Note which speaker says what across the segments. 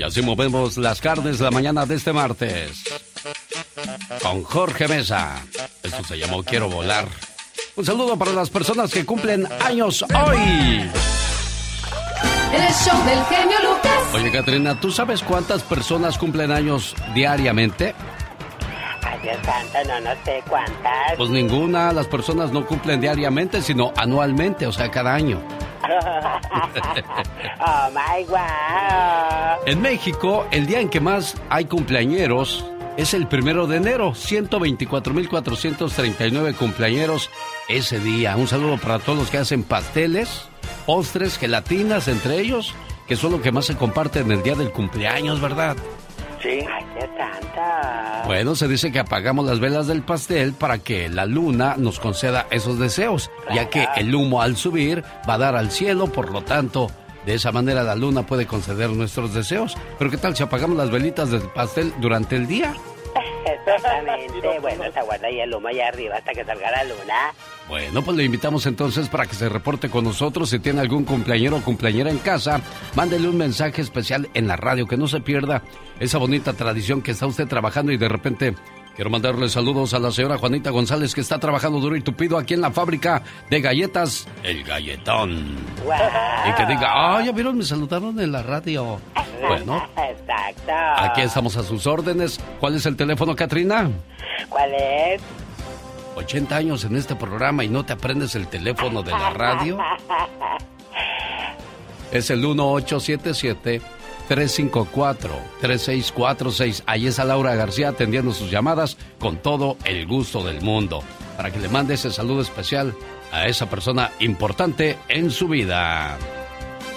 Speaker 1: Y así movemos las carnes la mañana de este martes. Con Jorge Mesa. Esto se llamó Quiero volar. Un saludo para las personas que cumplen años hoy.
Speaker 2: El show del genio Lucas.
Speaker 1: Oye, Katrina, ¿tú sabes cuántas personas cumplen años diariamente?
Speaker 3: Ay, Dios santo, no, no sé cuántas.
Speaker 1: Pues ninguna. Las personas no cumplen diariamente, sino anualmente, o sea, cada año.
Speaker 3: oh my wow.
Speaker 1: En México, el día en que más hay cumpleañeros es el primero de enero. 124.439 cumpleañeros ese día. Un saludo para todos los que hacen pasteles, postres, gelatinas, entre ellos, que son lo que más se comparte en el día del cumpleaños, ¿verdad?
Speaker 3: Sí. Ay, qué santa.
Speaker 1: Bueno, se dice que apagamos las velas del pastel para que la luna nos conceda esos deseos, ya que el humo al subir va a dar al cielo, por lo tanto, de esa manera la luna puede conceder nuestros deseos. Pero ¿qué tal si apagamos las velitas del pastel durante el día?
Speaker 3: Exactamente. Bueno, se aguanta ahí el humo allá arriba hasta que salga la luna.
Speaker 1: Bueno, pues le invitamos entonces para que se reporte con nosotros. Si tiene algún cumpleañero o cumpleañera en casa, mándele un mensaje especial en la radio, que no se pierda esa bonita tradición que está usted trabajando y de repente Quiero mandarle saludos a la señora Juanita González que está trabajando duro y tupido aquí en la fábrica de galletas El Galletón. Y que diga, ah, ya vieron, me saludaron en la radio. Bueno,
Speaker 3: Exacto.
Speaker 1: aquí estamos a sus órdenes. ¿Cuál es el teléfono, Katrina?
Speaker 3: ¿Cuál es?
Speaker 1: 80 años en este programa y no te aprendes el teléfono de la radio. Es el 1877-354-3646. Ahí está Laura García atendiendo sus llamadas con todo el gusto del mundo. Para que le mande ese saludo especial a esa persona importante en su vida.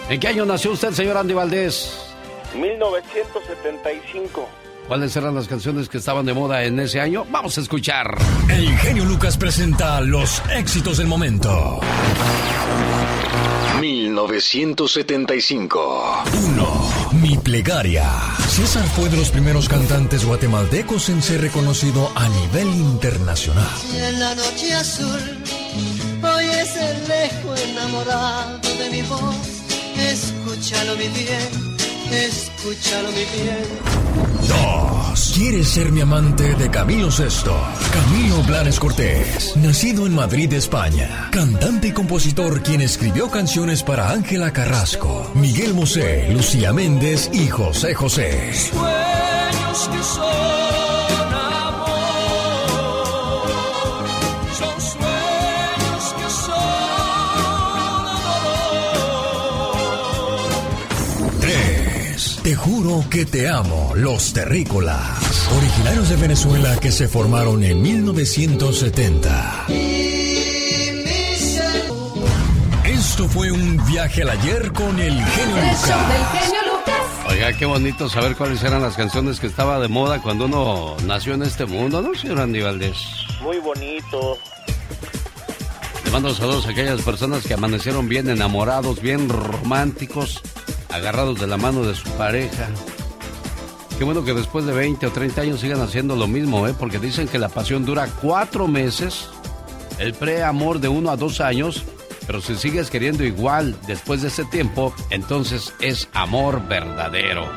Speaker 1: ¿En qué año nació usted, señor Andy Valdés?
Speaker 4: 1975.
Speaker 1: ¿Cuáles eran las canciones que estaban de moda en ese año? Vamos a escuchar.
Speaker 5: El genio Lucas presenta los éxitos del momento.
Speaker 6: 1975.
Speaker 5: 1. Mi plegaria. César fue de los primeros cantantes guatemaltecos en ser reconocido a nivel internacional.
Speaker 7: En la noche azul, hoy es el lejos enamorado de mi voz. Escúchalo mi bien, escúchalo mi bien.
Speaker 5: 2. ¿Quieres ser mi amante de Camilo Sesto? Camilo Blanes Cortés, nacido en Madrid, España. Cantante y compositor quien escribió canciones para Ángela Carrasco, Miguel Bosé, Lucía Méndez y José José.
Speaker 7: Sueños que son
Speaker 5: Te juro que te amo, los terrícolas. Originarios de Venezuela que se formaron en 1970. Esto fue un viaje al ayer con el genio Lucas.
Speaker 1: Oiga, qué bonito saber cuáles eran las canciones que estaba de moda cuando uno nació en este mundo, ¿no, señor Andy Valdés?
Speaker 4: Muy bonito.
Speaker 1: Le mando saludos a aquellas personas que amanecieron bien enamorados, bien románticos, agarrados de la mano de su pareja. Qué bueno que después de 20 o 30 años sigan haciendo lo mismo, ¿eh? Porque dicen que la pasión dura cuatro meses, el preamor de uno a dos años, pero si sigues queriendo igual después de ese tiempo, entonces es amor verdadero.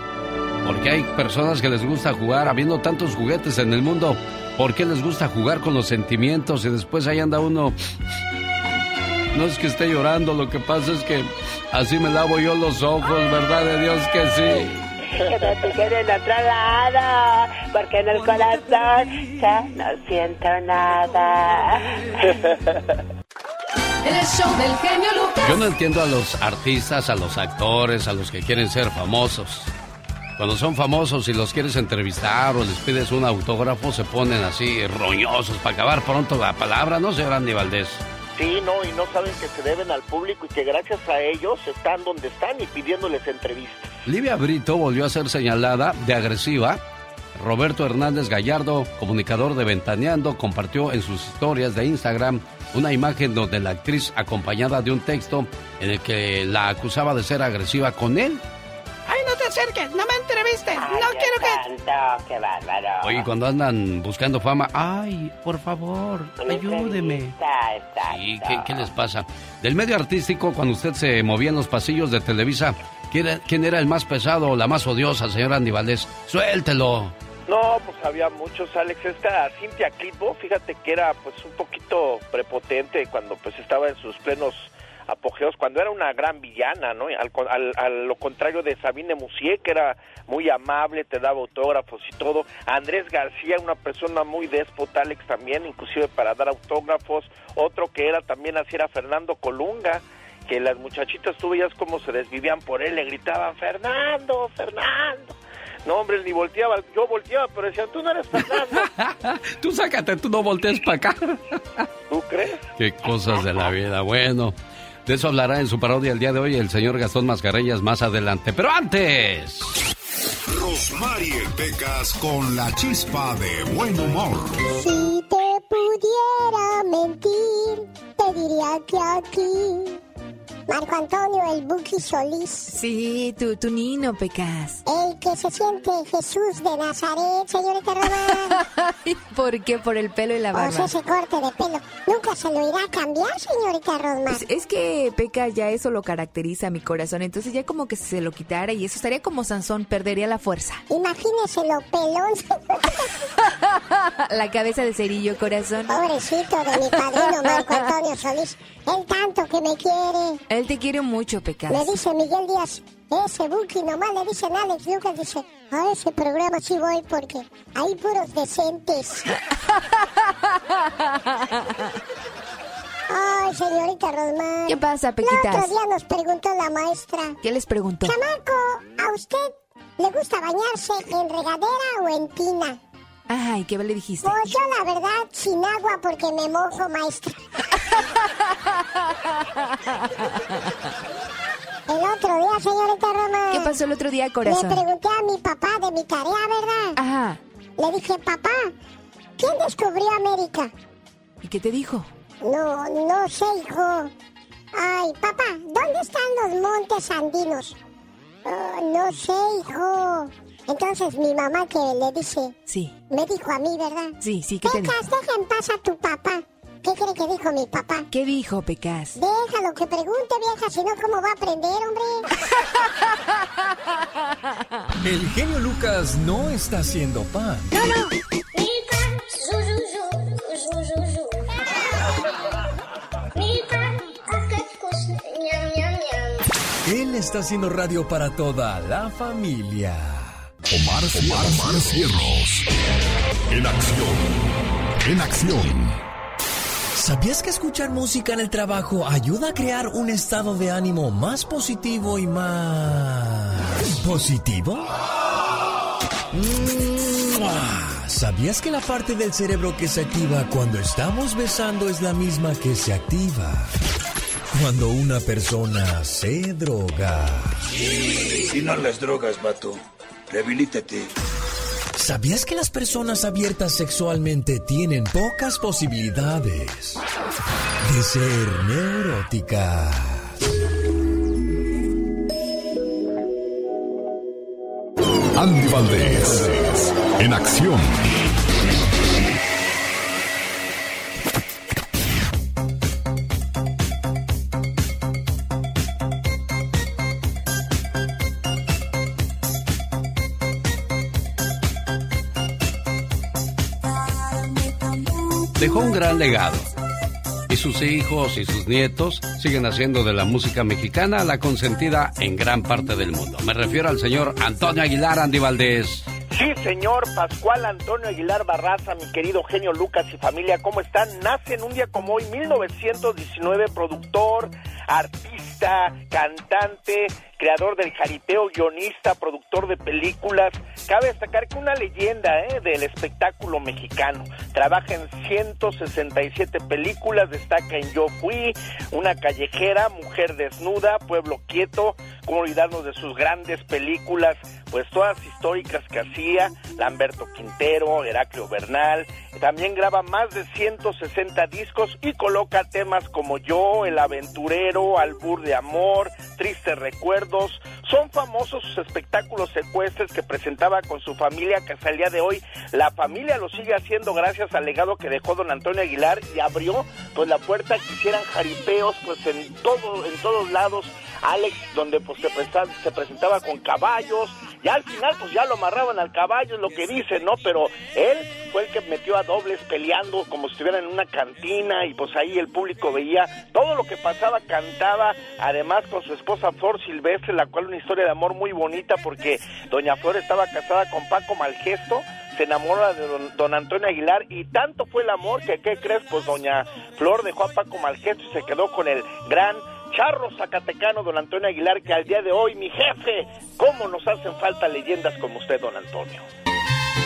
Speaker 1: Porque hay personas que les gusta jugar, habiendo tantos juguetes en el mundo, ¿por qué les gusta jugar con los sentimientos y después ahí anda uno... No es que esté llorando, lo que pasa es que así me lavo yo los ojos, ¿verdad de Dios que sí?
Speaker 3: Que no te quede en otro lado, porque en el corazón ya no siento nada.
Speaker 2: El show del genio Lucas.
Speaker 1: Yo no entiendo a los artistas, a los actores, a los que quieren ser famosos. Cuando son famosos y los quieres entrevistar o les pides un autógrafo, se ponen así roñosos para acabar pronto la palabra, ¿no, señor Andy Valdés?
Speaker 4: Sí, no, y no saben que se deben al público y que gracias a ellos están donde están y pidiéndoles entrevistas.
Speaker 1: Livia Brito volvió a ser señalada de agresiva. Roberto Hernández Gallardo, comunicador de Ventaneando, compartió en sus historias de Instagram una imagen donde la actriz acompañada de un texto en el que la acusaba de ser agresiva con él.
Speaker 2: Te acerques, no me entrevistes. No
Speaker 3: Ay,
Speaker 2: quiero
Speaker 3: qué santo, qué bárbaro.
Speaker 1: Oye, cuando andan buscando fama, ay, por favor,
Speaker 3: Una
Speaker 1: ayúdeme. Sí, ¿qué, qué les pasa? Del medio artístico, cuando usted se movía en los pasillos de Televisa, ¿Quién era el más pesado o la más odiosa, señor Andy Valdés? Suéltelo.
Speaker 4: No, pues había muchos, Alex. Esta Cintia Clitbo, fíjate que era pues un poquito prepotente cuando pues estaba en sus plenos apogeos, cuando era una gran villana, ¿no? Al, al, lo contrario de Sabine Musier, que era muy amable, te daba autógrafos y todo. Andrés García, una persona muy déspota, Alex también, inclusive para dar autógrafos. Otro que era también así era Fernando Colunga, que las muchachitas tú veías cómo se desvivían por él, le gritaban, Fernando, Fernando. No, hombre, ni volteaba. Yo volteaba, pero decían, tú no eres Fernando.
Speaker 1: tú sácate, tú no voltees para acá.
Speaker 4: ¿Tú crees?
Speaker 1: Qué cosas de la vida. Bueno, de eso hablará en su parodia el día de hoy el señor Gastón Mascareñas más adelante. Pero antes.
Speaker 5: Rosmarie Pecas con la chispa de buen humor.
Speaker 6: Si te pudiera mentir, te diría que aquí Marco Antonio, el Buki Solís.
Speaker 8: Sí, tu, tu nino, Pecas.
Speaker 6: El que se siente Jesús de Nazaret, señorita Román.
Speaker 8: ¿Por qué? Por el pelo y la barba.
Speaker 6: Pues ese corte de pelo. Nunca se lo irá a cambiar, señorita Román. Pues
Speaker 8: es que, Pecas, ya eso lo caracteriza a mi corazón. Entonces ya como que se lo quitara y eso estaría como Sansón, perdería la fuerza.
Speaker 6: Imagínese lo pelón.
Speaker 8: la cabeza de cerillo, corazón.
Speaker 6: Pobrecito de mi padrino Marco Antonio Solís. El tanto que me quiere.
Speaker 8: Él te quiere mucho, Pecas.
Speaker 6: Le dice Miguel Díaz, ese Buki nomás le dicen Alex Lucas, dice, a ese programa sí voy porque hay puros decentes. Ay, señorita Rosmar.
Speaker 8: ¿Qué pasa, Pequitas?
Speaker 6: El otro día nos preguntó la maestra.
Speaker 8: ¿Qué les preguntó?
Speaker 6: Chamaco, ¿a usted le gusta bañarse en regadera o en tina?
Speaker 8: Ay, ¿qué le dijiste?
Speaker 6: Pues yo la verdad, sin agua porque me mojo, maestra. el otro día, señorita Roma.
Speaker 8: ¿Qué pasó el otro día, corazón?
Speaker 6: Le pregunté a mi papá de mi tarea, ¿verdad?
Speaker 8: Ajá.
Speaker 6: Le dije, papá, ¿quién descubrió América?
Speaker 8: ¿Y qué te dijo?
Speaker 6: No, no sé, hijo. Ay, papá, ¿dónde están los montes andinos? Oh, no sé, hijo. Entonces mi mamá que le dice...
Speaker 8: Sí.
Speaker 6: Me dijo a mí, ¿verdad?
Speaker 8: Sí, sí, ¿qué
Speaker 6: Pecas, deja en paz a tu papá. ¿Qué cree que dijo mi papá?
Speaker 8: ¿Qué dijo, Pecas?
Speaker 6: Déjalo que pregunte, vieja, si no, ¿cómo va a aprender, hombre?
Speaker 5: El genio Lucas no está haciendo pan.
Speaker 6: No, no.
Speaker 5: Él está haciendo radio para toda la familia. Omar, Omar, Cierros. En acción. En acción. ¿Sabías que escuchar música en el trabajo ayuda a crear un estado de ánimo más positivo y más... positivo? ¿Sabías que la parte del cerebro que se activa cuando estamos besando es la misma que se activa cuando una persona se droga?
Speaker 9: Y no las drogas, vato. Rehabilítate.
Speaker 5: ¿Sabías que las personas abiertas sexualmente tienen pocas posibilidades de ser neuróticas? Andy Valdés, en acción.
Speaker 1: Dejó un gran legado. Y sus hijos y sus nietos siguen haciendo de la música mexicana la consentida en gran parte del mundo. Me refiero al señor Antonio Aguilar Andy Valdés.
Speaker 4: Sí, señor Pascual Antonio Aguilar Barraza, mi querido genio Lucas y familia, ¿cómo están? Nace en un día como hoy, 1919, productor, artista, cantante, creador del jaripeo, guionista, productor de películas. Cabe destacar que una leyenda ¿eh? del espectáculo mexicano. Trabaja en 167 películas, destaca en Yo Fui, Una Callejera, Mujer Desnuda, Pueblo Quieto, cómo olvidarnos de sus grandes películas, pues todas históricas que hacía, Lamberto Quintero, Heraclio Bernal, también graba más de 160 discos y coloca temas como Yo, El Aventurero, Albur de Amor, Triste Recuerdo, Son famosos sus espectáculos secuestres que presentaba con su familia, que hasta el día de hoy la familia lo sigue haciendo gracias al legado que dejó don Antonio Aguilar y abrió pues la puerta que hicieran jaripeos pues en todo, en todos lados. Alex, donde pues se presentaba, se presentaba con caballos, y al final pues ya lo amarraban al caballo, es lo que dicen, ¿no? Pero él fue el que metió a dobles peleando como si estuviera en una cantina y pues ahí el público veía todo lo que pasaba, cantaba, además con su esposa Flor Silvestre, la cual una historia de amor muy bonita porque doña Flor estaba casada con Paco Malgesto, se enamora de don, don, Antonio Aguilar y tanto fue el amor que, ¿qué crees? Pues doña Flor dejó a Paco Malgesto y se quedó con el gran charro zacatecano don Antonio Aguilar que al día de hoy, mi jefe, ¿cómo nos hacen falta leyendas como usted, don Antonio?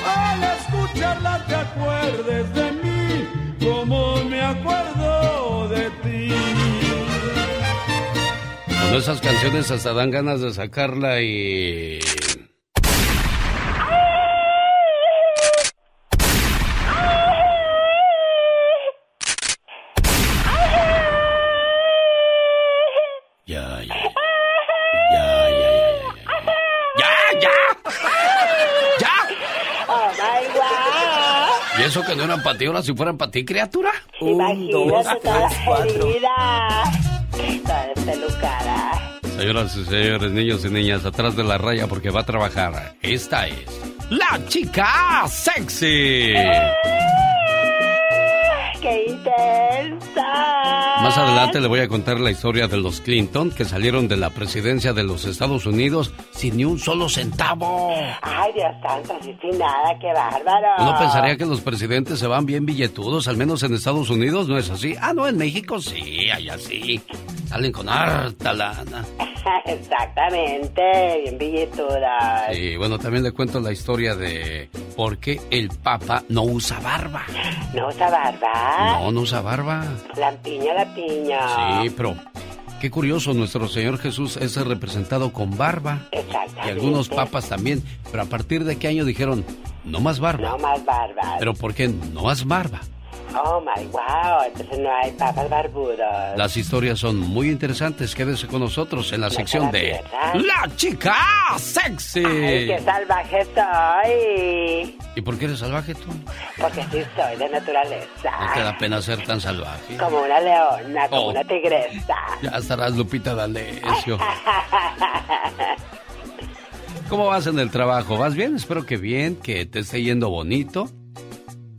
Speaker 10: Al escucharla te acuerdes de mí, como me acuerdo de ti.
Speaker 1: Con esas canciones hasta dan ganas de sacarla y... eso que no eran para ti, ahora si fueran para ti, criatura?
Speaker 3: Imagínate.
Speaker 1: Señoras y señores, niños y niñas, atrás de la raya porque va a trabajar. Esta es la chica sexy.
Speaker 3: ¡Qué intensa!
Speaker 1: Más adelante le voy a contar la historia de los Clinton que salieron de la presidencia de los Estados Unidos sin ni un solo centavo.
Speaker 3: Ay, Dios santo, así sin nada, qué bárbaro.
Speaker 1: Uno pensaría que los presidentes se van bien billetudos, al menos en Estados Unidos, ¿no es así? Ah, no, en México sí, allá sí. Salen con harta lana.
Speaker 3: Exactamente, bien billetudas.
Speaker 1: Sí, bueno, también le cuento la historia de por qué el Papa no usa barba.
Speaker 3: ¿No usa barba?
Speaker 1: No, no usa barba.
Speaker 3: La piña, la piña.
Speaker 1: Sí, pero qué curioso, nuestro Señor Jesús es representado con barba.
Speaker 3: Exactamente.
Speaker 1: Y algunos papas también. Pero a partir de qué año dijeron, no más barba.
Speaker 3: No más barba.
Speaker 1: Pero ¿por qué no más barba?
Speaker 3: Oh my wow, entonces no hay papas barbudos.
Speaker 1: Las historias son muy interesantes. Quédese con nosotros en la
Speaker 3: ¿No
Speaker 1: sección de
Speaker 3: pierdas?
Speaker 1: La Chica Sexy.
Speaker 3: Ay, qué salvaje soy.
Speaker 1: ¿Y por qué eres salvaje tú?
Speaker 3: Porque sí soy de naturaleza.
Speaker 1: No te da pena ser tan salvaje.
Speaker 3: Como una leona, como
Speaker 1: Oh.
Speaker 3: una tigresa.
Speaker 1: Ya estarás, Lupita D'Alessio. ¿Cómo vas en el trabajo? ¿Vas bien? Espero que bien, que te esté yendo bonito.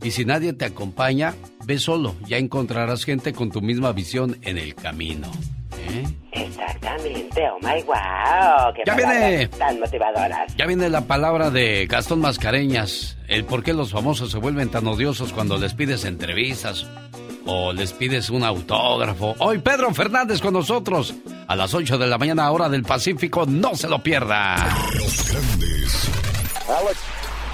Speaker 1: Y si nadie te acompaña, ve solo. Ya encontrarás gente con tu misma visión en el camino. ¿Eh?
Speaker 3: Exactamente, oh my wow. Qué
Speaker 1: Ya viene.
Speaker 3: Tan motivadoras.
Speaker 1: Ya viene la palabra de Gastón Mascareñas. El por qué los famosos se vuelven tan odiosos cuando les pides entrevistas o les pides un autógrafo. Hoy Pedro Fernández con nosotros. A las 8 de la mañana, hora del Pacífico. No se lo pierda.
Speaker 5: Los grandes.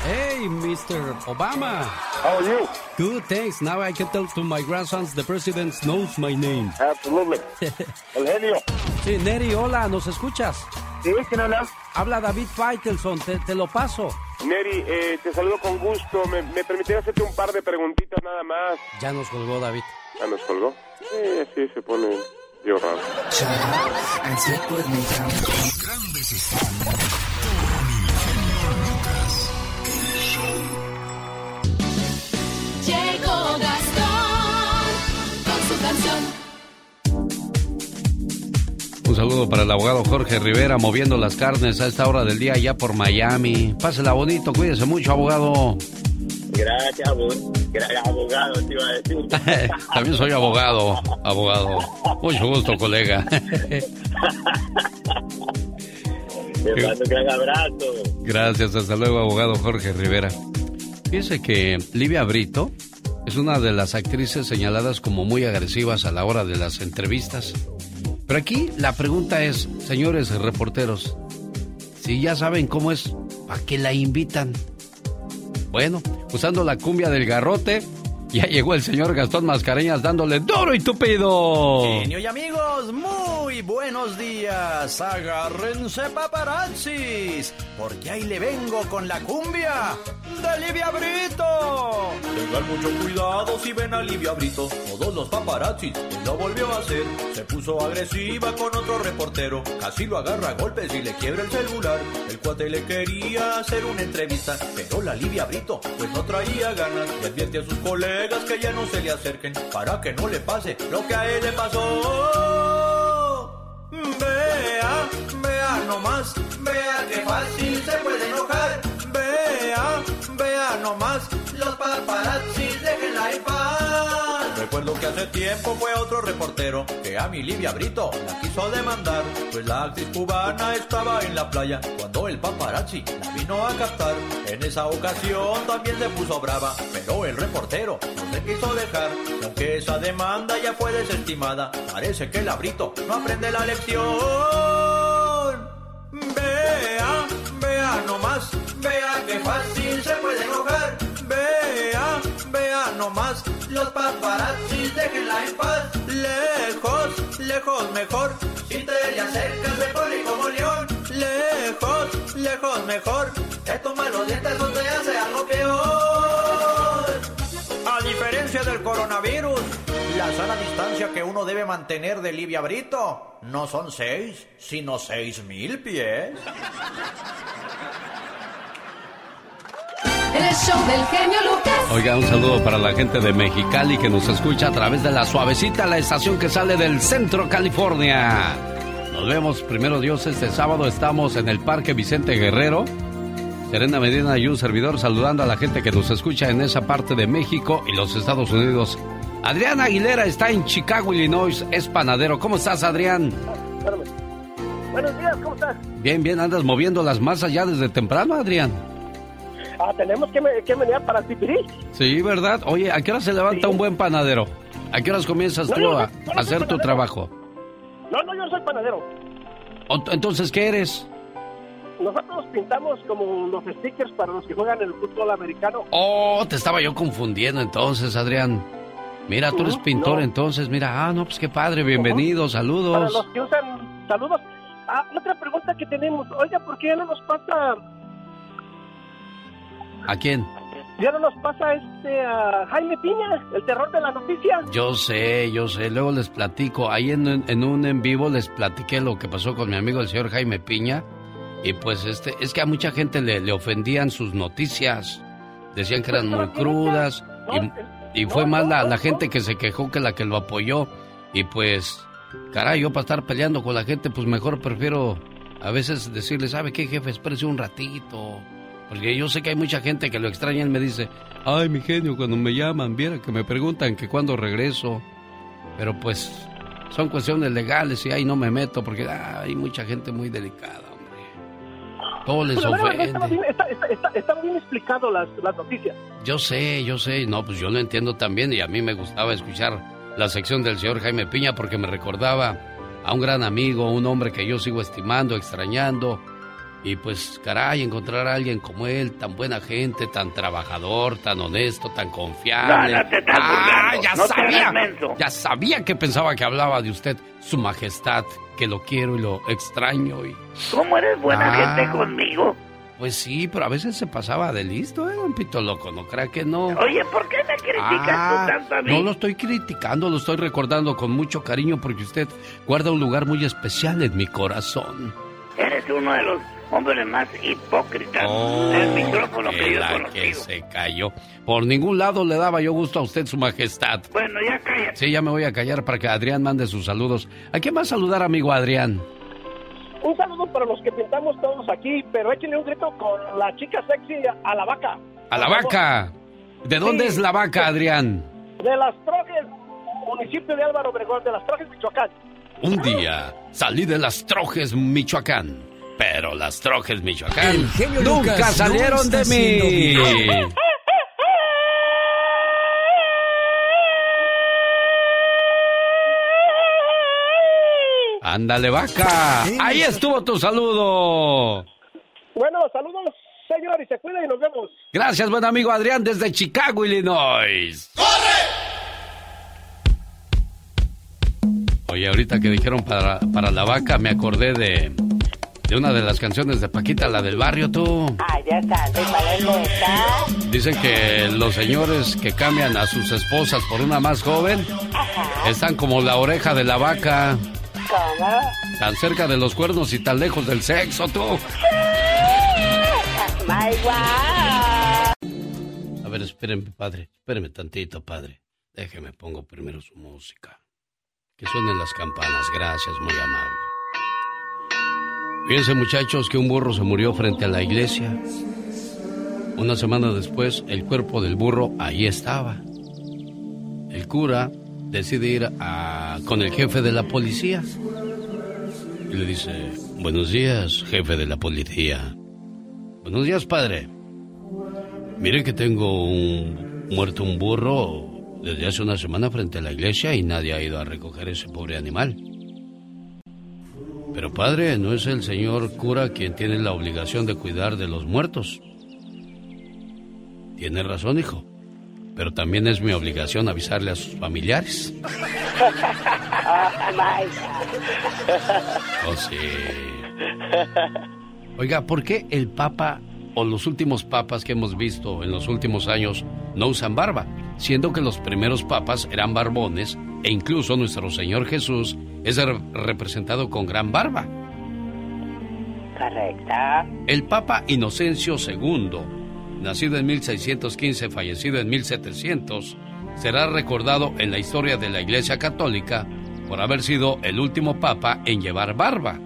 Speaker 1: Hey, Mr. Obama.
Speaker 11: How are you?
Speaker 1: Good, thanks. Now I can tell to my grandsons the president knows my name.
Speaker 11: Absolutely. El genio.
Speaker 1: Sí, Neri, hola, ¿nos escuchas?
Speaker 11: ¿Sí? ¿Quién habla?
Speaker 1: Habla David Faitelson, te, te lo paso.
Speaker 11: Neri, eh, te saludo con gusto. ¿Me, me permitiría hacerte un par de preguntitas nada más?
Speaker 1: Ya nos colgó David.
Speaker 11: ¿Ya nos colgó? Sí, sí, se pone medio raro.
Speaker 5: Grandes
Speaker 1: saludo para el abogado Jorge Rivera moviendo las carnes a esta hora del día ya por Miami. Pásela bonito, cuídese mucho, abogado.
Speaker 12: Gracias, abo- gracias, abogado, te iba a decir.
Speaker 1: También soy abogado, abogado. Mucho gusto, colega.
Speaker 12: Te mando un gran abrazo.
Speaker 1: Gracias, hasta luego, abogado Jorge Rivera. Fíjese que Livia Brito es una de las actrices señaladas como muy agresivas a la hora de las entrevistas. Pero aquí la pregunta es, señores reporteros, si ya saben cómo es, ¿para qué la invitan? Bueno, usando la cumbia del garrote, ya llegó el señor Gastón Mascareñas dándole duro y tupido.
Speaker 13: Genio y amigos, muy buenos días. Agárrense paparazzis, porque ahí le vengo con la cumbia de Livia Brito.
Speaker 14: Tengan mucho cuidado si ven a Livia Brito. Todos los paparazzis lo volvió a hacer. Se puso agresiva con otro reportero. Casi lo agarra a golpes y le quiebra el celular. El cuate le quería hacer una entrevista, pero la Livia Brito pues no traía ganas. Y advierte a sus colegas que ya no se le acerquen para que no le pase lo que a él le pasó. Vea, vea nomás, vea que fácil se puede enojar. Vea, vea nomás, los paparazzis déjenla en paz. Recuerdo que hace tiempo fue otro reportero que a mi Livia Brito la quiso demandar. Pues la actriz cubana estaba en la playa cuando el paparazzi la vino a captar. En esa ocasión también se puso brava, pero el reportero no se quiso dejar. Y aunque esa demanda ya fue desestimada, parece que el Brito no aprende la lección. Vea, vea nomás, vea que fácil se puede enojar. Vea, vea nomás, los paparazzis déjenla en paz. Lejos, lejos mejor, si te le acercas se pone como león. Lejos, lejos mejor, que tus malos dientes te hace algo peor. A diferencia del coronavirus, la sana distancia que uno debe mantener de Livia Brito no son seis, sino seis mil pies.
Speaker 2: El show del genio Lucas.
Speaker 1: Oiga, un saludo para la gente de Mexicali que nos escucha a través de la suavecita, la estación que sale del centro California. Nos vemos, primero Dios, este sábado estamos en el Parque Vicente Guerrero. Serena Medina y un servidor saludando a la gente que nos escucha en esa parte de México y los Estados Unidos. Adrián Aguilera está en Chicago, Illinois, es panadero. ¿Cómo estás, Adrián?
Speaker 15: Buenos días, ¿cómo estás?
Speaker 1: Bien, bien, andas moviendo las masas ya desde temprano, Adrián.
Speaker 15: Ah, tenemos que, que venir para Tipirí.
Speaker 1: Sí, ¿verdad? Oye, ¿a qué hora se levanta un buen panadero? ¿A qué horas comienzas
Speaker 15: No,
Speaker 1: tú
Speaker 15: no-
Speaker 1: a,
Speaker 15: no
Speaker 1: hacer tu trabajo?
Speaker 15: No, no, yo soy panadero.
Speaker 1: Entonces, ¿qué eres?
Speaker 15: Nosotros pintamos como los stickers para los que juegan el fútbol americano.
Speaker 1: Oh, te estaba yo confundiendo entonces, Adrián. Mira, tú eres pintor entonces, mira, ah, no, pues qué padre, bienvenido, saludos.
Speaker 15: los que usan saludos. Ah, otra pregunta que tenemos. Oiga, ¿por qué no nos pasa,
Speaker 1: ¿A quién?
Speaker 15: ya no nos pasa este a Jaime Piña, el terror de la noticia?
Speaker 1: Yo sé, yo sé, luego les platico. Ahí en, en un en vivo les platiqué lo que pasó con mi amigo el señor Jaime Piña. Y pues este, es que a mucha gente le, le ofendían sus noticias. Decían que eran muy crudas. Y, y fue más la, la gente que se quejó que la que lo apoyó. Y pues, caray, yo para estar peleando con la gente, pues mejor prefiero a veces decirle, ¿sabe qué, jefe? Espérese un ratito. Porque yo sé que hay mucha gente que lo extraña. Él me dice, ay, mi genio, cuando me llaman, viera que me preguntan que cuándo regreso. Pero pues, son cuestiones legales y ahí no me meto porque ah, hay mucha gente muy delicada, hombre. Todo les
Speaker 15: verdad,
Speaker 1: ofende.
Speaker 15: estaba bien, está, está, está- están bien explicado las, las noticias.
Speaker 1: Yo sé, yo sé, no, pues yo lo entiendo también y a mí me gustaba escuchar la sección del señor Jaime Piña porque me recordaba a un gran amigo, un hombre que yo sigo estimando, extrañando. Y pues, caray, encontrar a alguien como él, tan buena gente, tan trabajador, tan honesto, tan confiable.
Speaker 12: Estás
Speaker 1: ah, ya
Speaker 12: no
Speaker 1: sabía, ya sabía que pensaba que hablaba de usted, su majestad, que lo quiero y lo extraño y...
Speaker 12: ¿Cómo eres buena
Speaker 1: Ah.
Speaker 12: gente conmigo?
Speaker 1: Pues sí, pero a veces se pasaba de listo, ¿eh, don Pito Loco? No crea que no.
Speaker 12: Oye, ¿por qué me criticas
Speaker 1: Ah,
Speaker 12: tú tanto a mí?
Speaker 1: no lo estoy criticando, lo estoy recordando con mucho cariño porque usted guarda un lugar muy especial en mi corazón.
Speaker 12: Eres uno de los hombres más hipócritas
Speaker 1: Oh,
Speaker 12: del micrófono que yo he
Speaker 1: la
Speaker 12: conocido.
Speaker 1: que se cayó. Por ningún lado le daba yo gusto a usted, su majestad.
Speaker 12: Bueno, ya cállate.
Speaker 1: Sí, ya me voy a callar para que Adrián mande sus saludos. ¿A quién va a saludar, amigo Adrián?
Speaker 15: Un saludo para los que pintamos todos aquí, pero échenle un grito con la chica sexy a la vaca.
Speaker 1: A la vaca. ¿De dónde
Speaker 15: Sí.
Speaker 1: es la vaca, Adrián?
Speaker 15: De las Trojes, municipio de Álvaro Obregón, de las Trojes, Michoacán.
Speaker 1: Un día salí de las Trojes, Michoacán. Pero las Trojes, Michoacán
Speaker 5: El genio
Speaker 1: nunca
Speaker 5: Lucas
Speaker 1: salieron de mí. Ándale, vaca. Ahí estuvo tu saludo.
Speaker 15: Bueno, saludos, señor, y se cuida y nos vemos.
Speaker 1: Gracias, buen amigo Adrián, desde Chicago, Illinois. Oye, ahorita que dijeron para, para la vaca, me acordé de, de una de las canciones de Paquita, la del barrio, tú.
Speaker 3: Ay, ya está, ¿te
Speaker 1: Dicen que los señores que cambian a sus esposas por una más joven están como la oreja de la vaca.
Speaker 3: ¿Cómo?
Speaker 1: Tan cerca de los cuernos y tan lejos del sexo, tú.
Speaker 3: My
Speaker 1: A ver, espérenme, padre. Espérenme tantito, padre. Déjeme, pongo primero su música. Que suenen las campanas. Gracias, muy amable. Fíjense, muchachos, que un burro se murió frente a la iglesia. Una semana después, el cuerpo del burro ahí estaba. El cura decide ir a, con el jefe de la policía. Y le dice, buenos días, jefe de la policía. Buenos días, padre. Mire que tengo un muerto un burro desde hace una semana frente a la iglesia y nadie ha ido a recoger ese pobre animal. Pero padre, no es el señor cura quien tiene la obligación de cuidar de los muertos. Tiene razón, hijo. Pero también es mi obligación avisarle a sus familiares. Oh, sí. Oiga, ¿por qué el Papa o los últimos papas que hemos visto en los últimos años no usan barba? Siendo que los primeros papas eran barbones e incluso nuestro Señor Jesús es representado con gran barba.
Speaker 3: Correcta.
Speaker 1: El Papa Inocencio II, nacido en 1615, fallecido en 1700, será recordado en la historia de la Iglesia Católica por haber sido el último papa en llevar barba.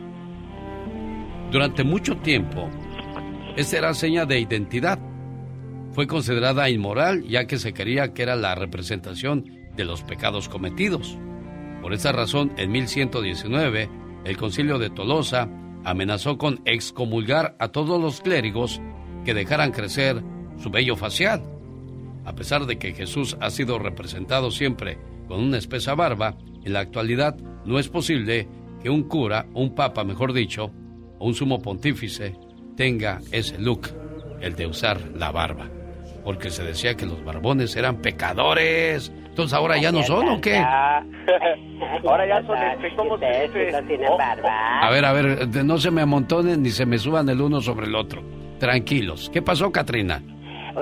Speaker 1: Durante mucho tiempo, esta era seña de identidad. Fue considerada inmoral ya que se creía que era la representación de los pecados cometidos. Por esa razón, en 1119, el concilio de Tolosa amenazó con excomulgar a todos los clérigos que dejaran crecer su vello facial. A pesar de que Jesús ha sido representado siempre con una espesa barba, en la actualidad no es posible que un cura, un papa mejor dicho, o un sumo pontífice tenga ese look, el de usar la barba. Porque se decía que los barbones eran pecadores. Entonces ahora ya no son o qué?
Speaker 15: ahora ya son este, ¿cómo se dice?
Speaker 1: A ver, a ver, no se me amontonen ni se me suban el uno sobre el otro. Tranquilos. ¿Qué pasó, Katrina?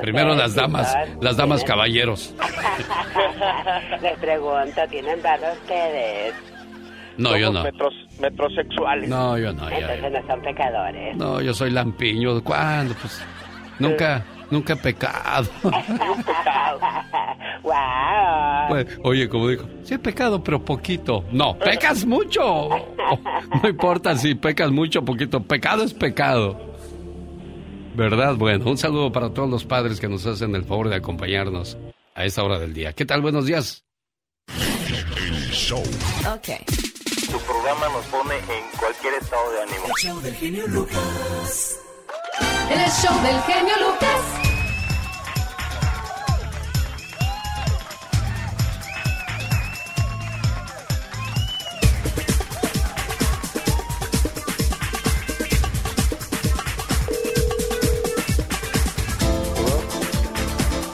Speaker 1: Primero las damas, las damas caballeros.
Speaker 3: Les pregunto, ¿tienen barba ustedes?
Speaker 1: No, yo no.
Speaker 15: metrosexuales.
Speaker 1: No, yo no.
Speaker 3: Entonces no son pecadores.
Speaker 1: No, yo soy lampiño. ¿Cuándo? Pues nunca, nunca he pecado.
Speaker 3: wow.
Speaker 1: Pues, oye, como dijo, sí he pecado, pero poquito. No, pecas mucho. No importa si pecas mucho o poquito. Pecado es pecado. ¿Verdad? Bueno, un saludo para todos los padres que nos hacen el favor de acompañarnos a esta hora del día. ¿Qué tal? Buenos días.
Speaker 5: El show.
Speaker 8: Ok.
Speaker 12: Tu programa nos pone en cualquier estado de ánimo.
Speaker 2: El show del genio Lucas. El show del genio Lucas.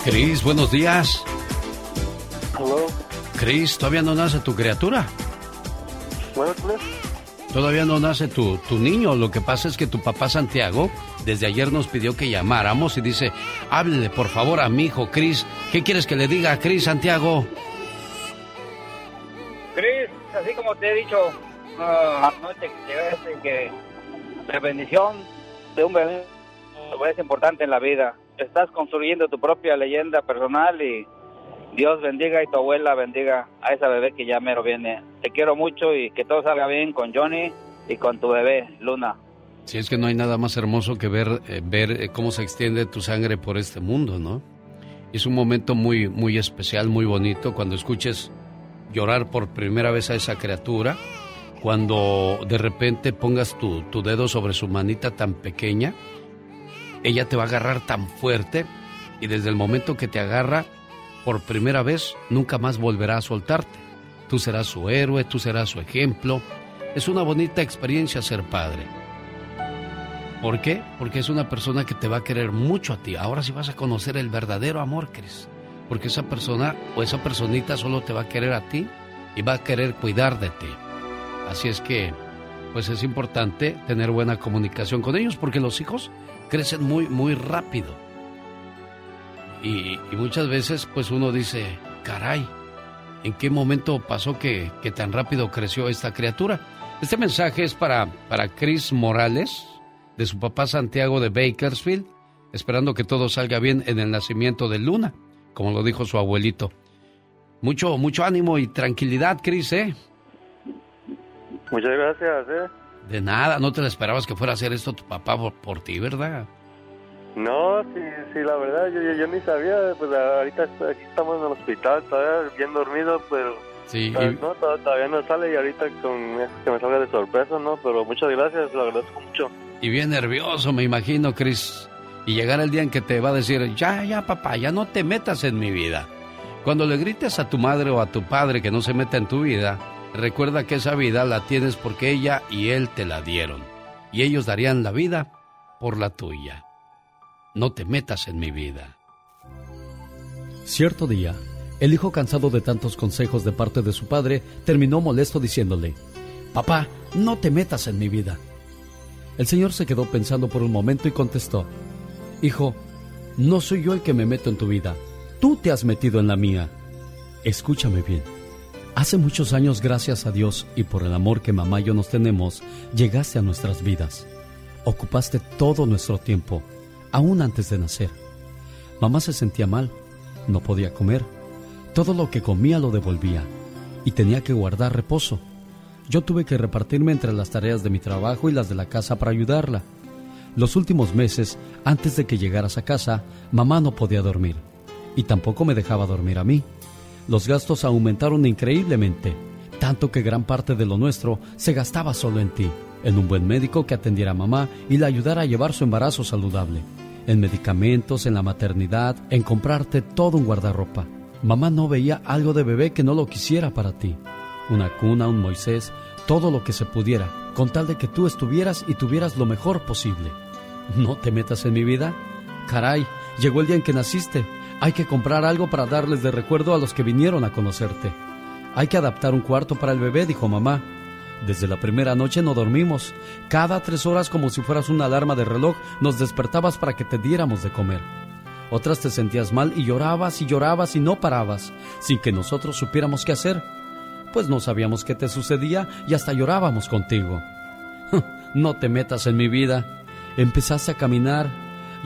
Speaker 1: Cris, buenos días.
Speaker 11: Hello.
Speaker 1: Cris, ¿todavía no nace tu criatura? Todavía no nace tu, tu niño. Lo que pasa es que tu papá Santiago desde ayer nos pidió que llamáramos y dice, háblele por favor a mi hijo Cris. ¿Qué quieres que le diga a Cris, Santiago?
Speaker 16: Cris, así como te he dicho uh, anoche que, que la bendición de un bebé es importante en la vida estás construyendo tu propia leyenda personal y Dios bendiga y tu abuela bendiga a esa bebé que ya mero viene. Te quiero mucho y que todo salga bien con Johnny y con tu bebé, Luna.
Speaker 1: Si es que no hay nada más hermoso que ver, eh, ver eh, cómo se extiende tu sangre por este mundo, ¿no? Es un momento muy, muy especial, muy bonito cuando escuches llorar por primera vez a esa criatura, cuando de repente pongas tu, tu dedo sobre su manita tan pequeña ella te va a agarrar tan fuerte y desde el momento que te agarra por primera vez nunca más volverá a soltarte. Tú serás su héroe, tú serás su ejemplo. Es una bonita experiencia ser padre. ¿Por qué? Porque es una persona que te va a querer mucho a ti. Ahora sí vas a conocer el verdadero amor, Cris. Porque esa persona o esa personita solo te va a querer a ti y va a querer cuidar de ti.
Speaker 17: Así es que, pues es importante tener buena comunicación con ellos porque los hijos crecen muy, muy rápido. Y, muchas veces, pues uno dice, caray, ¿en qué momento pasó que, tan rápido creció esta criatura? Este mensaje es para, para Chris Morales, de su papá Santiago de Bakersfield, esperando que todo salga bien en el nacimiento de Luna, como lo dijo su abuelito. Mucho, mucho ánimo y tranquilidad, Chris, ¿eh?
Speaker 18: Muchas gracias, ¿eh?
Speaker 17: De nada, no te la esperabas que fuera a hacer esto tu papá por, ti, ¿verdad?
Speaker 18: No, sí, sí, la verdad, yo, yo, ni sabía, pues ahorita aquí estamos en el hospital, todavía bien dormido, pero Sí, todavía, no, todavía no sale y ahorita con que me salga de sorpresa, ¿no? Pero muchas gracias, lo agradezco mucho.
Speaker 17: Y bien nervioso, me imagino, Chris. Y llegar el día en que te va a decir, ya, ya, papá, ya no te metas en mi vida. Cuando le grites a tu madre o a tu padre que no se meta en tu vida, recuerda que esa vida la tienes porque ella y él te la dieron. Y ellos darían la vida por la tuya. No te metas en mi vida.
Speaker 1: Cierto día, el hijo, cansado de tantos consejos de parte de su padre, terminó molesto diciéndole, Papá, no te metas en mi vida. El señor se quedó pensando por un momento y contestó, Hijo, no soy yo el que me meto en tu vida, tú te has metido en la mía. Escúchame bien. Hace muchos años, gracias a Dios y por el amor que mamá y yo nos tenemos, llegaste a nuestras vidas. Ocupaste todo nuestro tiempo, aún antes de nacer. Mamá se sentía mal, no podía comer todo lo que comía lo devolvía y tenía que guardar reposo. Yo tuve que repartirme entre las tareas de mi trabajo y las de la casa para ayudarla. Los últimos meses, antes de que llegaras a casa, mamá no podía dormir y tampoco me dejaba dormir a mí. Los gastos aumentaron increíblemente, tanto que gran parte de lo nuestro se gastaba solo en ti, en un buen médico que atendiera a mamá y la ayudara a llevar su embarazo saludable, en medicamentos, en la maternidad, en comprarte todo un guardarropa. Mamá no veía algo de bebé que no lo quisiera para ti. Una cuna, un Moisés, todo lo que se pudiera, con tal de que tú estuvieras y tuvieras lo mejor posible. ¿No te metas en mi vida? Caray, llegó el día en que naciste. Hay que comprar algo para darles de recuerdo a los que vinieron a conocerte. Hay que adaptar un cuarto para el bebé, dijo mamá. Desde la primera noche no dormimos. Cada tres horas, como si fueras una alarma de reloj, nos despertabas para que te diéramos de comer. Otras te sentías mal y llorabas y llorabas y no parabas, sin que nosotros supiéramos qué hacer, pues no sabíamos qué te sucedía y hasta llorábamos contigo. no te metas en mi vida. Empezaste a caminar.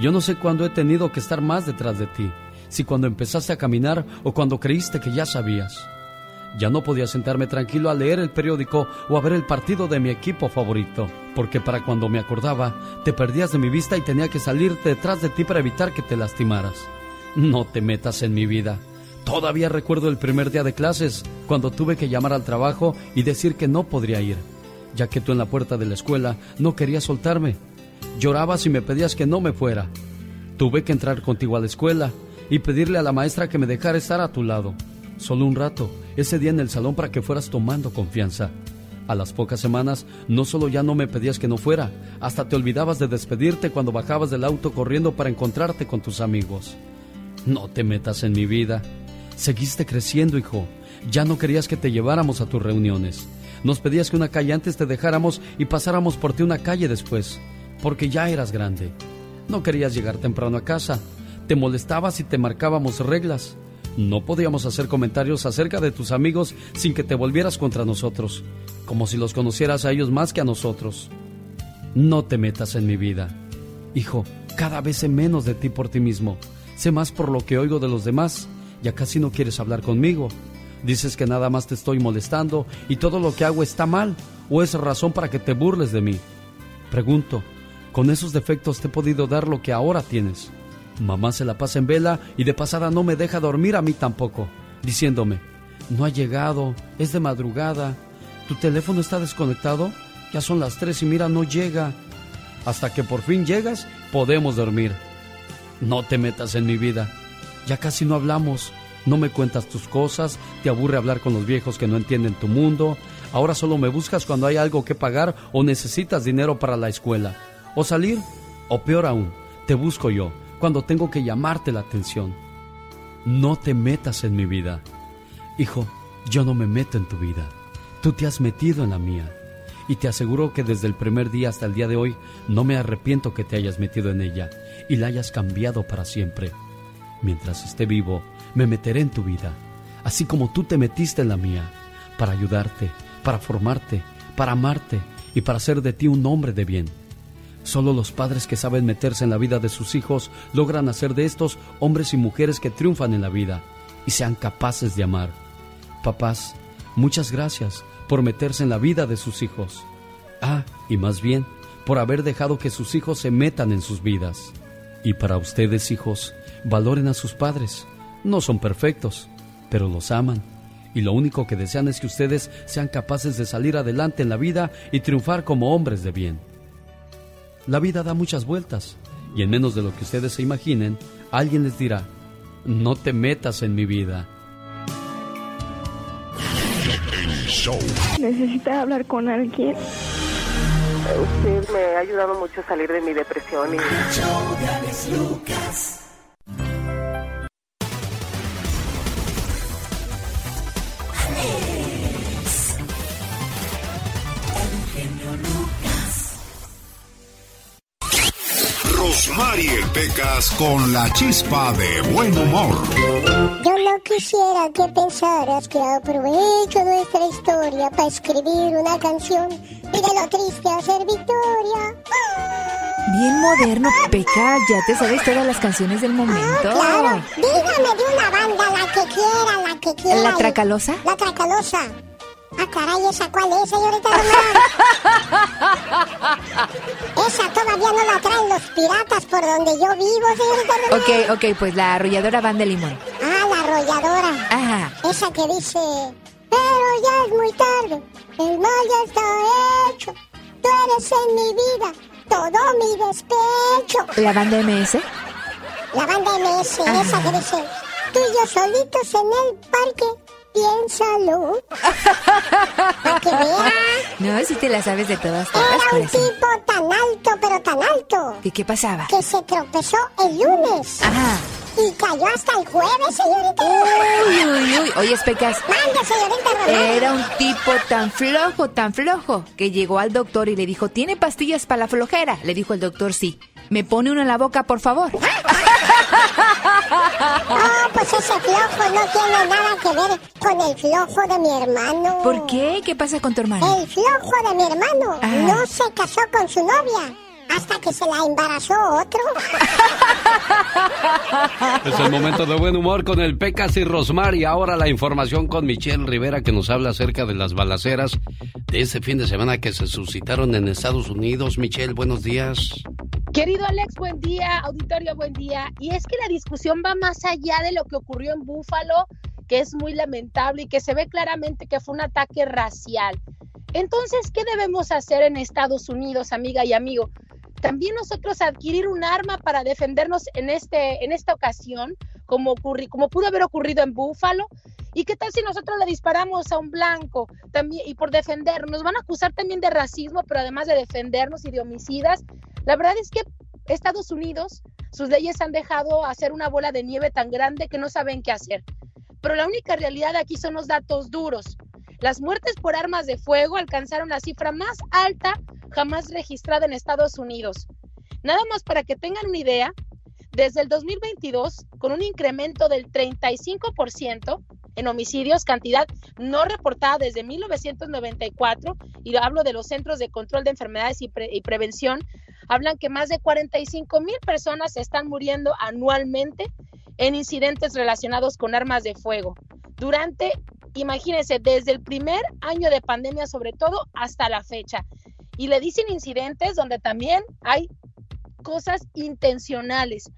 Speaker 1: Yo no sé cuándo he tenido que estar más detrás de ti, si cuando empezaste a caminar o cuando creíste que ya sabías. Ya no podía sentarme tranquilo a leer el periódico o a ver el partido de mi equipo favorito, porque para cuando me acordaba, te perdías de mi vista y tenía que salir detrás de ti para evitar que te lastimaras. No te metas en mi vida. Todavía recuerdo el primer día de clases, cuando tuve que llamar al trabajo y decir que no podría ir, ya que tú en la puerta de la escuela no querías soltarme. Llorabas y me pedías que no me fuera. Tuve que entrar contigo a la escuela y pedirle a la maestra que me dejara estar a tu lado. Solo un rato, ese día en el salón para que fueras tomando confianza. A las pocas semanas, no solo ya no me pedías que no fuera, hasta te olvidabas de despedirte cuando bajabas del auto corriendo para encontrarte con tus amigos. No te metas en mi vida. Seguiste creciendo, hijo. Ya no querías que te lleváramos a tus reuniones. Nos pedías que una calle antes te dejáramos y pasáramos por ti una calle después, porque ya eras grande. No querías llegar temprano a casa. Te molestabas y te marcábamos reglas. No podíamos hacer comentarios acerca de tus amigos sin que te volvieras contra nosotros, como si los conocieras a ellos más que a nosotros. No te metas en mi vida. Hijo, cada vez sé menos de ti por ti mismo. Sé más por lo que oigo de los demás. Ya casi no quieres hablar conmigo. Dices que nada más te estoy molestando y todo lo que hago está mal o es razón para que te burles de mí. Pregunto, ¿con esos defectos te he podido dar lo que ahora tienes? Mamá se la pasa en vela y de pasada no me deja dormir a mí tampoco, diciéndome, no ha llegado, es de madrugada, tu teléfono está desconectado, ya son las tres y mira, no llega. Hasta que por fin llegas, podemos dormir. No te metas en mi vida, ya casi no hablamos, no me cuentas tus cosas, te aburre hablar con los viejos que no entienden tu mundo, ahora solo me buscas cuando hay algo que pagar o necesitas dinero para la escuela, o salir, o peor aún, te busco yo cuando tengo que llamarte la atención. No te metas en mi vida. Hijo, yo no me meto en tu vida. Tú te has metido en la mía. Y te aseguro que desde el primer día hasta el día de hoy no me arrepiento que te hayas metido en ella y la hayas cambiado para siempre. Mientras esté vivo, me meteré en tu vida, así como tú te metiste en la mía, para ayudarte, para formarte, para amarte y para hacer de ti un hombre de bien. Solo los padres que saben meterse en la vida de sus hijos logran hacer de estos hombres y mujeres que triunfan en la vida y sean capaces de amar. Papás, muchas gracias por meterse en la vida de sus hijos. Ah, y más bien, por haber dejado que sus hijos se metan en sus vidas. Y para ustedes, hijos, valoren a sus padres. No son perfectos, pero los aman. Y lo único que desean es que ustedes sean capaces de salir adelante en la vida y triunfar como hombres de bien. La vida da muchas vueltas y en menos de lo que ustedes se imaginen, alguien les dirá, no te metas en mi vida.
Speaker 19: Necesita hablar con alguien.
Speaker 20: Usted me ha ayudado mucho a salir de mi depresión y...
Speaker 21: Rosmarie Pecas con la chispa de buen humor.
Speaker 6: Yo no quisiera que pensaras que aprovecho nuestra historia para escribir una canción y de lo triste hacer victoria.
Speaker 8: Bien moderno, Peca, ya te sabes todas las canciones del momento.
Speaker 6: claro, dígame de una banda, la que quiera, la que quiera.
Speaker 8: ¿La Tracalosa?
Speaker 6: La Tracalosa. Ah, caray, ¿esa cuál es, señorita Román? esa todavía no la traen los piratas por donde yo vivo, señorita Román.
Speaker 8: Ok, ok, pues la arrolladora Van de Limón.
Speaker 6: Ah, la arrolladora.
Speaker 8: Ajá.
Speaker 6: Esa que dice, pero ya es muy tarde, el mal ya está hecho, tú eres en mi vida, todo mi despecho.
Speaker 8: ¿La banda MS?
Speaker 6: La banda MS, esa que dice, tú y yo solitos en el parque, piénsalo. Para que vea.
Speaker 8: No, si te la sabes de todas, todas.
Speaker 6: Era un
Speaker 8: corazón.
Speaker 6: tipo tan alto, pero tan alto,
Speaker 8: ¿Y qué pasaba?
Speaker 6: que se tropezó el lunes.
Speaker 8: Ajá.
Speaker 6: Y cayó hasta el jueves, señorita.
Speaker 8: Uy, uy, uy. Oye, Pecas.
Speaker 6: Mande, señorita Román.
Speaker 8: Era un tipo tan flojo, tan flojo, que llegó al doctor y le dijo, ¿tiene pastillas para la flojera? Le dijo el doctor, sí. ¿Me pone una en la boca, por favor?
Speaker 6: Oh, pues ese flojo no tiene nada que ver con el flojo de mi hermano.
Speaker 8: ¿Por qué? ¿Qué pasa con tu hermano?
Speaker 6: El flojo de mi hermano
Speaker 8: Ah.
Speaker 6: no se casó con su novia hasta que se la embarazó otro.
Speaker 22: Es el momento de buen humor con el Pecas y Rosmar y ahora la información con Michelle Rivera que nos habla acerca de las balaceras de este fin de semana que se suscitaron en Estados Unidos. Michelle, buenos días.
Speaker 23: Querido Alex, buen día, auditorio, buen día. Y es que la discusión va más allá de lo que ocurrió en Búfalo, que es muy lamentable y que se ve claramente que fue un ataque racial. Entonces, ¿qué debemos hacer en Estados Unidos, amiga y amigo? También nosotros adquirir un arma para defendernos en, este, en esta ocasión, como, pudo haber ocurrido en Búfalo. ¿Y qué tal si nosotros le disparamos a un blanco también y por defendernos? Nos van a acusar también de racismo, pero además de defendernos y de homicidas. La verdad es que Estados Unidos, sus leyes han dejado hacer una bola de nieve tan grande que no saben qué hacer. Pero la única realidad aquí son los datos duros. Las muertes por armas de fuego alcanzaron la cifra más alta jamás registrada en Estados Unidos. Nada más para que tengan una idea, desde el 2022, con un incremento del 35% en homicidios, cantidad no reportada desde 1994, y hablo de los Centros de Control de Enfermedades y, Pre- y Prevención, hablan que más de 45 mil personas están muriendo anualmente en incidentes relacionados con armas de fuego. Durante, imagínense, desde el primer año de pandemia sobre todo hasta la fecha. Y le dicen incidentes donde también hay cosas intencionales.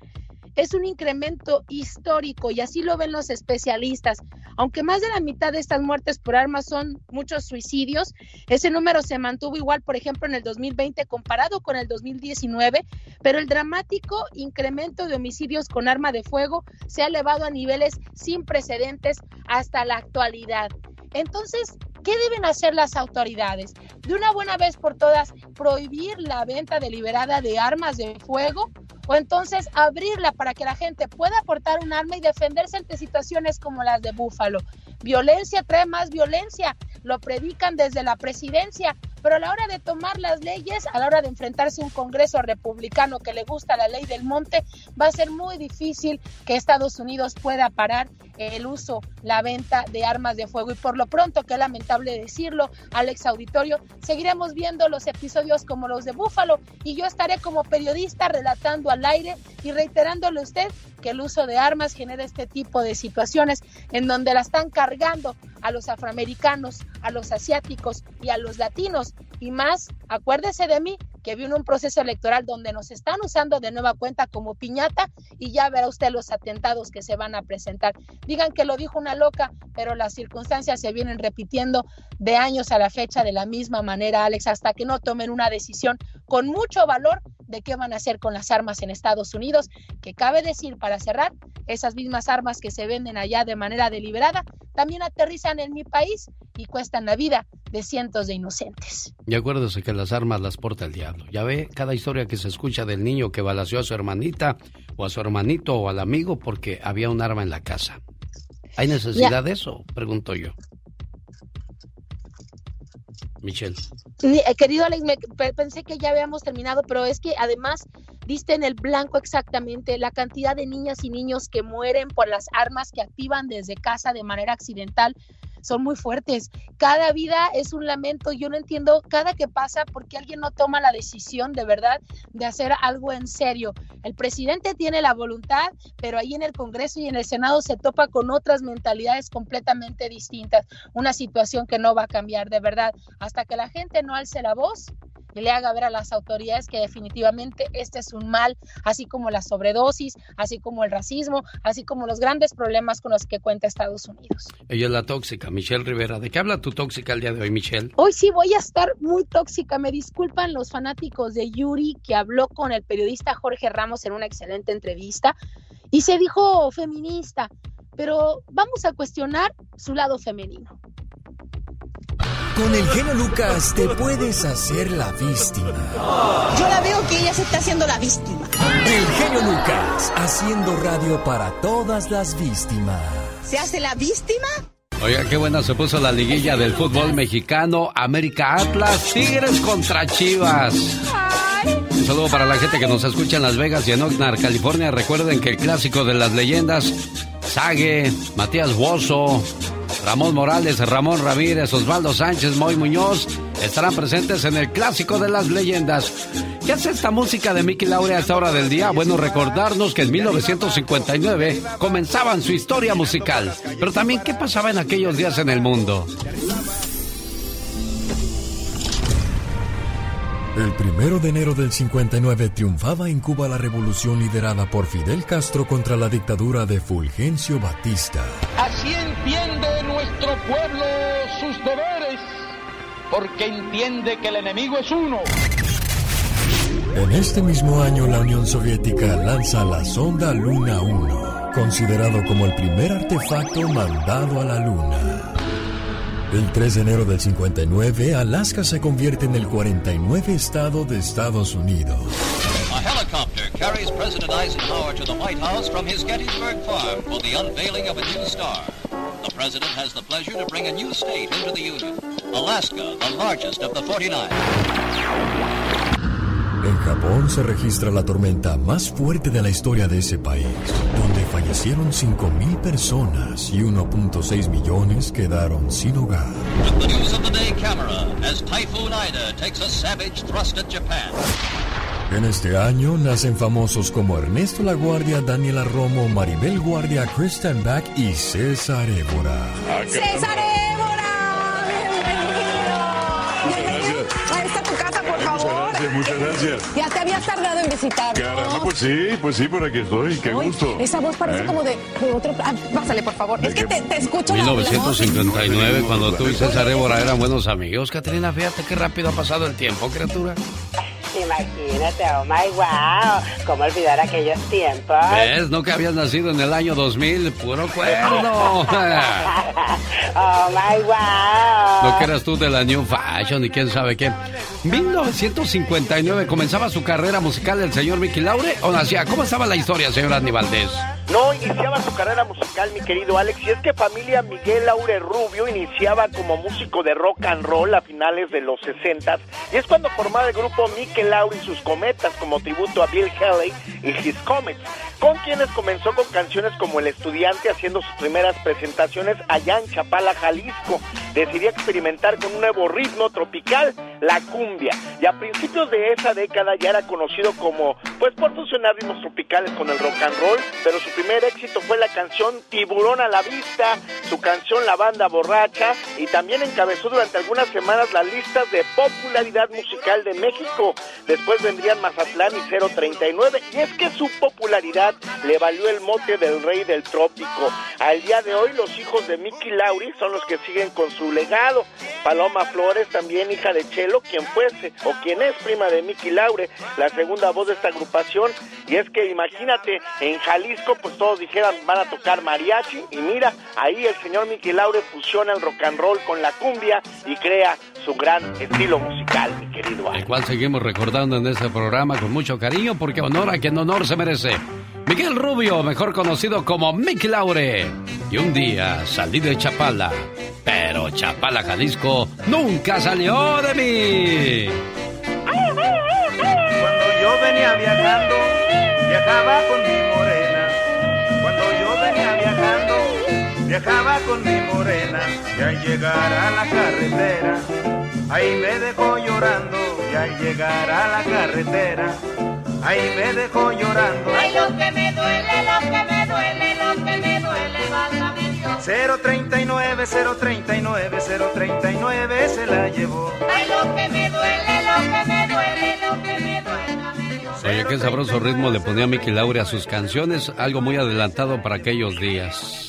Speaker 23: Es un incremento histórico y así lo ven los especialistas. Aunque más de la mitad de estas muertes por armas son muchos suicidios, ese número se mantuvo igual, por ejemplo, en el 2020 comparado con el 2019, pero el dramático incremento de homicidios con arma de fuego se ha elevado a niveles sin precedentes hasta la actualidad. Entonces, ¿qué deben hacer las autoridades? De una buena vez por todas, prohibir la venta deliberada de armas de fuego o entonces abrirla para que la gente pueda aportar un arma y defenderse ante situaciones como las de Búfalo. Violencia trae más violencia. lo predican desde la presidencia, pero a la hora de tomar las leyes, a la hora de enfrentarse a un Congreso republicano que le gusta la ley del monte, va a ser muy difícil que Estados Unidos pueda parar el uso, la venta de armas de fuego. Y por lo pronto, que lamentable decirlo, Alex Auditorio, seguiremos viendo los episodios como los de Búfalo y yo estaré como periodista relatando al aire y reiterándole usted que el uso de armas genera este tipo de situaciones en donde la están cargando a los afroamericanos, a los asiáticos y a los latinos. Y más, acuérdese de mí, que viene un proceso electoral donde nos están usando de nueva cuenta como piñata y ya verá usted los atentados que se van a presentar. Digan que lo dijo una loca, pero las circunstancias se vienen repitiendo de años a la fecha de la misma manera, Alex, hasta que no tomen una decisión con mucho valor de qué van a hacer con las armas en Estados Unidos, que cabe decir para cerrar, esas mismas armas que se venden allá de manera deliberada, también aterrizan en mi país y cuestan la vida de cientos de inocentes.
Speaker 1: Y acuérdese que las armas las porta el diablo. Ya ve cada historia que se escucha del niño que balació a su hermanita o a su hermanito o al amigo porque había un arma en la casa. ¿Hay necesidad de eso? Pregunto yo. Michelle.
Speaker 23: Eh, querido Alex, pensé que ya habíamos terminado, pero es que además diste en el blanco exactamente la cantidad de niñas y niños que mueren por las armas que activan desde casa de manera accidental son muy fuertes. Cada vida es un lamento. Yo no entiendo cada que pasa por qué alguien no toma la decisión de verdad de hacer algo en serio. El presidente tiene la voluntad, pero ahí en el Congreso y en el Senado se topa con otras mentalidades completamente distintas. Una situación que no va a cambiar de verdad. Hasta que la gente no alce la voz, y le haga ver a las autoridades que definitivamente este es un mal, así como la sobredosis, así como el racismo, así como los grandes problemas con los que cuenta Estados Unidos.
Speaker 1: Ella es la tóxica, Michelle Rivera. ¿De qué habla tu tóxica el día de hoy, Michelle?
Speaker 23: Hoy sí voy a estar muy tóxica. Me disculpan los fanáticos de Yuri que habló con el periodista Jorge Ramos en una excelente entrevista y se dijo feminista, pero vamos a cuestionar su lado femenino.
Speaker 5: Con el genio Lucas te puedes hacer la víctima.
Speaker 24: Yo la veo que ella se está haciendo la víctima.
Speaker 5: El genio Lucas, haciendo radio para todas las víctimas.
Speaker 24: ¿Se hace la víctima?
Speaker 1: Oiga, qué buena se puso la liguilla del fútbol mexicano. América Atlas, Tigres contra Chivas. Un saludo para la gente que nos escucha en Las Vegas y en Oxnard, California. Recuerden que el clásico de las leyendas, Sague, Matías Bozo, Ramón Morales, Ramón Ramírez, Osvaldo Sánchez, Moy Muñoz estarán presentes en el clásico de las leyendas. ¿Qué hace esta música de Mickey Laure a esta hora del día? Bueno, recordarnos que en 1959 comenzaban su historia musical. Pero también, ¿qué pasaba en aquellos días en el mundo?
Speaker 5: El primero de enero del 59 triunfaba en Cuba la revolución liderada por Fidel Castro contra la dictadura de Fulgencio Batista.
Speaker 25: Así entiende nuestro pueblo sus deberes, porque entiende que el enemigo es uno.
Speaker 5: En este mismo año la Unión Soviética lanza la sonda Luna 1, considerado como el primer artefacto mandado a la Luna. El 3 de enero del 59, Alaska se convierte en el 49 estado de Estados Unidos.
Speaker 26: A helicopter carries President Eisenhower to the White House from his Gettysburg farm for the unveiling of a new star. The president has the pleasure to bring a new state into the Union, Alaska, the largest of the 49.
Speaker 5: En Japón se registra la tormenta más fuerte de la historia de ese país, donde fallecieron 5.000 personas y 1.6 millones quedaron sin hogar.
Speaker 26: The news of the day camera as Typhoon Ida takes a savage thrust at Japan.
Speaker 5: En este año nacen famosos como Ernesto La Guardia, Daniela Romo, Maribel Guardia, Kristen Back y César Évora.
Speaker 24: ¡César Évora!
Speaker 27: Muchas gracias.
Speaker 24: Ya te habías tardado en visitar.
Speaker 27: Caramba, pues sí, pues sí, por aquí estoy. Qué
Speaker 24: Uy,
Speaker 27: gusto.
Speaker 24: Esa voz parece
Speaker 27: ¿Eh?
Speaker 24: como de, de otro. Ah, pásale, por favor. Es que te, te escucho. la- la voz.
Speaker 1: 1959, cuando tú y César Évora eran buenos amigos. Catrina, fíjate qué rápido ha pasado el tiempo, criatura.
Speaker 3: Imagínate, oh my wow, cómo olvidar aquellos tiempos.
Speaker 1: ¿Ves? Que habías nacido en el año 2000, puro cuerno.
Speaker 3: oh my wow.
Speaker 1: No que eras tú de la New Fashion y quién sabe qué. 1959 comenzaba su carrera musical el señor Mickey Laure o nacía. ¿Cómo estaba la historia, señor Andy Valdés?
Speaker 4: No, iniciaba su carrera musical, mi querido Alex, y es que familia Miguel Laure Rubio iniciaba como músico de rock and roll a finales de los 60 y es cuando formaba el grupo Mickey Laure y sus cometas como tributo a Bill Haley y His Comets, con quienes comenzó con canciones como El Estudiante haciendo sus primeras presentaciones allá en Chapala, Jalisco. Decidió experimentar con un nuevo ritmo tropical, la cumbia, y a principios de esa década ya era conocido como, pues por fusionar ritmos tropicales con el rock and roll, pero su primer éxito fue la canción Tiburón a la Vista, su canción La Banda Borracha, y también encabezó durante algunas semanas las listas de popularidad musical de México. Después vendrían Mazatlán y 039, y es que su popularidad le valió el mote del rey del trópico. Al día de hoy, los hijos de Mickey Lauri son los que siguen con su legado. Paloma Flores, también hija de Chelo, quien fuese o quien es prima de Mickey Laure, la segunda voz de esta agrupación. Y es que imagínate, en Jalisco, pues todos dijeran van a tocar mariachi. Y mira, ahí el señor Mickey Laure fusiona el rock and roll con la cumbia y crea su gran estilo musical, mi querido.
Speaker 1: El cual seguimos recordando en este programa con mucho cariño, porque honor a quien honor se merece. Miguel Rubio, mejor conocido como Mickey Laure. Y un día salí de Chapala, pero Chapala, Jalisco, nunca salió de mí.
Speaker 28: Cuando yo venía viajando, viajaba con mi morena. Cuando yo venía viajando, viajaba con mi morena. Y al llegar a la carretera, ahí me dejó llorando. Y al llegar a la carretera, ahí me dejó llorando.
Speaker 29: Ay, lo que me duele, lo que me duele, lo que me duele, válgame Dios.
Speaker 28: 039, 039, 039 se la llevó.
Speaker 29: Ay, lo que me duele, lo que me duele, lo que me duele, Dios.
Speaker 1: Oye, qué sabroso ritmo le ponía Mickey Laure a sus canciones, algo muy adelantado para aquellos días.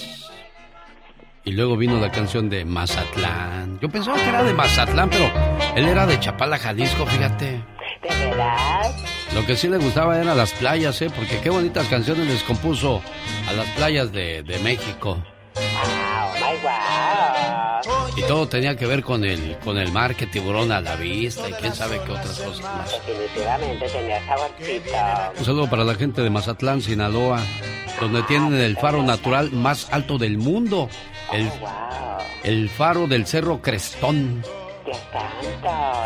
Speaker 1: Y luego vino la canción de Mazatlán. Yo pensaba que era de Mazatlán, pero él era de Chapala, Jalisco, fíjate.
Speaker 3: ¿De verdad?
Speaker 1: Lo que sí le gustaba eran las playas, ¿eh? Porque qué bonitas canciones les compuso a las playas de, de México.
Speaker 3: Oh my wow.
Speaker 1: Y todo tenía que ver con el, con el mar, que tiburón a la vista y quién sabe qué otras cosas más.
Speaker 3: Definitivamente tenía saborcito.
Speaker 1: Un saludo para la gente de Mazatlán, Sinaloa, donde tienen el faro natural más alto del mundo. El, el faro del Cerro Crestón.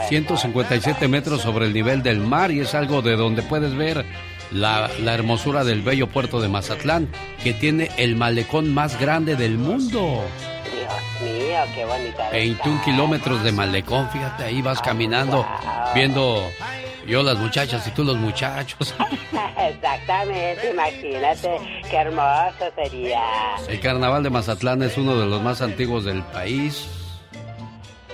Speaker 1: 157 metros sobre el nivel del mar y es algo de donde puedes ver la, la, hermosura del bello puerto de Mazatlán, que tiene el malecón más grande del mundo.
Speaker 3: Dios mío, qué bonita.
Speaker 1: 21 kilómetros de malecón, fíjate, ahí vas caminando, viendo yo las muchachas y tú los muchachos.
Speaker 3: Exactamente, imagínate, qué hermoso sería.
Speaker 1: El carnaval de Mazatlán es uno de los más antiguos del país.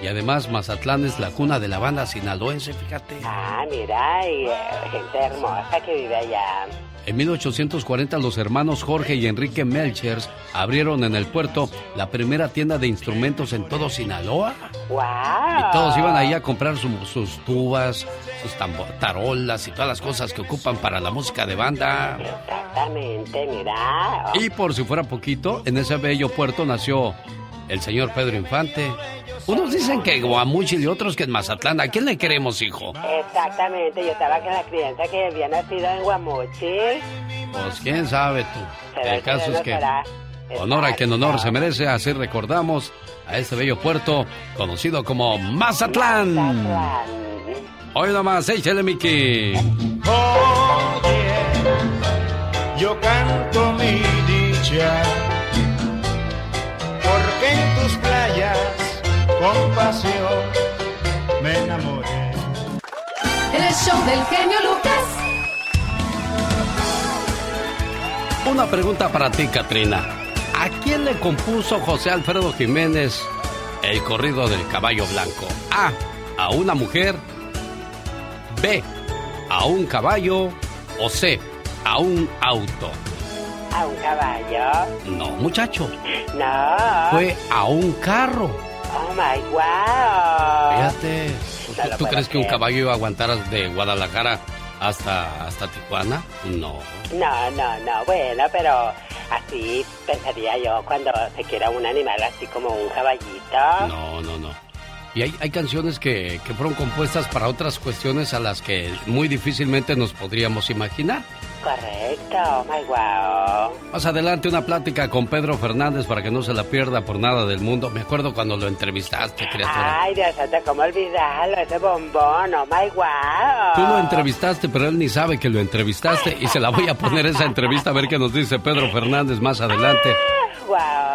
Speaker 1: Y además Mazatlán es la cuna de la banda sinaloense, fíjate.
Speaker 3: Ah, mira, y eh, gente hermosa que vive allá.
Speaker 1: En 1840 los hermanos Jorge y Enrique Melchers abrieron en el puerto la primera tienda de instrumentos en todo Sinaloa.
Speaker 3: ¡Wow!
Speaker 1: Y todos iban ahí a comprar sus tubas, sus tarolas y todas las cosas que ocupan para la música de banda.
Speaker 3: Exactamente, mira.
Speaker 1: Y por si fuera poquito, en ese bello puerto nació el señor Pedro Infante. Unos dicen que en Guamuchil y otros que en Mazatlán. ¿A quién le queremos, hijo?
Speaker 3: Exactamente, yo estaba con la clienta que había nacido en Guamuchil.
Speaker 1: Pues quién sabe tú. el caso es que honor a quien honor se merece, así recordamos a este bello puerto conocido como Mazatlán. Mazatlán. Hoy nomás, échale, Mickey.
Speaker 28: Oye, yo canto mi dicha, porque en tus playas con pasión me enamoré.
Speaker 2: En el show del genio Lucas.
Speaker 1: Una pregunta para ti, Katrina. ¿A quién le compuso José Alfredo Jiménez el corrido del caballo blanco? A. A una mujer. B. A un caballo. O C. A un auto.
Speaker 3: ¿A un caballo?
Speaker 1: No, muchacho.
Speaker 3: No.
Speaker 1: Fue a un carro.
Speaker 3: Oh my wow.
Speaker 1: Fíjate, ¿Tú, crees que un caballo iba a aguantar de Guadalajara hasta, hasta Tijuana? No.
Speaker 3: No, no, no. Bueno, pero así pensaría yo cuando se quiera un animal así como un caballito.
Speaker 1: No, no, no. Y hay, hay canciones que, que fueron compuestas para otras cuestiones a las que muy difícilmente nos podríamos imaginar.
Speaker 3: Correcto, my wow.
Speaker 1: Más adelante una plática con Pedro Fernández para que no se la pierda por nada del mundo. Me acuerdo cuando lo entrevistaste, criatura.
Speaker 3: Ay, Dios santo, ¿cómo olvidarlo? Ese bombón, oh my wow.
Speaker 1: Tú lo entrevistaste, pero él ni sabe que lo entrevistaste y se la voy a poner esa entrevista a ver qué nos dice Pedro Fernández más adelante.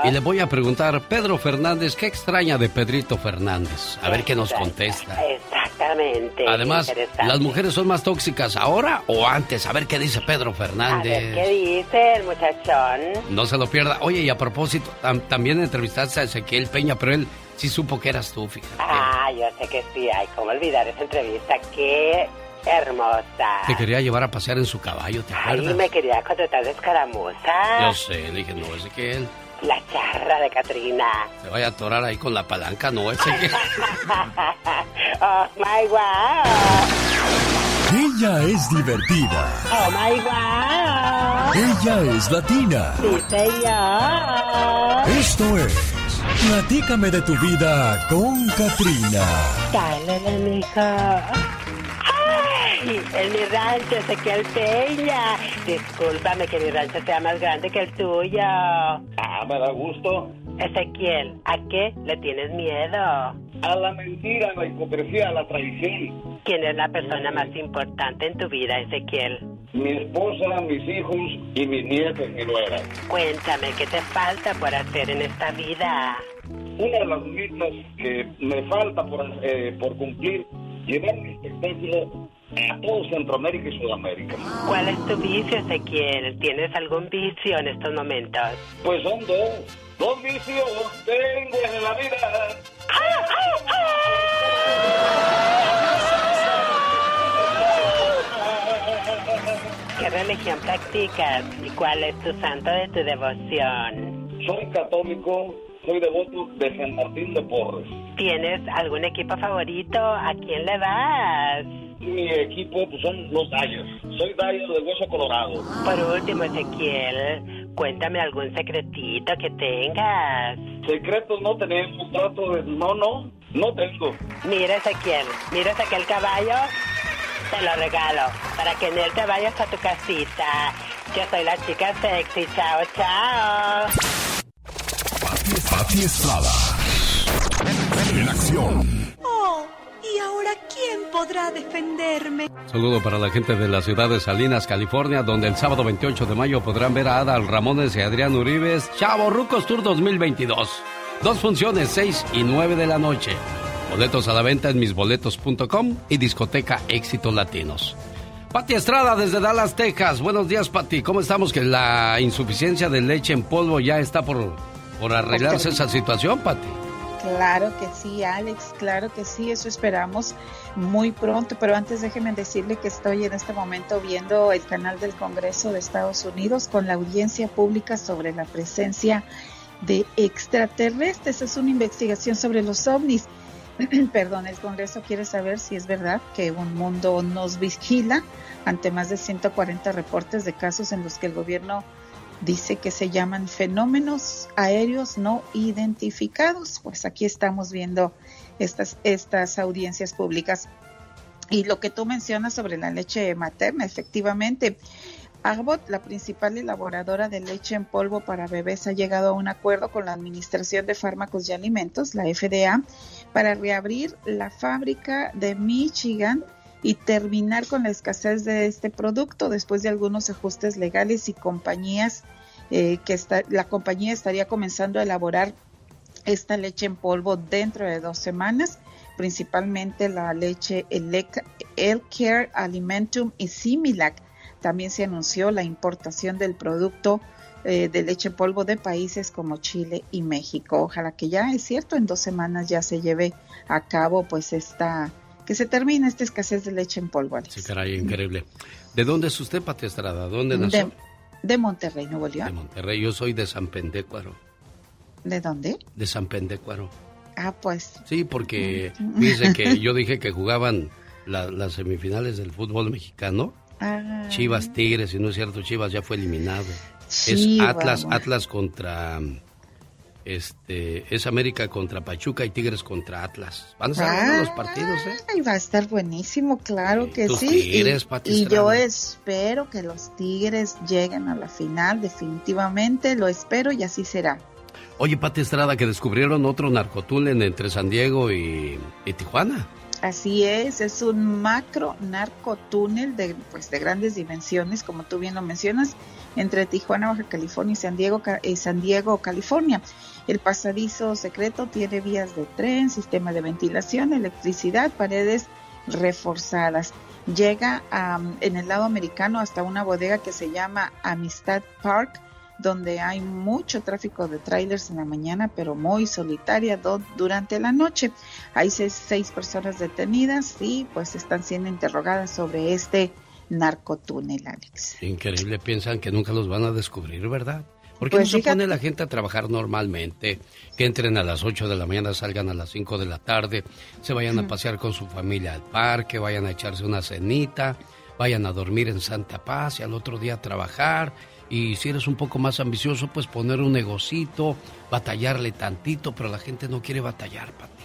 Speaker 1: Y le voy a preguntar, Pedro Fernández, ¿qué extraña de Pedrito Fernández? A ver qué nos contesta.
Speaker 3: Exactamente.
Speaker 1: Además, ¿las mujeres son más tóxicas ahora o antes? A ver qué dice Pedro Fernández. A ver
Speaker 3: qué dice el muchachón.
Speaker 1: No se lo pierda. Oye, y a propósito, también entrevistaste a Ezequiel Peña, pero él sí supo que eras tú, fíjate.
Speaker 3: Ah, yo sé que sí. Ay, cómo olvidar esa entrevista. Qué hermosa.
Speaker 1: Te quería llevar a pasear en su caballo, ¿te acuerdas?
Speaker 3: Ay, me quería contratar de escaramuza.
Speaker 1: Yo sé, le dije, no, Ezequiel.
Speaker 3: La charra de Katrina.
Speaker 1: Se vaya a atorar ahí con la palanca, no, Ezequiel.
Speaker 3: oh, my wow.
Speaker 5: Ella es divertida.
Speaker 3: Oh, my wow.
Speaker 5: Ella es latina.
Speaker 3: Sí, señor.
Speaker 5: Esto es... Platícame de tu vida con Katrina.
Speaker 3: Dale, mija en mi rancho, Ezequiel Peña. Discúlpame que mi rancho sea más grande que el tuyo.
Speaker 16: Ah, me da gusto.
Speaker 3: Ezequiel, ¿a qué le tienes miedo?
Speaker 16: A la mentira, a la hipocresía, a la traición.
Speaker 3: ¿Quién es la persona más importante en tu vida, Ezequiel?
Speaker 16: Mi esposa, mis hijos y mis nietos y nueras.
Speaker 3: Cuéntame, ¿qué te falta por hacer en esta vida?
Speaker 16: Una de las metas que me falta por, eh, por cumplir, llevar mi espectáculo todo Centroamérica y Sudamérica.
Speaker 3: ¿Cuál es tu vicio, Ezequiel? ¿Tienes algún vicio en estos momentos?
Speaker 16: Pues son dos. Dos vicios tengo en la vida.
Speaker 3: ¿Qué religión practicas y cuál es tu santo de tu devoción?
Speaker 16: Soy católico, soy devoto de San Martín de Porres.
Speaker 3: ¿Tienes algún equipo favorito? ¿A quién le vas?
Speaker 16: Mi equipo pues, son los Dyers. Soy Dyer de Hueso Colorado.
Speaker 3: Por último, Ezequiel, cuéntame algún secretito que tengas.
Speaker 16: Secretos no tenemos, trato de... No, no, no tengo.
Speaker 3: Mira, Ezequiel, mira aquel caballo. Te lo regalo, para que en él te vayas a tu casita. Yo soy la chica sexy. Chao, chao.
Speaker 5: Pati Estrada. En acción.
Speaker 30: Oh. ¿Y ahora quién podrá defenderme?
Speaker 1: Saludo para la gente de la ciudad de Salinas, California, donde el sábado 28 de mayo podrán ver a Adal Ramones y Adrián Uribes, Chavo Rucos Tour 2022. Dos funciones, 6 y 9 de la noche. Boletos a la venta en misboletos.com y discoteca Éxitos Latinos. Pati Estrada desde Dallas, Texas. Buenos días, Pati. ¿Cómo estamos? Que la insuficiencia de leche en polvo ya está por, por arreglarse esa situación, Pati.
Speaker 31: Claro que sí, Alex, claro que sí, eso esperamos muy pronto, pero antes déjeme decirle que estoy en este momento viendo el canal del Congreso de Estados Unidos con la audiencia pública sobre la presencia de extraterrestres. Es una investigación sobre los ovnis. Perdón, el Congreso quiere saber si es verdad que un mundo nos vigila ante más de 140 reportes de casos en los que el gobierno dice que se llaman fenómenos aéreos no identificados. Pues aquí estamos viendo estas, estas audiencias públicas. Y lo que tú mencionas sobre la leche materna, efectivamente, Agbot, la principal elaboradora de leche en polvo para bebés, ha llegado a un acuerdo con la Administración de Fármacos y Alimentos, la FDA, para reabrir la fábrica de Michigan y terminar con la escasez de este producto después de algunos ajustes legales y compañías eh, que está, la compañía estaría comenzando a elaborar esta leche en polvo dentro de dos semanas, principalmente la leche Care Alimentum y Similac. También se anunció la importación del producto eh, de leche en polvo de países como Chile y México. Ojalá que ya es cierto, en dos semanas ya se lleve a cabo pues esta que se termine esta escasez de leche en polvo.
Speaker 1: Sí, caray, increíble. ¿De dónde es usted, Pati Estrada? ¿Dónde nació?
Speaker 31: De, Monterrey, Nuevo León.
Speaker 1: De Monterrey, yo soy de San Pendécuaro.
Speaker 31: ¿De dónde?
Speaker 1: De San Pendécuaro.
Speaker 31: Ah, pues.
Speaker 1: Sí, porque dice que yo dije que jugaban la- las semifinales del fútbol mexicano.
Speaker 31: Ah.
Speaker 1: Chivas Tigres, y no es cierto, Chivas ya fue eliminado. Es
Speaker 31: Chihuahua.
Speaker 1: Atlas, Atlas contra este, es América contra Pachuca y Tigres contra Atlas. Van a buenos los partidos, ¿eh?
Speaker 31: Va a estar buenísimo, claro que sí.
Speaker 1: Tigres,
Speaker 31: y, y yo espero que los Tigres lleguen a la final, definitivamente, lo espero y así será.
Speaker 1: Oye, Pati Estrada, que descubrieron otro narcotúnel entre San Diego y, y Tijuana.
Speaker 31: Así es, es un macro narcotúnel de, pues, de grandes dimensiones, como tú bien lo mencionas, entre Tijuana, Baja California y San Diego, y San Diego, California. El pasadizo secreto tiene vías de tren, sistema de ventilación, electricidad, paredes reforzadas. Llega en el lado americano hasta una bodega que se llama Amistad Park, donde hay mucho tráfico de trailers en la mañana, pero muy solitaria durante la noche. Hay seis, seis personas detenidas y pues están siendo interrogadas sobre este narcotúnel, Alex.
Speaker 1: Increíble, piensan que nunca los van a descubrir, ¿verdad? ¿Por qué
Speaker 31: Pues
Speaker 1: no se pone la gente a trabajar normalmente? Que entren a las 8 de la mañana, salgan a las 5 de la tarde, se vayan a
Speaker 31: Ujú.
Speaker 1: pasear con su familia al parque, vayan a echarse una cenita, vayan a dormir en Santa Paz y al otro día a trabajar. Y si eres un poco más ambicioso, pues poner un negocito, batallarle tantito, pero la gente no quiere batallar, Pati.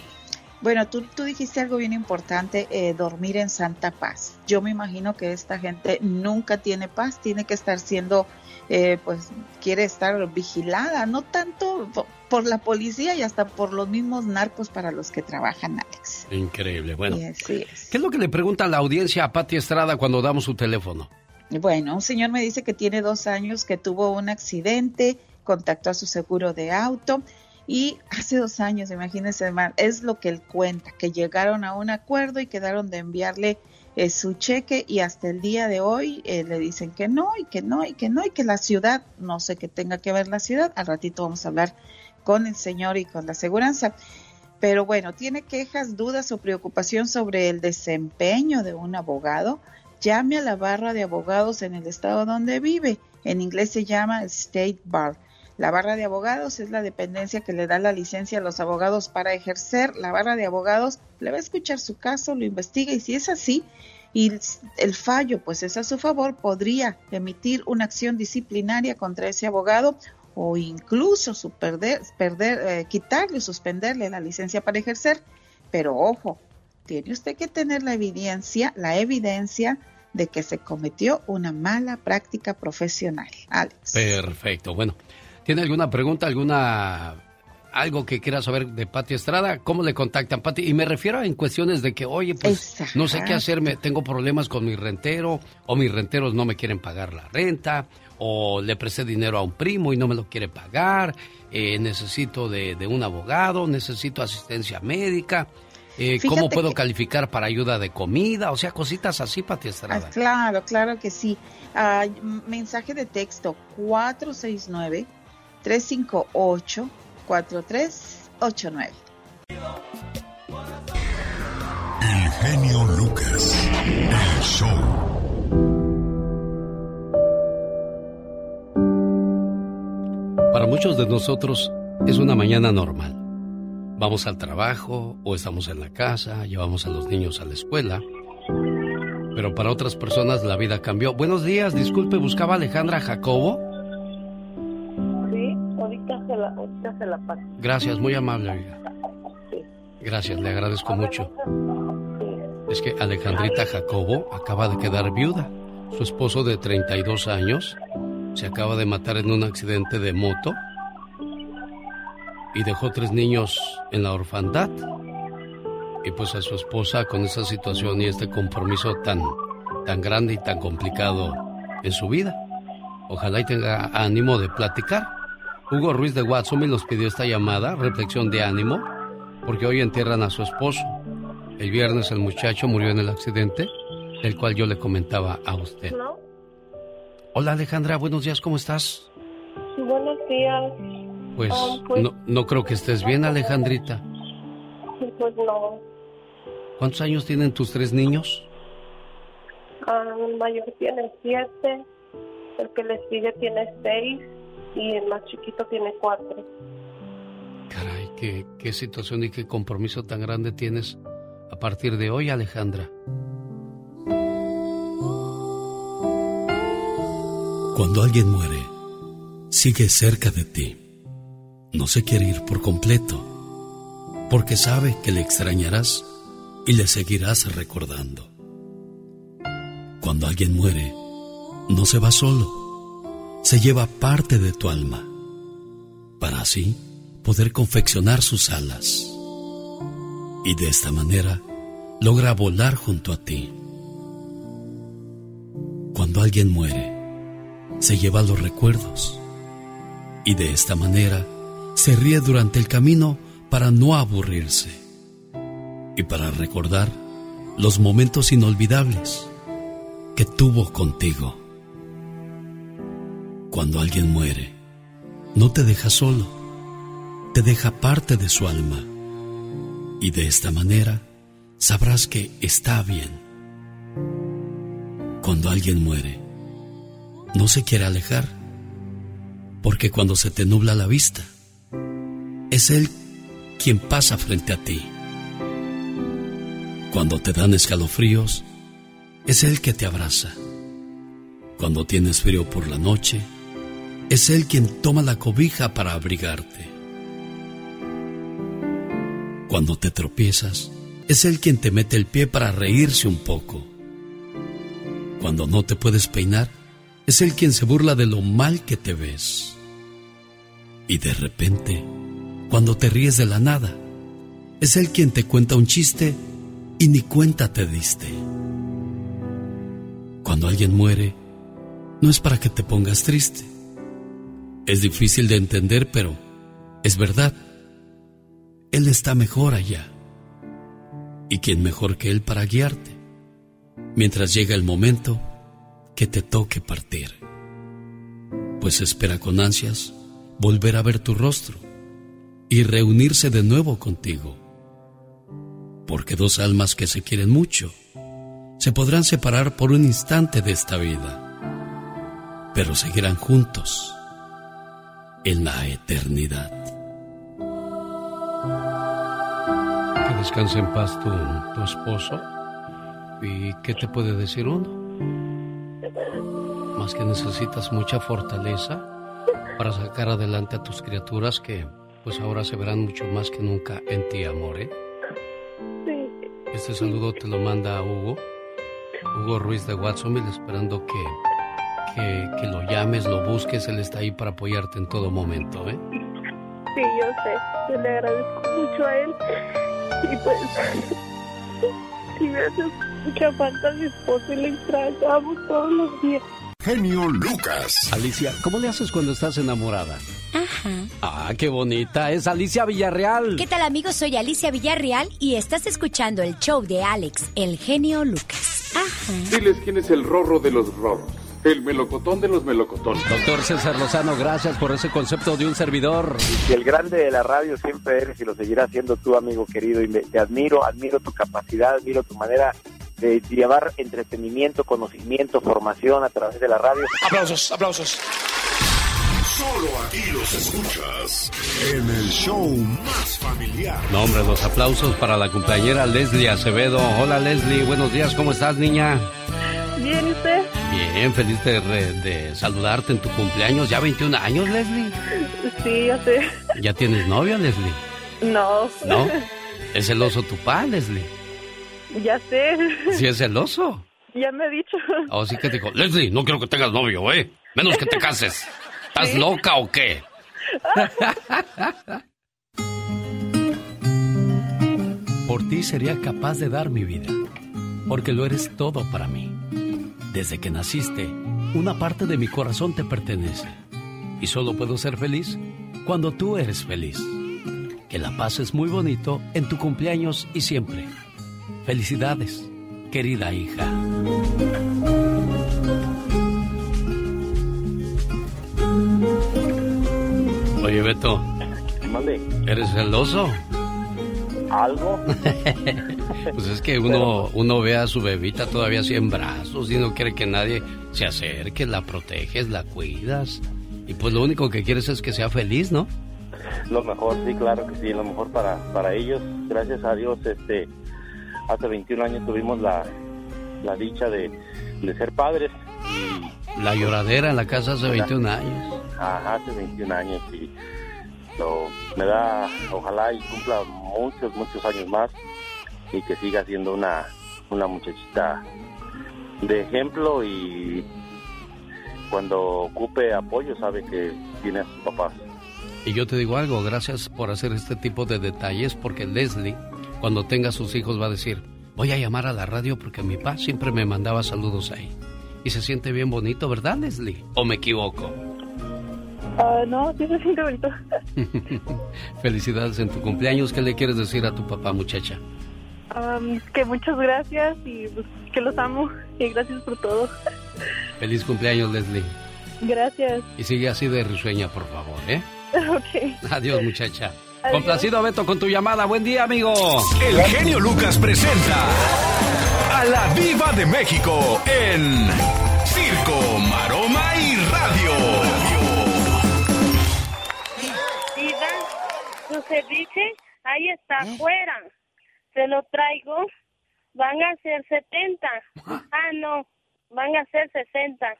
Speaker 31: Bueno, tú, tú dijiste algo bien importante, eh, dormir en Santa Paz. Yo me imagino que esta gente nunca tiene paz, tiene que estar siendo, eh, pues quiere estar vigilada, no tanto po- por la policía y hasta por los mismos narcos para los que trabajan, Alex.
Speaker 1: Increíble. Bueno,
Speaker 31: Y así es.
Speaker 1: ¿qué es lo que le pregunta la audiencia a Pati Estrada cuando damos su teléfono?
Speaker 31: Bueno, un señor me dice que tiene dos años que tuvo un accidente, contactó a su seguro de auto y hace dos años, imagínense, ma- es lo que él cuenta, que llegaron a un acuerdo y quedaron de enviarle eh, su cheque y hasta el día de hoy eh, le dicen que no y que no y que no y que la ciudad, no sé qué tenga que ver la ciudad, al ratito vamos a hablar con el señor y con la aseguranza. Pero bueno, tiene quejas, dudas o preocupación sobre el desempeño de un abogado, llame a la barra de abogados en el estado donde vive. En inglés se llama State Bar. La barra de abogados es la dependencia que le da la licencia a los abogados para ejercer. La barra de abogados le va a escuchar su caso, lo investiga y si es así y el fallo pues es a su favor, podría emitir una acción disciplinaria contra ese abogado o incluso su perder, perder, eh, quitarle o suspenderle la licencia para ejercer. Pero ojo, tiene usted que tener la evidencia, la evidencia de que se cometió una mala práctica profesional. Alex.
Speaker 1: Perfecto. Bueno, ¿tiene alguna pregunta, alguna algo que quiera saber de Pati Estrada? ¿Cómo le contactan, Pati? Y me refiero en cuestiones de que, oye, pues no sé qué hacerme, tengo problemas con mi rentero, o mis renteros no me quieren pagar la renta, o le presté dinero a un primo y no me lo quiere pagar, eh, necesito de, de un abogado, necesito asistencia médica. eh, ¿Cómo puedo
Speaker 31: que-
Speaker 1: calificar para ayuda de comida? O sea, cositas así, Pati
Speaker 31: Ah,
Speaker 1: Estrada.
Speaker 31: claro, claro que sí. Ah, mensaje de texto 469-358-4389.
Speaker 21: El genio Lucas. El show.
Speaker 1: Para muchos de nosotros es una mañana normal. Vamos al trabajo o estamos en la casa, llevamos a los niños a la escuela. Pero para otras personas la vida cambió. Buenos días, disculpe, buscaba a Alejandra Jacobo. Gracias, muy amable. Gracias, le agradezco mucho. Es que Alejandrita Jacobo acaba de quedar viuda. Su esposo de 32 años se acaba de matar en un accidente de moto y dejó tres niños en la orfandad. Y pues a su esposa con esa situación y este compromiso tan, tan grande y tan complicado en su vida. Ojalá y tenga ánimo de platicar. Hugo Ruiz de Watson nos pidió esta llamada, reflexión de ánimo, porque hoy entierran a su esposo. El viernes el muchacho murió en el accidente, del cual yo le comentaba a usted.
Speaker 32: ¿No?
Speaker 1: Hola Alejandra, buenos días, ¿cómo estás?
Speaker 32: Buenos días.
Speaker 1: Pues,
Speaker 32: Ah, pues-
Speaker 1: no, no creo que estés bien, Alejandrita.
Speaker 32: Sí, Pues no.
Speaker 1: ¿Cuántos años tienen tus tres niños?
Speaker 32: Ah, el mayor tiene siete, el que le sigue tiene seis y el más chiquito tiene cuatro.
Speaker 1: Caray, qué, qué situación y qué compromiso tan grande tienes a partir de hoy, Alejandra.
Speaker 33: Cuando alguien muere, sigue cerca de ti. No se quiere ir por completo, porque sabe que le extrañarás y le seguirás recordando. Cuando alguien muere, no se va solo, se lleva parte de tu alma, para así poder confeccionar sus alas. Y de esta manera logra volar junto a ti. Cuando alguien muere, se lleva los recuerdos y de esta manera se ríe durante el camino para no aburrirse y para recordar los momentos inolvidables que tuvo contigo. Cuando alguien muere, no te deja solo, te deja parte de su alma y de esta manera sabrás que está bien. Cuando alguien muere, no se quiere alejar, porque cuando se te nubla la vista, es Él quien pasa frente a ti. Cuando te dan escalofríos, es Él que te abraza. Cuando tienes frío por la noche, es Él quien toma la cobija para abrigarte. Cuando te tropiezas, es Él quien te mete el pie para reírse un poco. Cuando no te puedes peinar, es Él quien se burla de lo mal que te ves. Y de repente, cuando te ríes de la nada, es Él quien te cuenta un chiste y ni cuenta te diste. Cuando alguien muere, no es para que te pongas triste. Es difícil de entender, pero es verdad. Él está mejor allá. ¿Y quién mejor que Él para guiarte? Mientras llega el momento que te toque partir, pues espera con ansias volver a ver tu rostro y reunirse de nuevo contigo, porque dos almas que se quieren mucho se podrán separar por un instante de esta vida, pero seguirán juntos en la eternidad.
Speaker 1: Que descanse en paz tu, tu esposo. ¿Y qué te puede decir uno? Más que necesitas mucha fortaleza para sacar adelante a tus criaturas que pues ahora se verán mucho más que nunca en ti, amor, ¿eh?
Speaker 34: Sí.
Speaker 1: Este saludo te lo manda Hugo, Hugo Ruiz de Watsonville, esperando que, que, que lo llames, lo busques, él está ahí para apoyarte en todo momento, ¿eh?
Speaker 34: Sí, yo sé. Yo le agradezco mucho a él. Y pues, sí me hace mucha falta mi esposo y le extrañamos todos los días.
Speaker 21: Genio Lucas.
Speaker 1: Alicia, ¿cómo le haces cuando estás enamorada?
Speaker 35: Ajá.
Speaker 1: Ah, qué bonita. Es Alicia Villarreal.
Speaker 35: ¿Qué tal amigos? Soy Alicia Villarreal y estás escuchando el show de Alex, el genio Lucas. Ajá.
Speaker 27: Diles quién es el rorro de los rorros. El melocotón de los melocotones.
Speaker 1: Doctor César Lozano, gracias por ese concepto de un servidor.
Speaker 36: Y el grande de la radio siempre eres y lo seguirás siendo tú, amigo querido. Y me- te admiro, admiro tu capacidad, admiro tu manera de llevar entretenimiento, conocimiento, formación a través de la radio.
Speaker 21: Aplausos, aplausos. Solo aquí los escuchas en el show más familiar.
Speaker 1: No, hombre, los aplausos para la compañera Leslie Acevedo. Hola Leslie, buenos días, ¿cómo estás, niña?
Speaker 34: Bien, ¿y usted?
Speaker 1: Bien, feliz de, re- de saludarte en tu cumpleaños. ¿Ya 21 años, Leslie?
Speaker 34: Sí, ya sé.
Speaker 1: ¿Ya tienes novio, Leslie?
Speaker 34: No.
Speaker 1: ¿No? ¿Es celoso tu pa, Leslie?
Speaker 34: Ya sé.
Speaker 1: ¿Sí es celoso?
Speaker 34: Ya me ha dicho.
Speaker 1: O sí que te dijo, Leslie, no quiero que tengas novio, ¿eh? Menos que te cases. ¿Estás
Speaker 34: Sí.
Speaker 1: loca o qué? Por ti sería capaz de dar mi vida, porque lo eres todo para mí. Desde que naciste, una parte de mi corazón te pertenece. Y solo puedo ser feliz cuando tú eres feliz. Que la pases muy bonito en tu cumpleaños y siempre. Felicidades, querida hija. Oye, Beto. ¿eres celoso?
Speaker 36: ¿Algo?
Speaker 1: Pues es que uno, uno ve a su bebita todavía así en brazos y no quiere que nadie se acerque, la proteges, la cuidas. Y pues lo único que quieres es que sea feliz, ¿no?
Speaker 37: lo mejor, sí, claro que sí, lo mejor para, para ellos. Gracias a Dios, este, hace 21 años tuvimos la, la dicha de, de ser padres.
Speaker 1: La lloradera en la casa hace 21 años.
Speaker 37: Ajá, hace 21 años y lo, me da, ojalá y cumpla muchos, muchos años más y que siga siendo una, una muchachita de ejemplo y cuando ocupe apoyo sabe que tiene a sus papás.
Speaker 1: Y yo te digo algo, gracias por hacer este tipo de detalles porque Leslie, cuando tenga sus hijos, va a decir, voy a llamar a la radio porque mi papá siempre me mandaba saludos ahí. Y se siente bien bonito, ¿verdad, Leslie? ¿O me equivoco?
Speaker 38: Ah, no, sí se siente bonito.
Speaker 1: Felicidades en tu cumpleaños. ¿Qué le quieres decir a tu papá, muchacha?
Speaker 38: Um, que muchas gracias y pues, que los amo y gracias por todo.
Speaker 1: Feliz cumpleaños, Leslie.
Speaker 38: Gracias.
Speaker 1: Y sigue así de risueña, por favor, ¿eh?
Speaker 38: Ok.
Speaker 1: Adiós, muchacha. Complacido, Beto, con tu llamada. Buen día, amigo.
Speaker 21: El genio Lucas presenta a la Viva de México en Circo, Maroma
Speaker 34: ceviche ahí está afuera. Se lo traigo. Van a ser 70. Ah, no. Van a ser 60.